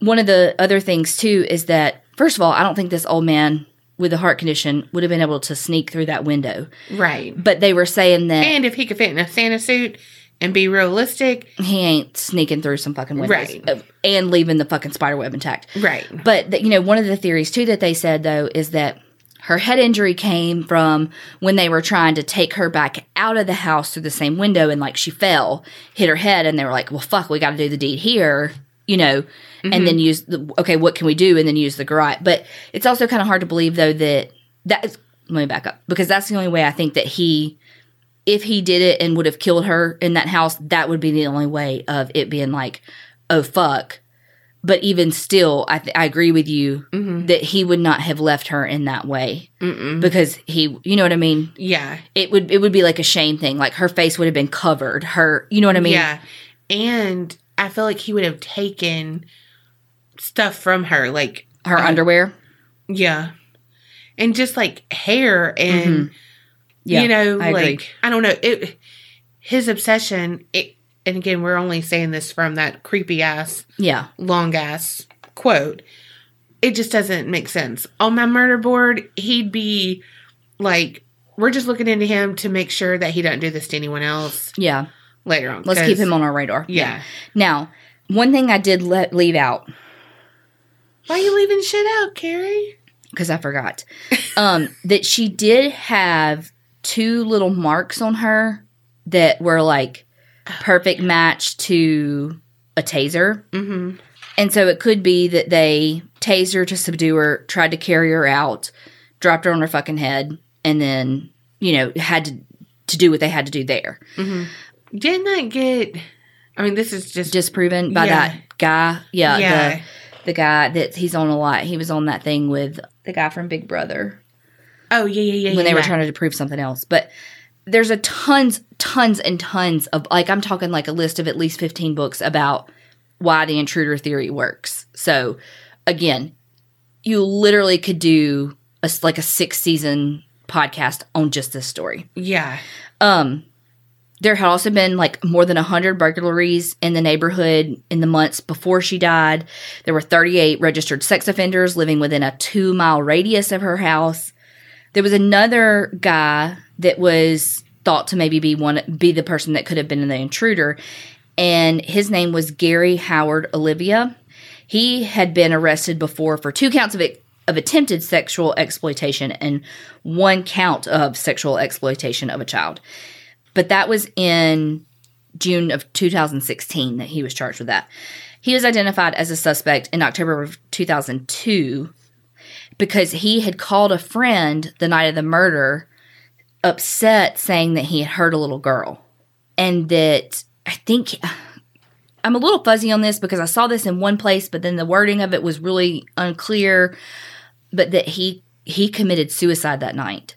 Speaker 2: one of the other things too is that, first of all, I don't think this old man with a heart condition would have been able to sneak through that window.
Speaker 1: Right.
Speaker 2: But they were saying that
Speaker 1: And if he could fit in a Santa suit and be realistic,
Speaker 2: he ain't sneaking through some fucking windows
Speaker 1: Right.
Speaker 2: and leaving the fucking spider web intact.
Speaker 1: right.
Speaker 2: But that you know, one of the theories too that they said though is that her head injury came from when they were trying to take her back out of the house through the same window and like she fell, hit her head, and they were like, "Well, fuck, we got to do the deed here," you know, and mm-hmm. then use the okay, what can we do, and then use the garage. But it's also kind of hard to believe though that that is. Let me back up because that's the only way I think that he if he did it and would have killed her in that house, that would be the only way of it being like, oh fuck. But even still, I, th- I agree with you mm-hmm. that he would not have left her in that way because he, you know what I mean.
Speaker 1: Yeah.
Speaker 2: It would it would be like a shame thing. Like her face would have been covered. Her, you know what I mean.
Speaker 1: yeah. And I feel like he would have taken stuff from her, like,
Speaker 2: Her underwear.
Speaker 1: yeah. And just like hair and, mm-hmm.
Speaker 2: Yeah,
Speaker 1: you know,
Speaker 2: I
Speaker 1: like, I don't know. It, his obsession, it, and again, we're only saying this from that creepy ass
Speaker 2: Yeah,
Speaker 1: long ass quote. It just doesn't make sense. On my murder board, he'd be like, we're just looking into him to make sure that he doesn't do this to anyone else
Speaker 2: yeah.
Speaker 1: later on.
Speaker 2: Let's keep him on our radar.
Speaker 1: Yeah.
Speaker 2: Now, one thing I did let leave out
Speaker 1: Why are you leaving shit out, Kerri?
Speaker 2: because I forgot um, that she did have two little marks on her that were like perfect match to a taser.
Speaker 1: Mm-hmm.
Speaker 2: And so it could be that they tased her to subdue her, tried to carry her out, dropped her on her fucking head, and then, you know, had to, to do what they had to do there.
Speaker 1: Didn't that get? I mean, this is just
Speaker 2: Disproven by
Speaker 1: Yeah.
Speaker 2: that guy. Yeah,
Speaker 1: Yeah.
Speaker 2: The, the guy that he's on a lot. He was on that thing with the guy from Big Brother.
Speaker 1: oh yeah yeah yeah
Speaker 2: when they
Speaker 1: yeah.
Speaker 2: were trying to prove something else. But there's a tons, tons and tons of like I'm talking like a list of at least 15 books about why the intruder theory works. So again, you literally could do a, like a six season podcast on just this story.
Speaker 1: yeah
Speaker 2: Um, there had also been like more than 100 burglaries in the neighborhood in the months before she died. There were 38 registered sex offenders living within a two mile radius of her house. There was another guy that was thought to maybe be one be the person that could have been the intruder, and his name was Gary Howard Oliva. He had been arrested before for two counts of of attempted sexual exploitation and one count of sexual exploitation of a child. But that was in June of 2016 that he was charged with that. He was identified as a suspect in October of 2002 because he had called a friend the night of the murder upset saying that he had hurt a little girl and that I think I'm a little fuzzy on this because I saw this in one place but then the wording of it was really unclear but that he he committed suicide that night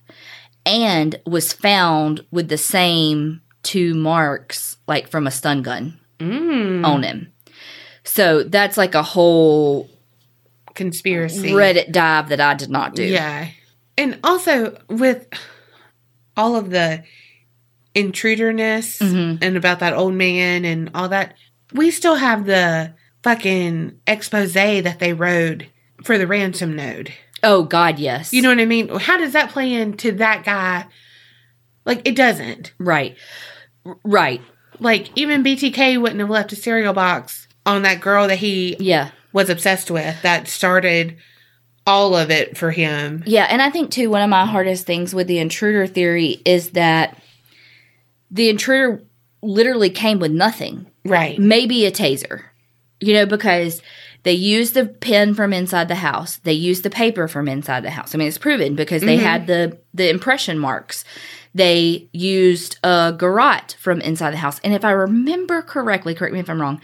Speaker 2: and was found with the same two marks like from a stun gun mm. on him. So that's like a whole
Speaker 1: conspiracy
Speaker 2: Reddit dive that I did not do.
Speaker 1: Yeah. And also with all of the intruderness
Speaker 2: Mm-hmm.
Speaker 1: and about that old man and all that, we still have the fucking expose that they wrote for the ransom node.
Speaker 2: Oh God, yes.
Speaker 1: You know what I mean? How does that play into that guy? Like, it doesn't.
Speaker 2: right, right.
Speaker 1: Like, even BTK wouldn't have left a cereal box on that girl that he
Speaker 2: Yeah,
Speaker 1: was obsessed with that started all of it for him.
Speaker 2: yeah. And I think too one of my hardest things with the intruder theory is that the intruder literally came with nothing.
Speaker 1: Right.
Speaker 2: maybe a taser, you know, because they used the pen from inside the house. They used the paper from inside the house. I mean, it's proven because they mm-hmm. had the the impression marks. They used a garrote from inside the house. And if I remember correctly, correct me if I'm wrong,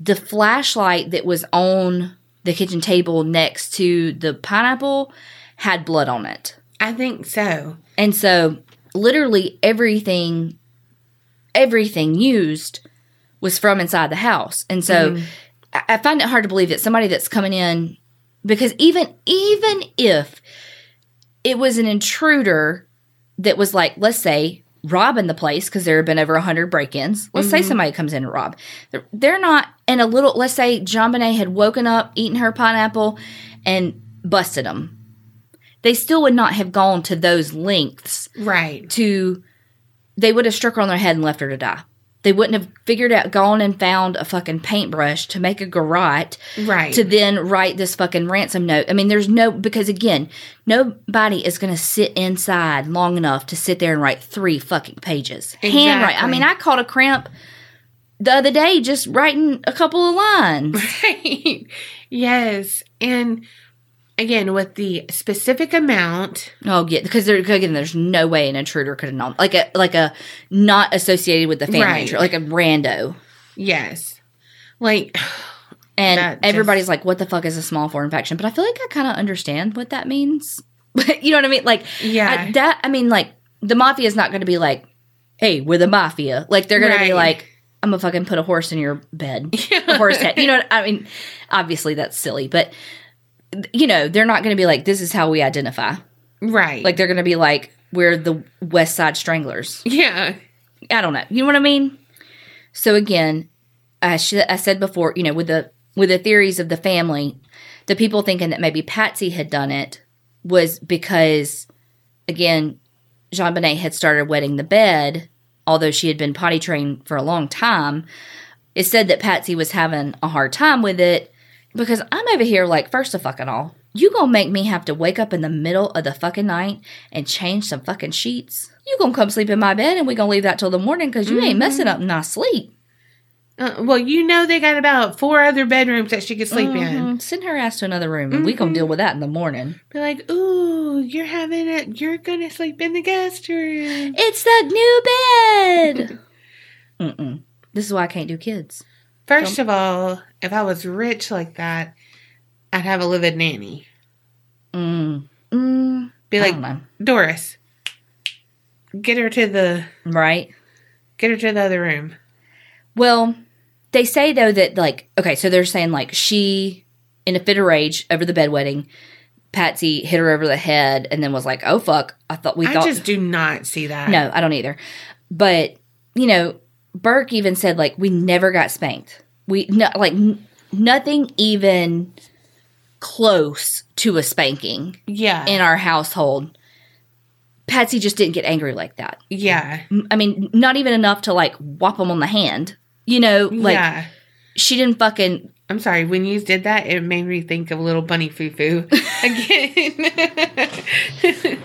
Speaker 2: the flashlight that was on the kitchen table next to the pineapple had blood on it.
Speaker 1: I think so.
Speaker 2: And so literally everything everything used was from inside the house. And so mm-hmm. I I find it hard to believe that somebody that's coming in because even even if it was an intruder that was like let's say robbing the place because there have been over 100 break-ins let's say mm-hmm. somebody comes in to rob they're, they're not in a little let's say JonBenét had woken up eaten her pineapple and busted them they still would not have gone to those lengths
Speaker 1: Right.
Speaker 2: to they would have struck her on their head and left her to die. They wouldn't have figured out gone and found a fucking paintbrush to make a garrote
Speaker 1: Right.
Speaker 2: to then write this fucking ransom note. I mean, there's no because again, nobody is gonna sit inside long enough to sit there and write three fucking pages. Handwrite. I mean, I caught a cramp the other day just writing a couple of lines.
Speaker 1: Right. yes. And again, with the specific amount,
Speaker 2: Oh yeah, because there again, there's no way an intruder could have known like a like a not associated with the family,
Speaker 1: Right.
Speaker 2: intruder, like a rando.
Speaker 1: yes. Like,
Speaker 2: And everybody's
Speaker 1: just-
Speaker 2: like, "What the fuck is a small foreign infection?" But I feel like I kind of understand what that means. you know what I mean? Like,
Speaker 1: Yeah.
Speaker 2: I, that. I mean, like the mafia is not going to be like, "Hey, we're the mafia." Like they're going to be like, "I'm gonna fucking put a horse in your bed, a horse head." You know? What, I mean, obviously that's silly, but you know, they're not going to be like, "This is how we identify."
Speaker 1: right.
Speaker 2: Like they're going to be like, "We're the West Side Stranglers."
Speaker 1: yeah.
Speaker 2: I don't know. You know what I mean? So again, I sh- I said before, you know, with the with the theories of the family, the people thinking that maybe Patsy had done it was because, again, JonBenét had started wetting the bed, although she had been potty trained for a long time. It said that Patsy was having a hard time with it because I'm over here like, first of fucking all, You gonna make me have to wake up in the middle of the fucking night and change some fucking sheets? You gonna come sleep in my bed and we gonna leave that till the morning because you ain't messing up my sleep.
Speaker 1: Uh, well, you know they got about four other bedrooms that she could sleep in.
Speaker 2: Mhm. Send her ass to another room and we gonna deal with that in the morning.
Speaker 1: Be like, ooh, you're having it. You're gonna sleep in the guest room.
Speaker 2: It's the new bed. Mm-mm. This is why I can't do kids.
Speaker 1: First of all, if I was rich like that, I'd have a live-in nanny.
Speaker 2: Mm. Mm.
Speaker 1: Be like. Doris, get her to the
Speaker 2: Right.
Speaker 1: get her to the other room.
Speaker 2: Well, they say though that like okay, so they're saying like she in a fit of rage over the bedwetting, Patsy hit her over the head and then was like, "Oh fuck, I thought we
Speaker 1: I
Speaker 2: thought
Speaker 1: just do not see that.
Speaker 2: no, I don't either." But you know, Burke even said like we never got spanked. We no, like n- nothing even close to a spanking
Speaker 1: Yeah.
Speaker 2: in our household. Patsy just didn't get angry like that.
Speaker 1: yeah.
Speaker 2: I mean, not even enough to like whop him on the hand. You know, like
Speaker 1: yeah.
Speaker 2: she didn't fucking
Speaker 1: I'm sorry, when you did that, it made me think of little bunny foo foo again.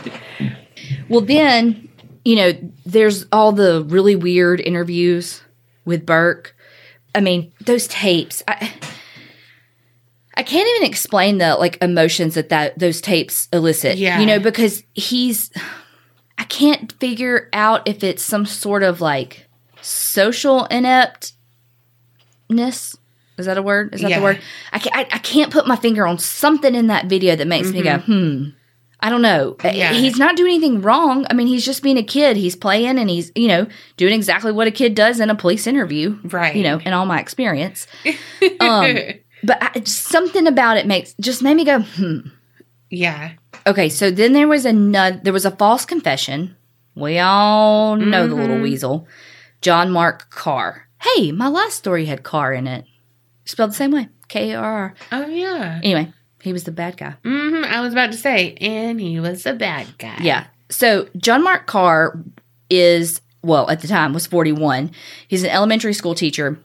Speaker 2: Well, then, you know, there's all the really weird interviews with Burke. I mean, those tapes. I, I can't even explain the like emotions that that those tapes elicit.
Speaker 1: Yeah.
Speaker 2: you know, because he's. I can't figure out if it's some sort of like social ineptness. Is that a word? Is that
Speaker 1: Yeah.
Speaker 2: the word? I can't, I, I can't put my finger on something in that video that makes me go, hmm. I don't know. Uh,
Speaker 1: Yeah.
Speaker 2: He's not doing anything wrong. I mean, he's just being a kid. He's playing and he's, you know, doing exactly what a kid does in a police interview.
Speaker 1: Right.
Speaker 2: You know, in all my experience. Um, but I, something about it makes just made me go, hmm.
Speaker 1: yeah.
Speaker 2: Okay, so then there was another. There was a false confession. We all know the little weasel, John Mark Karr. Hey, my last story had Karr in it, spelled the same way, K R R.
Speaker 1: Oh yeah.
Speaker 2: Anyway, he was the bad guy.
Speaker 1: hmm I was about to say, and he was a bad guy.
Speaker 2: Yeah. So John Mark Karr is well at the time was 41. He's an elementary school teacher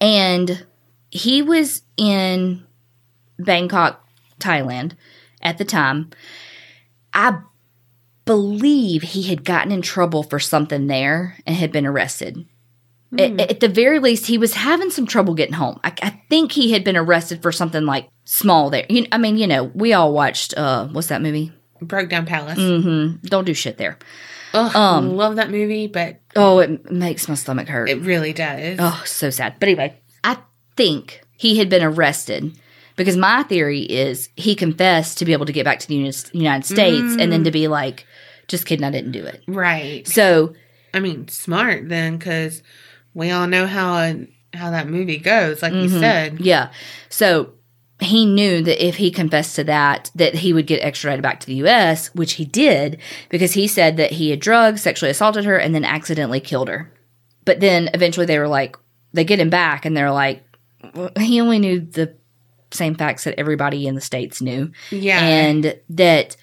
Speaker 2: and he was in Bangkok, Thailand at the time. I believe he had gotten in trouble for something there and had been arrested. At, at the very least, he was having some trouble getting home. I, I think he had been arrested for something like small there. You, I mean, you know, we all watched uh, what's that movie?
Speaker 1: Brokedown Palace.
Speaker 2: Mm-hmm. Don't do shit there.
Speaker 1: Ugh,
Speaker 2: Um,
Speaker 1: love that movie, but
Speaker 2: Oh, it makes my stomach hurt.
Speaker 1: it really does.
Speaker 2: oh, so sad. But anyway, I think he had been arrested because my theory is he confessed to be able to get back to the United States and then to be like, just kidding, I didn't do it.
Speaker 1: Right.
Speaker 2: So,
Speaker 1: I mean, smart then, because we all know how how that movie goes. Like you mm-hmm. said.
Speaker 2: yeah. So he knew that if he confessed to that, that he would get extradited back to the U.S., which he did because he said that he had drugged, sexually assaulted her, and then accidentally killed her. But then eventually they were like, they get him back, and they're like, well, he only knew the same facts that everybody in the states knew,
Speaker 1: Yeah.
Speaker 2: and that.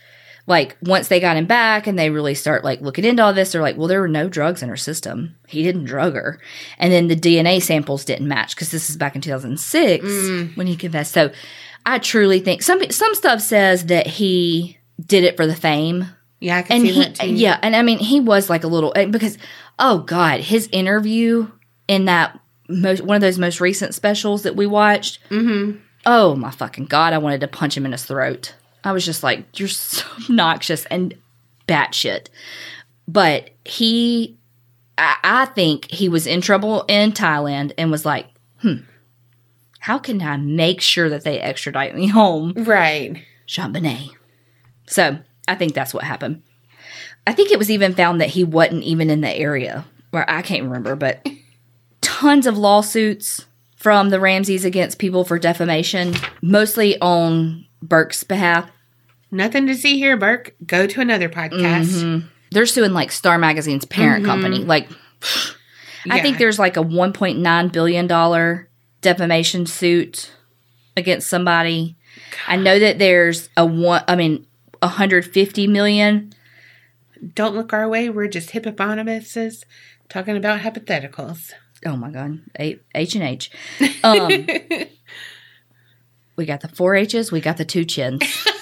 Speaker 2: Like once they got him back and they really start like looking into all this, they're like, well, there were no drugs in her system. He didn't drug her, and then the DNA samples didn't match because this is back in 2006 when he confessed. So I truly think some some stuff says that he did it for the fame,
Speaker 1: yeah, I can
Speaker 2: and
Speaker 1: see
Speaker 2: he
Speaker 1: that too.
Speaker 2: yeah, and I mean he was like a little because oh god, his interview in that most one of those most recent specials that we watched.
Speaker 1: Mm-hmm.
Speaker 2: Oh my fucking god, I wanted to punch him in his throat. I was just like, you're so obnoxious and batshit. But he, I, I think he was in trouble in Thailand and was like, hmm, how can I make sure that they extradite me home?
Speaker 1: Right.
Speaker 2: JonBenét. So I think that's what happened. I think it was even found that he wasn't even in the area where I can't remember, but tons of lawsuits from the Ramseys against people for defamation, mostly on Burke's behalf.
Speaker 1: Nothing to see here, Burke. Go to another podcast.
Speaker 2: Mm-hmm. They're suing like Star Magazine's parent company. Like, I
Speaker 1: Yeah.
Speaker 2: think there's like a $1.9 billion defamation suit against somebody. I know that there's a one, I mean, 150 million.
Speaker 1: Don't look our way. We're just hippopotamuses talking about hypotheticals.
Speaker 2: Oh my God. H and H. We got the four H's, we got the two chins.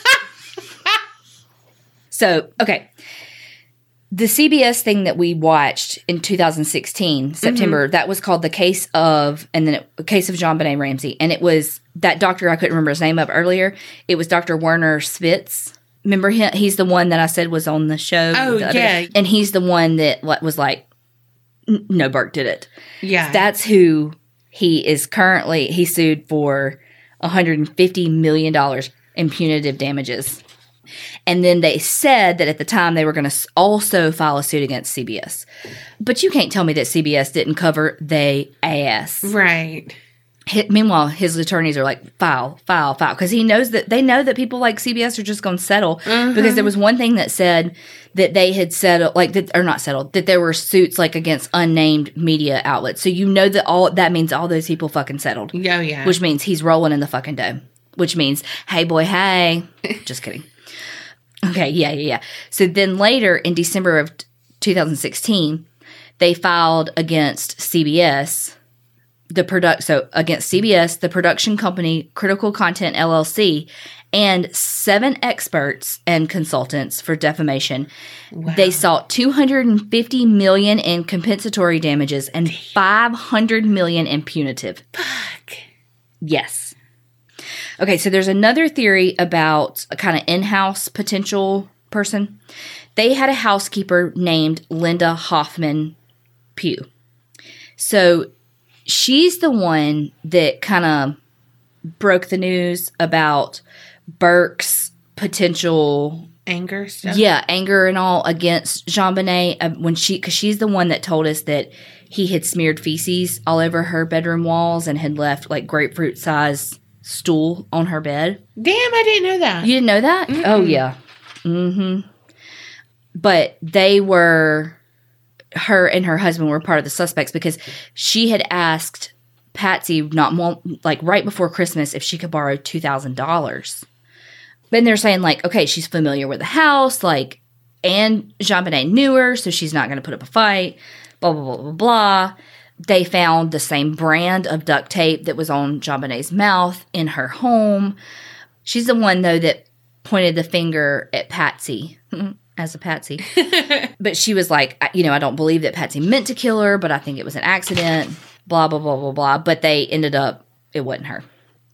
Speaker 2: So, okay. The CBS thing that we watched in 2016, mm-hmm. September, that was called The Case of, and then it, the Case of JonBenét Ramsey. And it was that doctor, I couldn't remember his name of earlier. It was Dr. Werner Spitz. Remember him? He's the one that I said was on the show.
Speaker 1: Oh,
Speaker 2: the other-
Speaker 1: yeah.
Speaker 2: And he's the one that was like, no, Burke did it.
Speaker 1: Yeah.
Speaker 2: That's who he is currently. He sued for 150 million dollars in punitive damages, and then they said that at the time they were going to also file a suit against CBS. But you can't tell me that CBS didn't cover they ass.
Speaker 1: right.
Speaker 2: Hi- Meanwhile, his attorneys are like file, file, file because he knows that they know that people like CBS are just going to settle. Mm-hmm. Because there was one thing that said that they had settled, like that, or not settled, that there were suits like against unnamed media outlets. So you know that all that means all those people fucking settled,
Speaker 1: Oh, yeah.
Speaker 2: which means he's rolling in the fucking dough. Which means, hey boy, hey, just kidding. Okay, yeah, yeah, yeah. So then later in December of 2016, they filed against CBS the product so against CBS, the production company Critical Content LLC, and seven experts and consultants for defamation. They sought 250 million in compensatory damages and 500 million in punitive.
Speaker 1: Fuck.
Speaker 2: Yes. Okay, so there's another theory about a kind of in-house potential person. They had a housekeeper named Linda Hoffman Pugh. So she's the one that kind of broke the news about Burke's potential
Speaker 1: Anger stuff.
Speaker 2: yeah, anger and all against JonBenét uh, when she, because she's the one that told us that he had smeared feces all over her bedroom walls and had left like grapefruit size stool on her bed.
Speaker 1: Damn, I didn't know that.
Speaker 2: You didn't know that? Oh yeah. Mm-hmm. But they were her and her husband were part of the suspects because she had asked Patsy not like right before Christmas if she could borrow two thousand dollars. Then they're saying like, okay, she's familiar with the house, like, and JonBenét knew her, so she's not going to put up a fight. Blah blah blah blah blah. They found the same brand of duct tape that was on JonBenét's mouth in her home. She's the one though that pointed the finger at Patsy as a Patsy. but she was like, you know, I don't believe that Patsy meant to kill her, but I think it was an accident. Blah blah blah blah blah. But they ended up it wasn't her.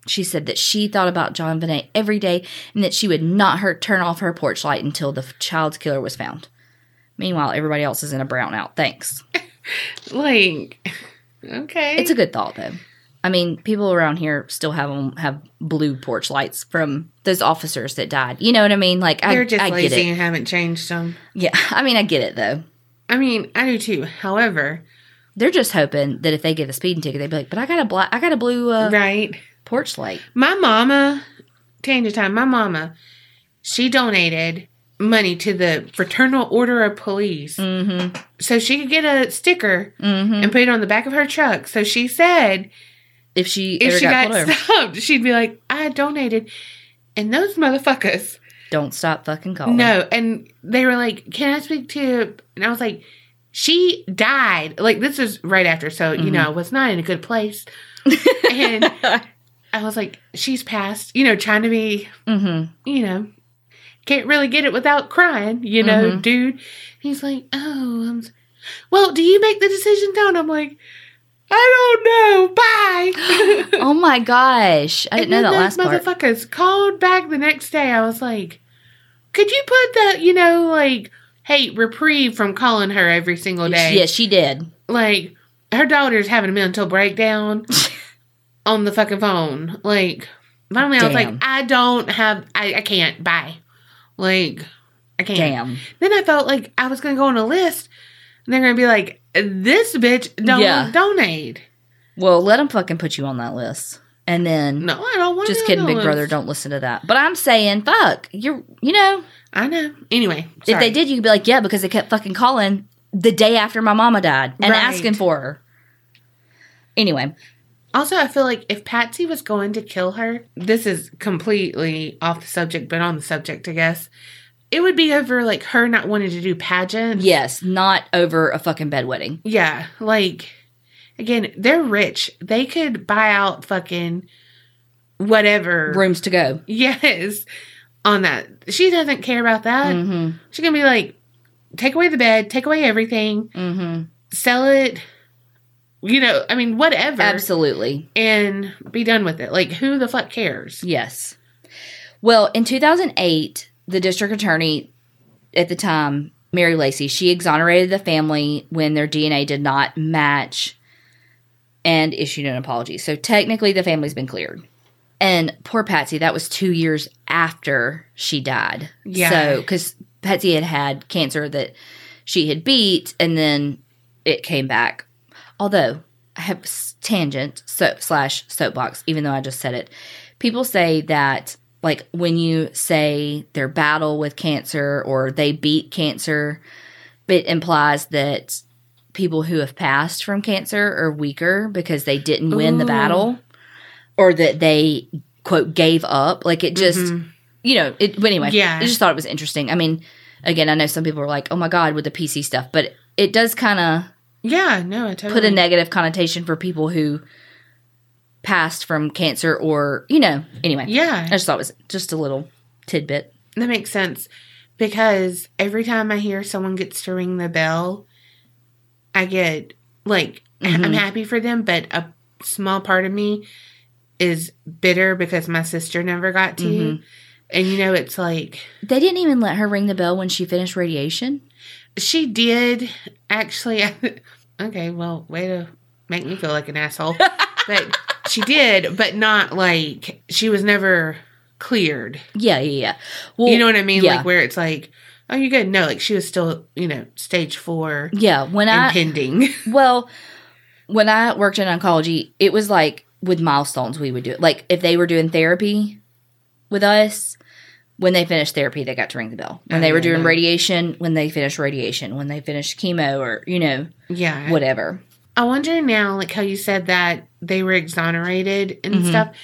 Speaker 2: She said that she thought about JonBenét every day and that she would not hurt turn off her porch light until the child's killer was found. Meanwhile, everybody else is in a brownout. Thanks.
Speaker 1: Like, okay.
Speaker 2: It's a good thought though. I mean, people around here still have 'em- have blue porch lights from those officers that died. You know what I mean? Like I,
Speaker 1: They're just
Speaker 2: I
Speaker 1: lazy and haven't changed them.
Speaker 2: Yeah, I mean, I get it though.
Speaker 1: I mean, I do too. However,
Speaker 2: They're just hoping that if they get a speeding ticket, they'd be like, "But I got a black, I got a blue uh,
Speaker 1: right.
Speaker 2: porch light."
Speaker 1: My mama, change of time, my mama, she donated money to the Fraternal Order of Police
Speaker 2: Mm-hmm.
Speaker 1: so she could get a sticker
Speaker 2: Mm-hmm.
Speaker 1: and put it on the back of her truck. So she said
Speaker 2: If she
Speaker 1: if she
Speaker 2: got,
Speaker 1: got, stopped, she'd be like, I donated. And those motherfuckers,
Speaker 2: don't stop fucking calling.
Speaker 1: no. And they were like, Can I speak to? And I was like, She died. Like, this is right after. So,
Speaker 2: Mm-hmm.
Speaker 1: you know, was not in a good place. and I was like, She's passed, you know, trying to be,
Speaker 2: mm-hmm.
Speaker 1: you know, can't really get it without crying, you know,
Speaker 2: Mhm.
Speaker 1: dude. He's like, Oh, I'm, s- well, do you make the decision down? I'm like, I don't know. Bye.
Speaker 2: Oh my gosh, I didn't know
Speaker 1: And
Speaker 2: that last
Speaker 1: those
Speaker 2: part.
Speaker 1: motherfuckers called back the next day. I was like, could you put that, you know, like, hey, reprieve from calling her every single day?
Speaker 2: Yes, she did.
Speaker 1: Like, her daughter's having a mental breakdown on the fucking phone. Like, finally, I was like, I don't have, I, I can't, bye. Like, I can't.
Speaker 2: Damn.
Speaker 1: Then I felt like I was going to go on a list and they're going to be like, this bitch don't
Speaker 2: Yeah.
Speaker 1: donate.
Speaker 2: Well, let them fucking put you on that list, and then
Speaker 1: No, I don't want to.
Speaker 2: just kidding, Big Brother. Don't listen to that. But I'm saying, fuck, you're, you know,
Speaker 1: I know. Anyway,
Speaker 2: if
Speaker 1: sorry.
Speaker 2: they did, you'd be like, yeah, because they kept fucking calling the day after my mama died and
Speaker 1: Right.
Speaker 2: asking for her. Anyway,
Speaker 1: Also, I feel like if Patsy was going to kill her, this is completely off the subject, but on the subject, I guess. It would be over like her not wanting to do pageants.
Speaker 2: yes, not over a fucking bedwetting.
Speaker 1: Yeah. Like, again, they're rich. They could buy out fucking whatever.
Speaker 2: Rooms to go.
Speaker 1: Yes. on that. She doesn't care about that.
Speaker 2: Mm-hmm.
Speaker 1: She's gonna be like, take away the bed, take away everything,
Speaker 2: Mm-hmm.
Speaker 1: sell it. You know, I mean, whatever,
Speaker 2: Absolutely.
Speaker 1: and be done with it. Like, who the fuck cares?
Speaker 2: Yes. Well, in 2008, the district attorney at the time, Mary Lacy, she exonerated the family when their DNA did not match and issued an apology. So technically, the family's been cleared. And poor Patsy, that was two years after she died.
Speaker 1: Yeah.
Speaker 2: So, because Patsy had had cancer that she had beat, and then it came back. Although, I have tangent so, slash soapbox, even though I just said it. People say that, like, when you say their battle with cancer or they beat cancer, it implies that people who have passed from cancer are weaker because they didn't win the battle or that they, quote, gave up. Like, it just, mm-hmm. you know, it, but anyway,
Speaker 1: Yeah.
Speaker 2: I just thought it was interesting. I mean, again, I know some people are like, oh my God, with the PC stuff, but it does kind of
Speaker 1: Yeah, no, I totally.
Speaker 2: put a negative connotation for people who passed from cancer or, you know, anyway.
Speaker 1: Yeah,
Speaker 2: I just thought it was just a little tidbit.
Speaker 1: that makes sense because every time I hear someone gets to ring the bell, I get like
Speaker 2: Mm-hmm.
Speaker 1: I'm happy for them, but a small part of me is bitter because my sister never got to.
Speaker 2: Mm-hmm.
Speaker 1: And you know, it's like
Speaker 2: They didn't even let her ring the bell when she finished radiation.
Speaker 1: she did actually. okay, well, way to make me feel like an asshole. but she did, but not like she was never cleared.
Speaker 2: Yeah, yeah, yeah. Well,
Speaker 1: you know what I mean?
Speaker 2: yeah.
Speaker 1: Like where it's like, oh, you good? No, like she was still, you know, stage four
Speaker 2: Yeah, when I
Speaker 1: impending.
Speaker 2: well, when I worked in oncology, it was like with milestones we would do it. Like if they were doing therapy with us, when they finished therapy, they got to ring the bell. When
Speaker 1: Oh,
Speaker 2: they were
Speaker 1: yeah,
Speaker 2: doing
Speaker 1: no.
Speaker 2: radiation, when they finished radiation, when they finished chemo, or you know
Speaker 1: yeah.
Speaker 2: whatever.
Speaker 1: I wonder now, like how you said that they were exonerated and
Speaker 2: Mm-hmm.
Speaker 1: stuff.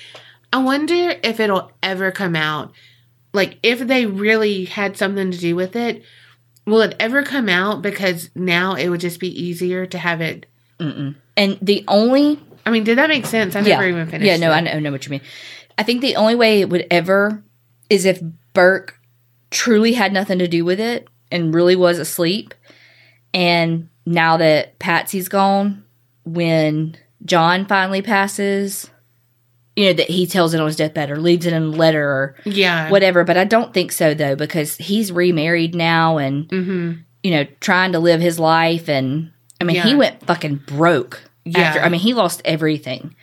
Speaker 1: I wonder if it'll ever come out. Like if they really had something to do with it, will it ever come out? Because now it would just be easier to have it.
Speaker 2: And the only
Speaker 1: I mean, did that make sense? I
Speaker 2: yeah,
Speaker 1: never even finished.
Speaker 2: yeah, no. I know, I know what you mean. I think the only way it would ever is if Burke truly had nothing to do with it and really was asleep. And now that Patsy's gone, when John finally passes, you know, that he tells it on his deathbed or leaves it in a letter or
Speaker 1: Yeah.
Speaker 2: whatever. But I don't think so, though, because he's remarried now and,
Speaker 1: Mm-hmm.
Speaker 2: you know, trying to live his life. And I mean, he went fucking broke.
Speaker 1: Yeah.
Speaker 2: After, I mean, he lost everything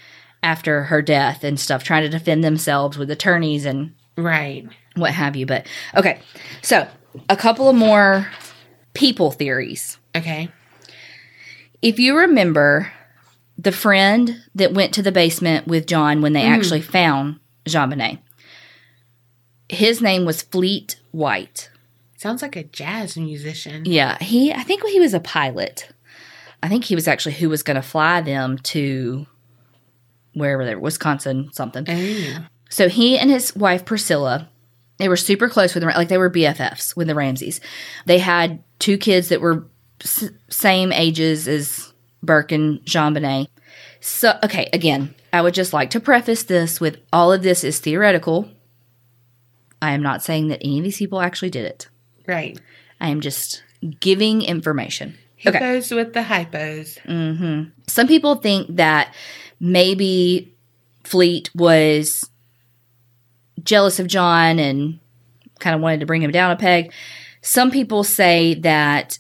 Speaker 2: after her death and stuff, trying to defend themselves with attorneys and
Speaker 1: Right.
Speaker 2: what have you. But okay, so a couple of more people theories.
Speaker 1: Okay.
Speaker 2: If you remember the friend that went to the basement with John when they mm-hmm. actually found JonBenét, his name was Fleet White.
Speaker 1: Sounds like a jazz musician.
Speaker 2: Yeah, he. I think he was a pilot. I think he was actually who was going to fly them to wherever they were, Wisconsin, something.
Speaker 1: Oh.
Speaker 2: So he and his wife Priscilla, they were super close with the like they were BFFs with the Ramseys. They had two kids that were s- same ages as Burke and JonBenét. So okay, again, I would just like to preface this with all of this is theoretical. I am not saying that any of these people actually did it.
Speaker 1: Right.
Speaker 2: I am just giving information. Okay.
Speaker 1: Hippos with the hypos. Mm-hmm.
Speaker 2: Some people think that maybe Fleet was jealous of John and kind of wanted to bring him down a peg. Some people say that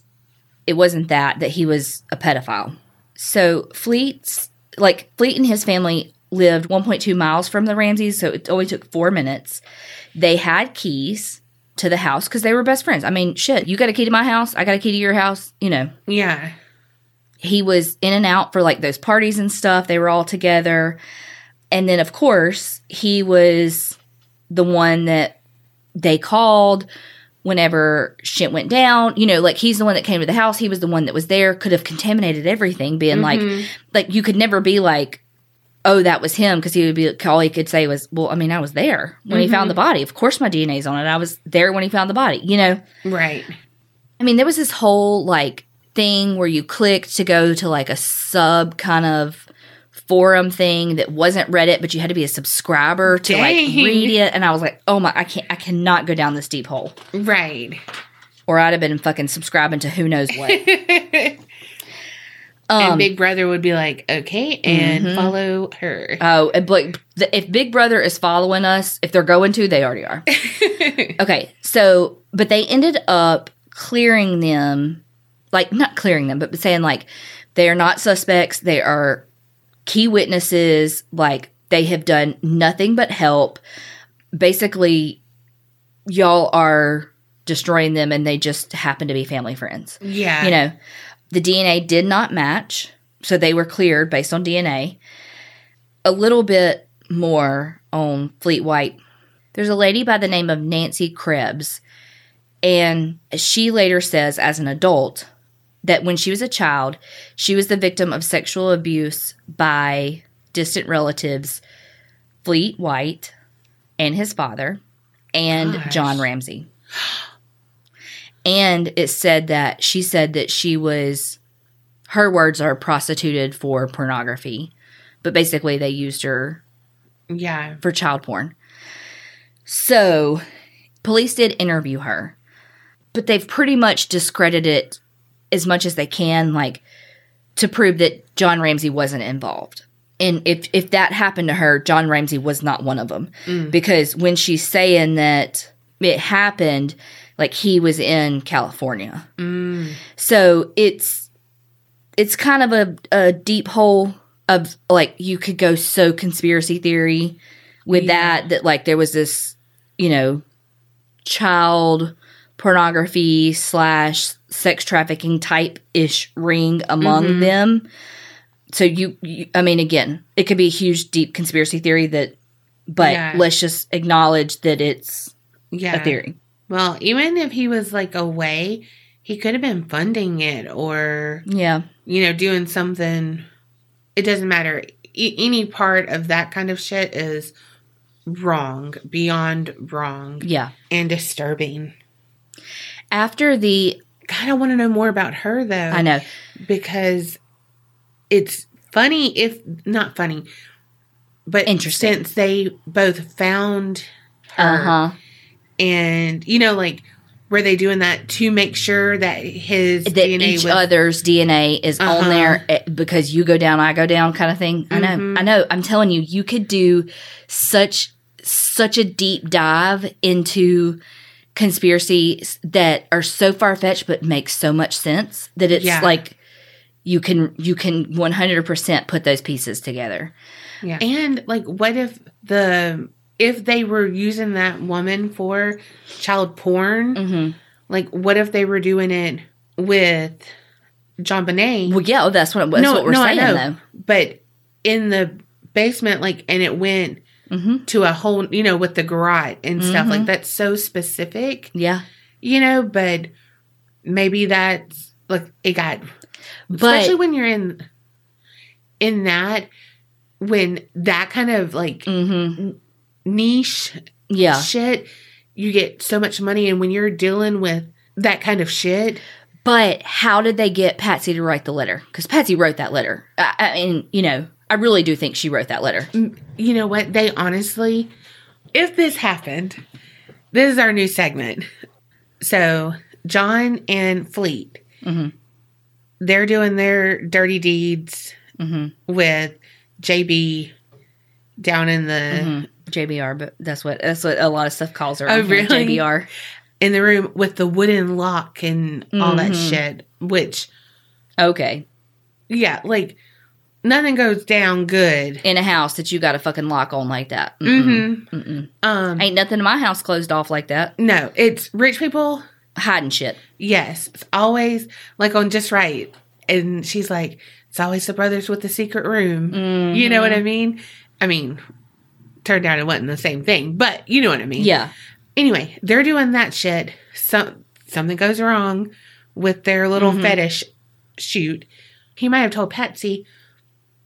Speaker 2: it wasn't that, that he was a pedophile. So Fleet's like Fleet and his family lived 1.2 miles from the Ramseys, so it only took four minutes. They had keys to the house because they were best friends. I mean, shit, you got a key to my house, I got a key to your house, you know
Speaker 1: Yeah.
Speaker 2: he was in and out for like those parties and stuff. They were all together. And then, of course, he was the one that they called whenever shit went down. You know, like he's the one that came to the house. He was the one that was there, could have contaminated everything, being like, mm-hmm. like you could never be like, oh, that was him. Cause he would be, all he could say was, well, I mean, I was there when he found the mm-hmm. body. Of course, my DNA's on it. I was there when he found the body, you know?
Speaker 1: Right.
Speaker 2: I mean, there was this whole like thing where you clicked to go to like a sub kind of forum thing that wasn't Reddit, but you had to be a subscriber to like
Speaker 1: Dang.
Speaker 2: read it. And I was like, oh my, I can't, I cannot go down this deep hole.
Speaker 1: Right.
Speaker 2: Or I'd have been fucking subscribing to who knows what.
Speaker 1: and
Speaker 2: Um,
Speaker 1: Big Brother would be like, okay, and
Speaker 2: Mhm.
Speaker 1: follow her.
Speaker 2: oh, and, but if Big Brother is following us, if they're going to, they already are. Okay, so but they ended up clearing them, like not clearing them, but saying like they are not suspects. They are key witnesses. Like they have done nothing but help. Basically, y'all are destroying them, and they just happen to be family friends.
Speaker 1: yeah.
Speaker 2: You know, the DNA did not match, so they were cleared based on DNA. A little bit more on Fleet White. There's a lady by the name of Nancy Krebs, and she later says, as an adult, that when she was a child, she was the victim of sexual abuse by distant relatives, Fleet White and his father, and
Speaker 1: Gosh.
Speaker 2: John Ramsey. And it said that she said that she was, her words are prostituted for pornography, but basically they used her
Speaker 1: Yeah.
Speaker 2: for child porn. So, police did interview her, but they've pretty much discredited it as much as they can, like to prove that John Ramsey wasn't involved. And if if that happened to her, John Ramsey was not one of them, because when she's saying that it happened, like he was in California.
Speaker 1: Mm.
Speaker 2: So it's it's kind of a, a deep hole of like you could go so conspiracy theory with
Speaker 1: Yeah.
Speaker 2: that that like there was this you know child pornography slash sex trafficking type ish ring among
Speaker 1: Mhm.
Speaker 2: them. So you, you, I mean, again, it could be a huge deep conspiracy theory that, but
Speaker 1: Yeah.
Speaker 2: let's just acknowledge that it's
Speaker 1: Yeah.
Speaker 2: a theory.
Speaker 1: Well, even if he was like away, he could have been funding it or,
Speaker 2: Yeah,
Speaker 1: you know, doing something. It doesn't matter. E- any part of that kind of shit is wrong, beyond wrong,
Speaker 2: yeah.
Speaker 1: and disturbing.
Speaker 2: After the,
Speaker 1: God, I want to know more about her though.
Speaker 2: I know,
Speaker 1: because it's funny if not funny, but
Speaker 2: Interesting.
Speaker 1: since they both found her,
Speaker 2: uh huh.
Speaker 1: and you know, like were they doing that to make sure that his
Speaker 2: that
Speaker 1: DNA
Speaker 2: each
Speaker 1: was
Speaker 2: other's DNA is
Speaker 1: Uh-huh.
Speaker 2: on there eh, because you go down, I go down, kind of thing. I know,
Speaker 1: Mhm.
Speaker 2: I know. I'm telling you, you could do such such a deep dive into conspiracies that are so far fetched but make so much sense that it's
Speaker 1: Yeah.
Speaker 2: like you can you can 100% put those pieces together.
Speaker 1: Yeah. And like what if the if they were using that woman for child porn,
Speaker 2: hmm
Speaker 1: like what if they were doing it with JonBenét?
Speaker 2: Well, yeah, that's what that's what we're saying though.
Speaker 1: But in the basement, like and it went
Speaker 2: hmm
Speaker 1: to a whole you know, with the garage and stuff,
Speaker 2: Mhm.
Speaker 1: like that's so specific,
Speaker 2: Yeah,
Speaker 1: you know, but maybe that's like it got
Speaker 2: but
Speaker 1: especially when you're in in that when that kind of like
Speaker 2: mm-hmm.
Speaker 1: niche
Speaker 2: yeah,
Speaker 1: shit you get so much money and when you're dealing with that kind of shit
Speaker 2: But how did they get Patsy to write the letter? Because Patsy wrote that letter. I, I mean, you know, I really do think she wrote that letter.
Speaker 1: you know what they honestly if this happened this is our new segment so john and fleet
Speaker 2: Mhm.
Speaker 1: they're doing their dirty deeds
Speaker 2: hmm
Speaker 1: with jb down in the
Speaker 2: hmm JBR, but that's what that's what a lot of stuff calls her.
Speaker 1: Oh, really?
Speaker 2: JBR.
Speaker 1: in the room with the wooden lock and all that
Speaker 2: Mhm.
Speaker 1: shit which
Speaker 2: Okay,
Speaker 1: yeah like nothing goes down good
Speaker 2: in a house that you got a fucking lock on like that. Mm-mm.
Speaker 1: hmm
Speaker 2: Mm-mm.
Speaker 1: um
Speaker 2: Ain't nothing in my house closed off like that.
Speaker 1: no it's rich people
Speaker 2: Hiding shit.
Speaker 1: Yes, it's always like on just right. And she's like, it's always the brothers with the secret room. You know what
Speaker 2: Mm-hmm.
Speaker 1: I mean? I mean, turned out it wasn't the same thing, but you know what I mean.
Speaker 2: Yeah.
Speaker 1: Anyway, they're doing that shit. Some something goes wrong with their little
Speaker 2: Mhm.
Speaker 1: fetish shoot. He might have told Patsy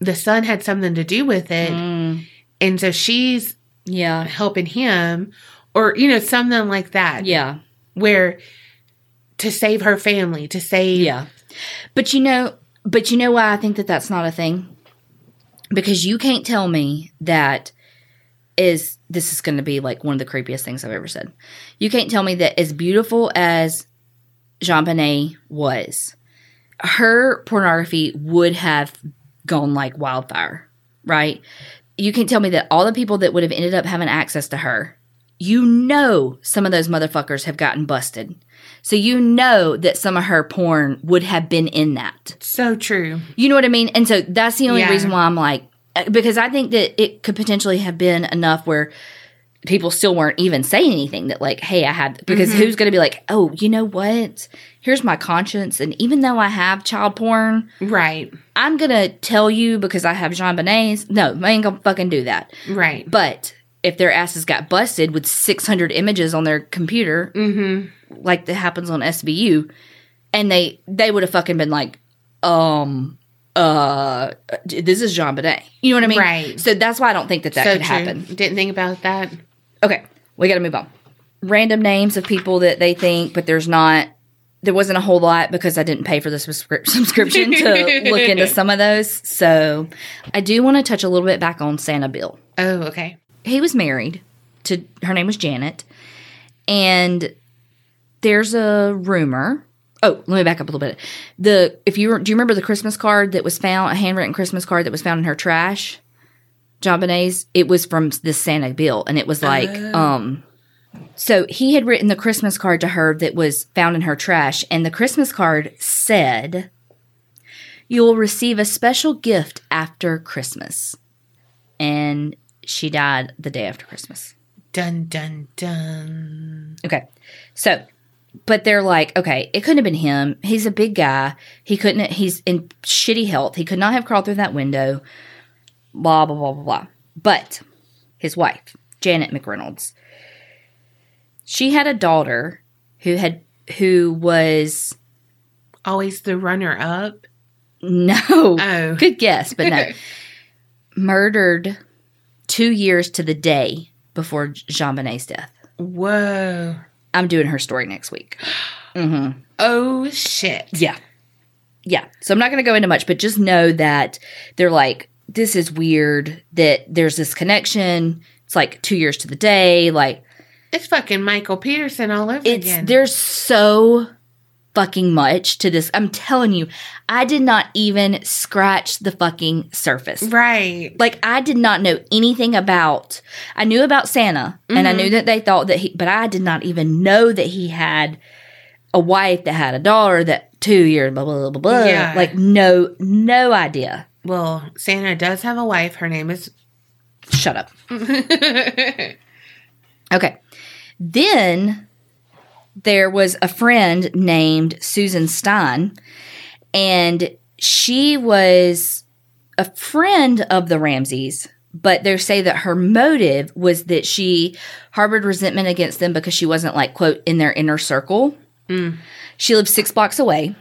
Speaker 1: the son had something to do with it,
Speaker 2: Mm.
Speaker 1: and so she's
Speaker 2: Yeah.
Speaker 1: helping him, or you know something like that.
Speaker 2: Yeah.
Speaker 1: where to save her family, to save
Speaker 2: Yeah. But you know, but you know why I think that that's not a thing? because you can't tell me that is this is going to be like one of the creepiest things I've ever said. You can't tell me that as beautiful as JonBenét was, her pornography would have gone like wildfire, right? You can't tell me that all the people that would have ended up having access to her, you know, some of those motherfuckers have gotten busted. So you know that some of her porn would have been in that.
Speaker 1: So true.
Speaker 2: You know what I mean? And so that's the only
Speaker 1: Yeah.
Speaker 2: reason why I'm like, uh, because I think that it could potentially have been enough where people still weren't even saying anything that, like, hey, I had, because
Speaker 1: Mm-hmm.
Speaker 2: who's going to be like, oh, you know what? Here's my conscience. And even though I have child porn,
Speaker 1: Right.
Speaker 2: I'm going to tell you because I have JonBenét's. No, I ain't to fucking do that.
Speaker 1: Right.
Speaker 2: But if their asses got busted with 600 images on their computer,
Speaker 1: mm-hmm.
Speaker 2: like that happens on SVU, and they they would have fucking been like, um, uh, this is JonBenét. You know what I mean?
Speaker 1: Right.
Speaker 2: So that's why I don't think that that
Speaker 1: so
Speaker 2: could
Speaker 1: true.
Speaker 2: happen.
Speaker 1: Didn't think about that.
Speaker 2: Okay, we got to move on. Random names of people that they think, but there's not. There wasn't a whole lot because I didn't pay for the subscri- subscription to look into some of those. So I do want to touch a little bit back on Santa Bill.
Speaker 1: Oh, okay.
Speaker 2: he was married to her name was Janet, and there's a rumor. Oh, let me back up a little bit. The if you do you remember the Christmas card that was found, a handwritten Christmas card that was found in her trash, JonBenét's. It was from this Santa Bill, and it was like, um, so he had written the Christmas card to her that was found in her trash, and the Christmas card said, "You will receive a special gift after Christmas," and she died the day after Christmas.
Speaker 1: Dun dun dun.
Speaker 2: Okay. So, but they're like, okay, it couldn't have been him. He's a big guy. He couldn't, he's in shitty health. He could not have crawled through that window. Blah, blah, blah, blah, blah. But his wife, Janet McReynolds, she had a daughter who had, who was,
Speaker 1: Always the runner up.
Speaker 2: no,
Speaker 1: Oh.
Speaker 2: good guess, but no, murdered two years to the day before JonBenét's death.
Speaker 1: Whoa.
Speaker 2: I'm doing her story next week. Mm-hmm.
Speaker 1: Oh shit.
Speaker 2: Yeah. Yeah. So I'm not going to go into much, but just know that they're like, this is weird that there's this connection. It's like two years to the day. Like,
Speaker 1: It's fucking Michael Peterson all over
Speaker 2: it's,
Speaker 1: again.
Speaker 2: there's so fucking much to this. I'm telling you, I did not even scratch the fucking surface.
Speaker 1: right.
Speaker 2: Like, I did not know anything about, I knew about Santa and I knew mm-hmm. that they thought that he, but I did not even know that he had a wife that had a daughter that two years, blah, blah, blah, blah.
Speaker 1: Yeah.
Speaker 2: Like, no, no idea.
Speaker 1: Well, Santa does have a wife. Her name is.
Speaker 2: Shut up. Okay. Then there was a friend named Susan Stine, and she was a friend of the Ramseys, but they say that her motive was that she harbored resentment against them because she wasn't, like, quote, in their inner circle. Mm. She lived six blocks away.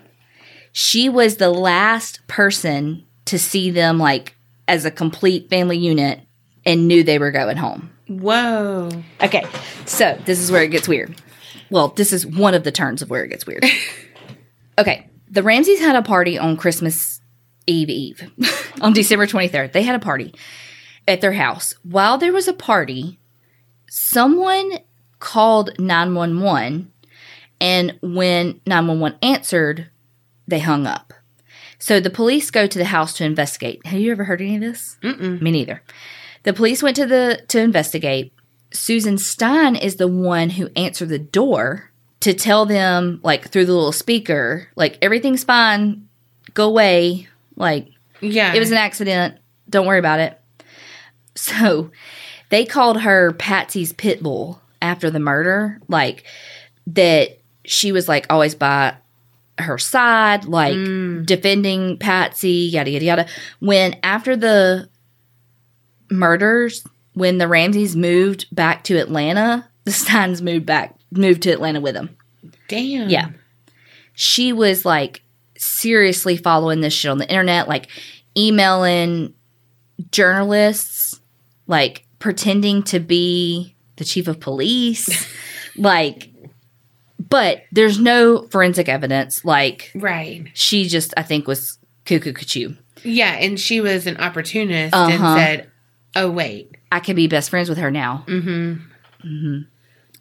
Speaker 2: She was the last person to see them, like, as a complete family unit and knew they were going home.
Speaker 1: Whoa.
Speaker 2: Okay, so this is where it gets weird. Well, this is one of the turns of where it gets weird. okay, the Ramseys had a party on Christmas Eve Eve on December 23rd. They had a party at their house. While there was a party, someone called 911, and when 911 answered, they hung up. So the police go to the house to investigate. Have you ever heard any of this?
Speaker 1: Mm-mm.
Speaker 2: Me neither. The police went to the to investigate. Susan Stine is the one who answered the door to tell them, like through the little speaker, like everything's fine, go away. Like
Speaker 1: Yeah.
Speaker 2: it was an accident. Don't worry about it. So they called her Patsy's pit bull after the murder, like that she was like always by her side, like mm. defending Patsy, yada yada yada. When after the murders, when the Ramseys moved back to Atlanta, the Stines moved back, moved to Atlanta with them.
Speaker 1: Damn.
Speaker 2: Yeah. She was like seriously following this shit on the internet, like emailing journalists, like pretending to be the chief of police. like, but there's no forensic evidence. Like,
Speaker 1: Right.
Speaker 2: she just, I think, was cuckoo cuckoo.
Speaker 1: Yeah, and she was an opportunist
Speaker 2: Uh-huh.
Speaker 1: and said, "Oh wait,
Speaker 2: I could be best friends with her now. Mm-hmm.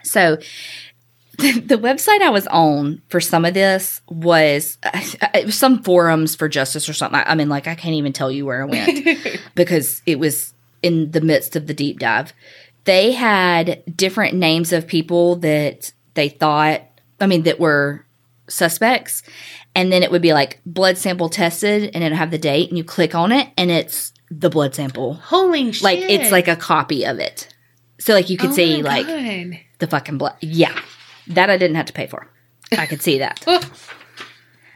Speaker 2: So the website I was on for some of this was it was some forums for justice or something. I mean, like I can't even tell you where I went because it was in the midst of the deep dive. They had different names of people that they thought, I mean, that were suspects. And then it would be like blood sample tested and it'd have the date and you click on it and it's the blood sample
Speaker 1: holy shit!"
Speaker 2: like it's like a copy of it. So like you could
Speaker 1: Oh
Speaker 2: see like
Speaker 1: God.
Speaker 2: the fucking blood. Yeah. That I didn't have to pay for. I could see that.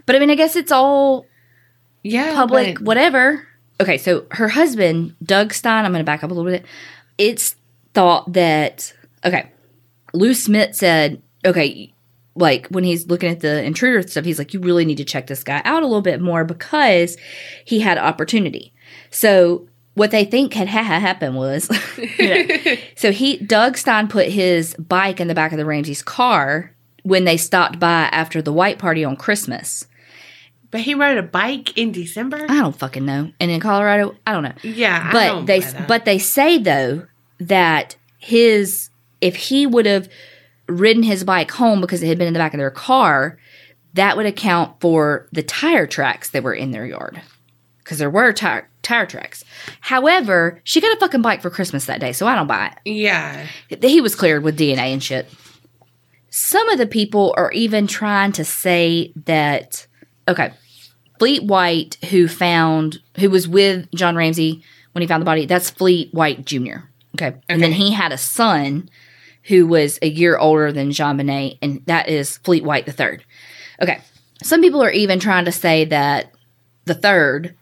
Speaker 2: But I mean I guess it's all
Speaker 1: yeah,
Speaker 2: public
Speaker 1: but-
Speaker 2: whatever. Okay, so her husband, Doug Stine, I'm going to back up a little bit. It's thought that okay, Lou Smit said, okay, like when he's looking at the intruder stuff, he's like, you really need to check this guy out a little bit more because he had opportunity. So what they think had ha- happened was, know, so he Doug Stine put his bike in the back of the Ramsey's car when they stopped by after the white party on Christmas.
Speaker 1: But he rode a bike in December.
Speaker 2: I don't fucking know. And in Colorado, I don't know.
Speaker 1: yeah, I
Speaker 2: But
Speaker 1: don't
Speaker 2: they but they say though that his if he would have ridden his bike home because it had been in the back of their car, that would account for the tire tracks that were in their yard. Because there were tire tire tracks. However, she got a fucking bike for Christmas that day, so I don't buy it. yeah. He was cleared with DNA and shit. Some of the people are even trying to say that okay, Fleet White, who found who was with John Ramsey when he found the body, that's Fleet White Jr. Okay. And then he had a son who was a year older than JonBenét, and that is Fleet White the third. Okay. Some people are even trying to say that the third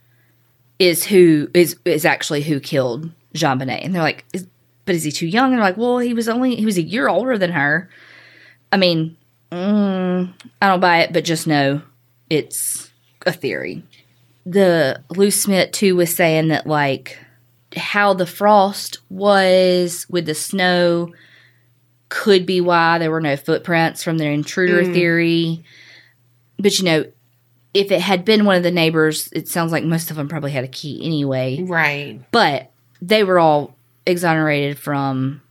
Speaker 2: is who is is actually who killed JonBenét. And they're like, is, but is he too young? And they're like, well, he was only he was a year older than her. I mean, mm, I don't buy it, but just know it's a theory. The Lou Smit too was saying that like how the frost was with the snow could be why there were no footprints from the intruder theory. But you know, if it had been one of the neighbors, it sounds like most of them probably had a key anyway.
Speaker 1: right.
Speaker 2: But they were all exonerated from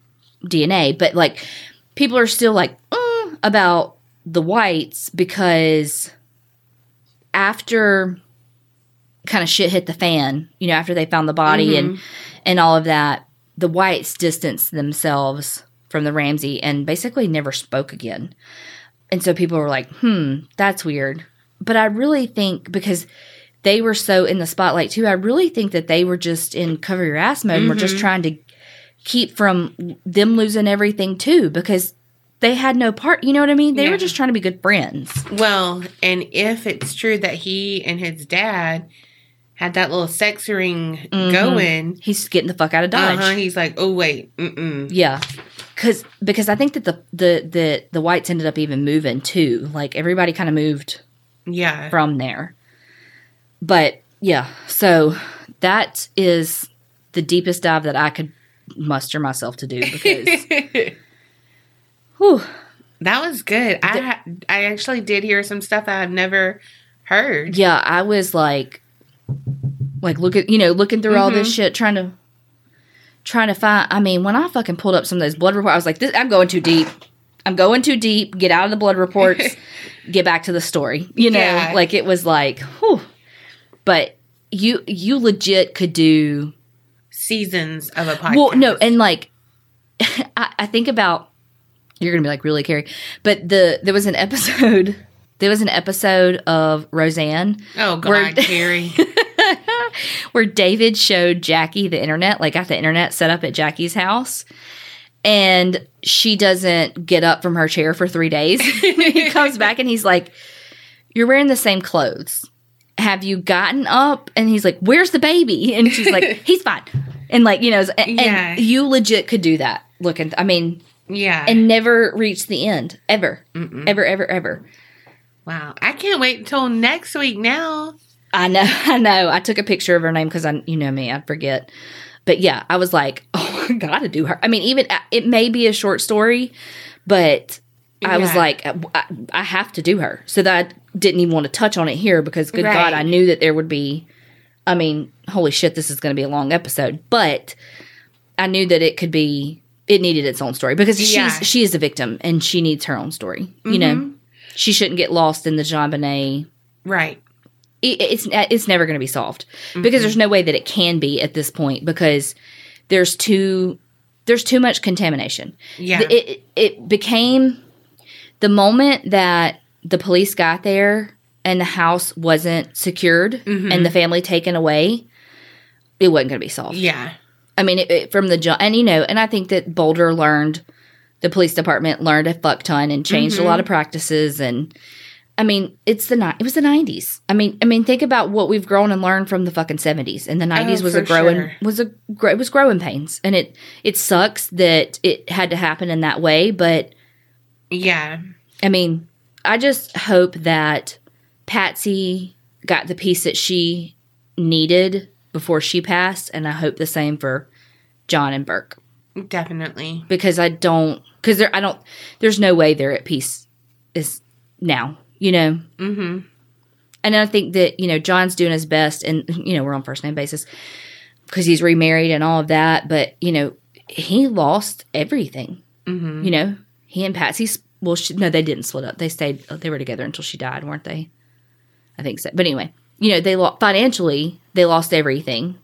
Speaker 2: DNA. But like, people are still like "Uh," about the whites because after kind of shit hit the fan, you know, after they found the body and and all of that, the whites distanced themselves from the Ramsey and basically never spoke again. And so people were like, "Hmm, that's weird." But I really think because they were so in the spotlight too, I really think that they were just in cover your ass mode and were just trying to keep from them losing everything too because they had no part. You know what I mean? They
Speaker 1: Yeah.
Speaker 2: were just trying to be good friends.
Speaker 1: Well, and if it's true that he and his dad had that little sex ring going,
Speaker 2: He's getting the fuck out of Dodge.
Speaker 1: uh-huh, he's like, oh wait, mm-mm.
Speaker 2: Yeah. Cause because I think that the the the the whites ended up even moving too. Like everybody kind of moved
Speaker 1: yeah,
Speaker 2: from there. But yeah, so that is the deepest dive that I could muster myself to do because whew,
Speaker 1: that was good. I I actually did hear some stuff I've never heard.
Speaker 2: yeah, I was like like look at you know, looking through all
Speaker 1: Mm-hmm.
Speaker 2: this shit trying to trying to find I mean, when I fucking pulled up some of those blood reports, I was like, this, I'm going too deep. I'm going too deep. Get out of the blood reports. get back to the story. You know,
Speaker 1: Yeah.
Speaker 2: like it was like, whew. But you you legit could do
Speaker 1: Seasons of a podcast.
Speaker 2: Well, no, and like I, I think about you're gonna be like really Kerri, but the there was an episode there was an episode of Roseanne
Speaker 1: oh
Speaker 2: where-
Speaker 1: God, Kerri.
Speaker 2: where David showed Jackie the internet, like got the internet set up at Jackie's house. And she doesn't get up from her chair for three days. he comes back and he's like, You're wearing the same clothes. Have you gotten up? And he's like, Where's the baby? And she's like, He's fine. And like, you know, and,
Speaker 1: Yeah.
Speaker 2: and you legit could do that. Looking, I mean,
Speaker 1: yeah.
Speaker 2: and never reach the end ever, ever, ever, ever.
Speaker 1: wow. I can't wait until next week now.
Speaker 2: I know, I know. I took a picture of her name because I, you know me, I forget. But yeah, I was like, oh, gotta do her. I mean, even uh, it may be a short story, but I was like, uh, I, I have to do her. So that I didn't even want to touch on it here because, good
Speaker 1: Right.
Speaker 2: God, I knew that there would be I mean, holy shit, this is going to be a long episode, but I knew that it could be it needed its own story because she's
Speaker 1: Yeah.
Speaker 2: she is a victim and she needs her own story. You know, mm-hmm. she shouldn't get lost in the JonBenét.
Speaker 1: Right.
Speaker 2: It, it's it's never going to be solved because mm-hmm. there's no way that it can be at this point because there's too there's too much contamination.
Speaker 1: Yeah.
Speaker 2: It, it became the moment that the police got there and the house wasn't secured mm-hmm. and the family taken away. It wasn't going to be solved.
Speaker 1: yeah.
Speaker 2: I mean, it, it- from the ju- and you know, and I think that Boulder learned, the police department learned a fuck ton and changed a lot mm-hmm. of practices. And I mean, it's the ni- it was the nineties. I mean, I mean, think about what we've grown and learned from the fucking seventies. And the oh, nineties
Speaker 1: Oh,
Speaker 2: was a growing
Speaker 1: sure.
Speaker 2: was a it was growing pains, and it it sucks that it had to happen in that way. But
Speaker 1: Yeah.
Speaker 2: I mean, I just hope that Patsy got the piece that she needed before she passed, and I hope the same for John and Burke
Speaker 1: Definitely.
Speaker 2: because I don't because there I don't there's no way they're at peace is now you know mm-hmm. and I think that you know John's doing his best and you know we're on first name basis because he's remarried and all of that but you know he lost everything mm-hmm. you know he and Patsy. Well, she, no they didn't split up they stayed they were together until she died weren't they I think so but anyway you know they lost financially they lost everything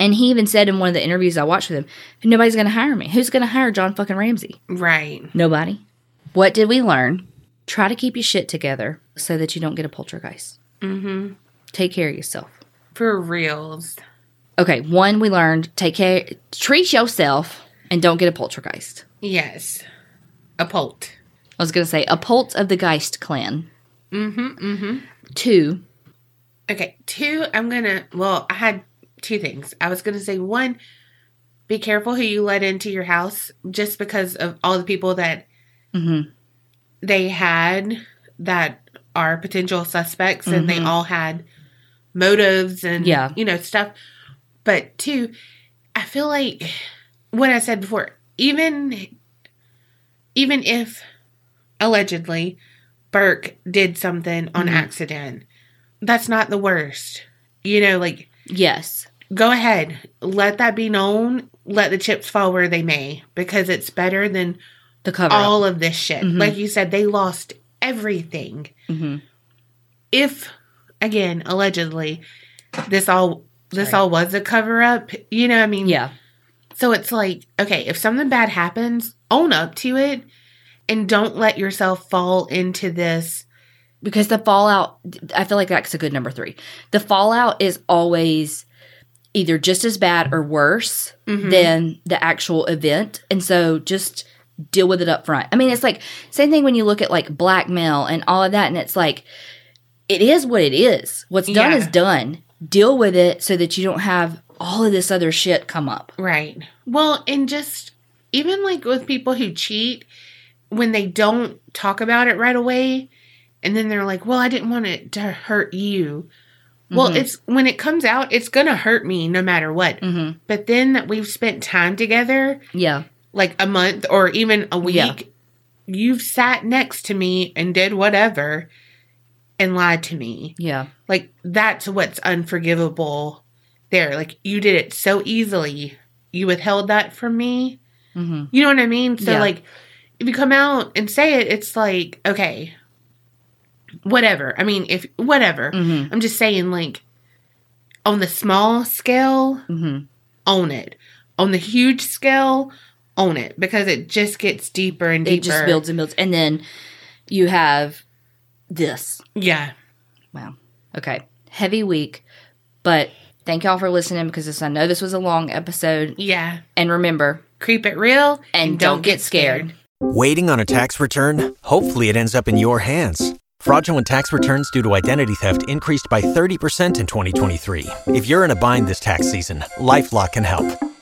Speaker 2: and he even said in one of the interviews I watched with him, nobody's going to hire me. Who's going to hire John fucking Ramsey?
Speaker 1: Right.
Speaker 2: Nobody. What did we learn? Try to keep your shit together so that you don't get a poltergeist. Mm-hmm. Take care of yourself.
Speaker 1: For reals.
Speaker 2: Okay, one we learned: take care, treat yourself, and don't get a poltergeist.
Speaker 1: Yes. A polt.
Speaker 2: I was going to say a pult of the Geist clan. Mm-hmm. Mm-hmm. Two.
Speaker 1: Okay. Two, I'm going to, well, I had two things. I was going to say one, be careful who you let into your house just because of all the people that they had that are potential suspects and they mm-hmm. all had motives and,
Speaker 2: Yeah.
Speaker 1: you know, stuff. But two, I feel like what I said before, even even if allegedly Burke did something on mm-hmm. accident, that's not the worst. You know, like
Speaker 2: Yes.
Speaker 1: go ahead, let that be known, let the chips fall where they may, because it's better than
Speaker 2: The cover.
Speaker 1: all of this shit. Mm-hmm. Like you said, they lost everything. Mm-hmm. If again, allegedly, this all this all was a cover up, you know, I mean,
Speaker 2: yeah.
Speaker 1: so it's like, okay, if something bad happens, own up to it and don't let yourself fall into this.
Speaker 2: because the fallout i feel like that's a good number three the fallout is always either just as bad or worse mm-hmm. than the actual event and so just deal with it up front i mean it's like same thing when you look at like blackmail and all of that and it's like it is what it is what's done
Speaker 1: Yeah.
Speaker 2: is done deal with it so that you don't have all of this other shit come up
Speaker 1: Right. Well, and just even like with people who cheat, when they don't talk about it right away, and then they're like, well, I didn't want it to hurt you. Well, mm-hmm. it's when it comes out, it's going to hurt me no matter what. Mm-hmm. But then that we've spent time together,
Speaker 2: yeah
Speaker 1: like a month or even a week,
Speaker 2: Yeah.
Speaker 1: you've sat next to me and did whatever and lied to me.
Speaker 2: yeah
Speaker 1: Like that's what's unforgivable there. Like you did it so easily. You withheld that from me. Mm-hmm. You know what I mean? So
Speaker 2: Yeah.
Speaker 1: like if you come out and say it, it's like, okay. Whatever. I mean, if whatever. Mm-hmm. I'm just saying like on the small scale, mm-hmm. own it. On the huge scale, own it because it just gets deeper and deeper.
Speaker 2: it just builds and builds and then you have this
Speaker 1: Yeah.
Speaker 2: Wow. Okay. Heavy week, but thank y'all for listening because this, I know this was a long episode.
Speaker 1: Yeah.
Speaker 2: And remember,
Speaker 1: Creep it real
Speaker 2: and, don't, get scared.
Speaker 3: Waiting on a tax return? Hopefully, it ends up in your hands. Fraudulent tax returns due to identity theft increased by 30% in 2023. If you're in a bind this tax season, LifeLock can help.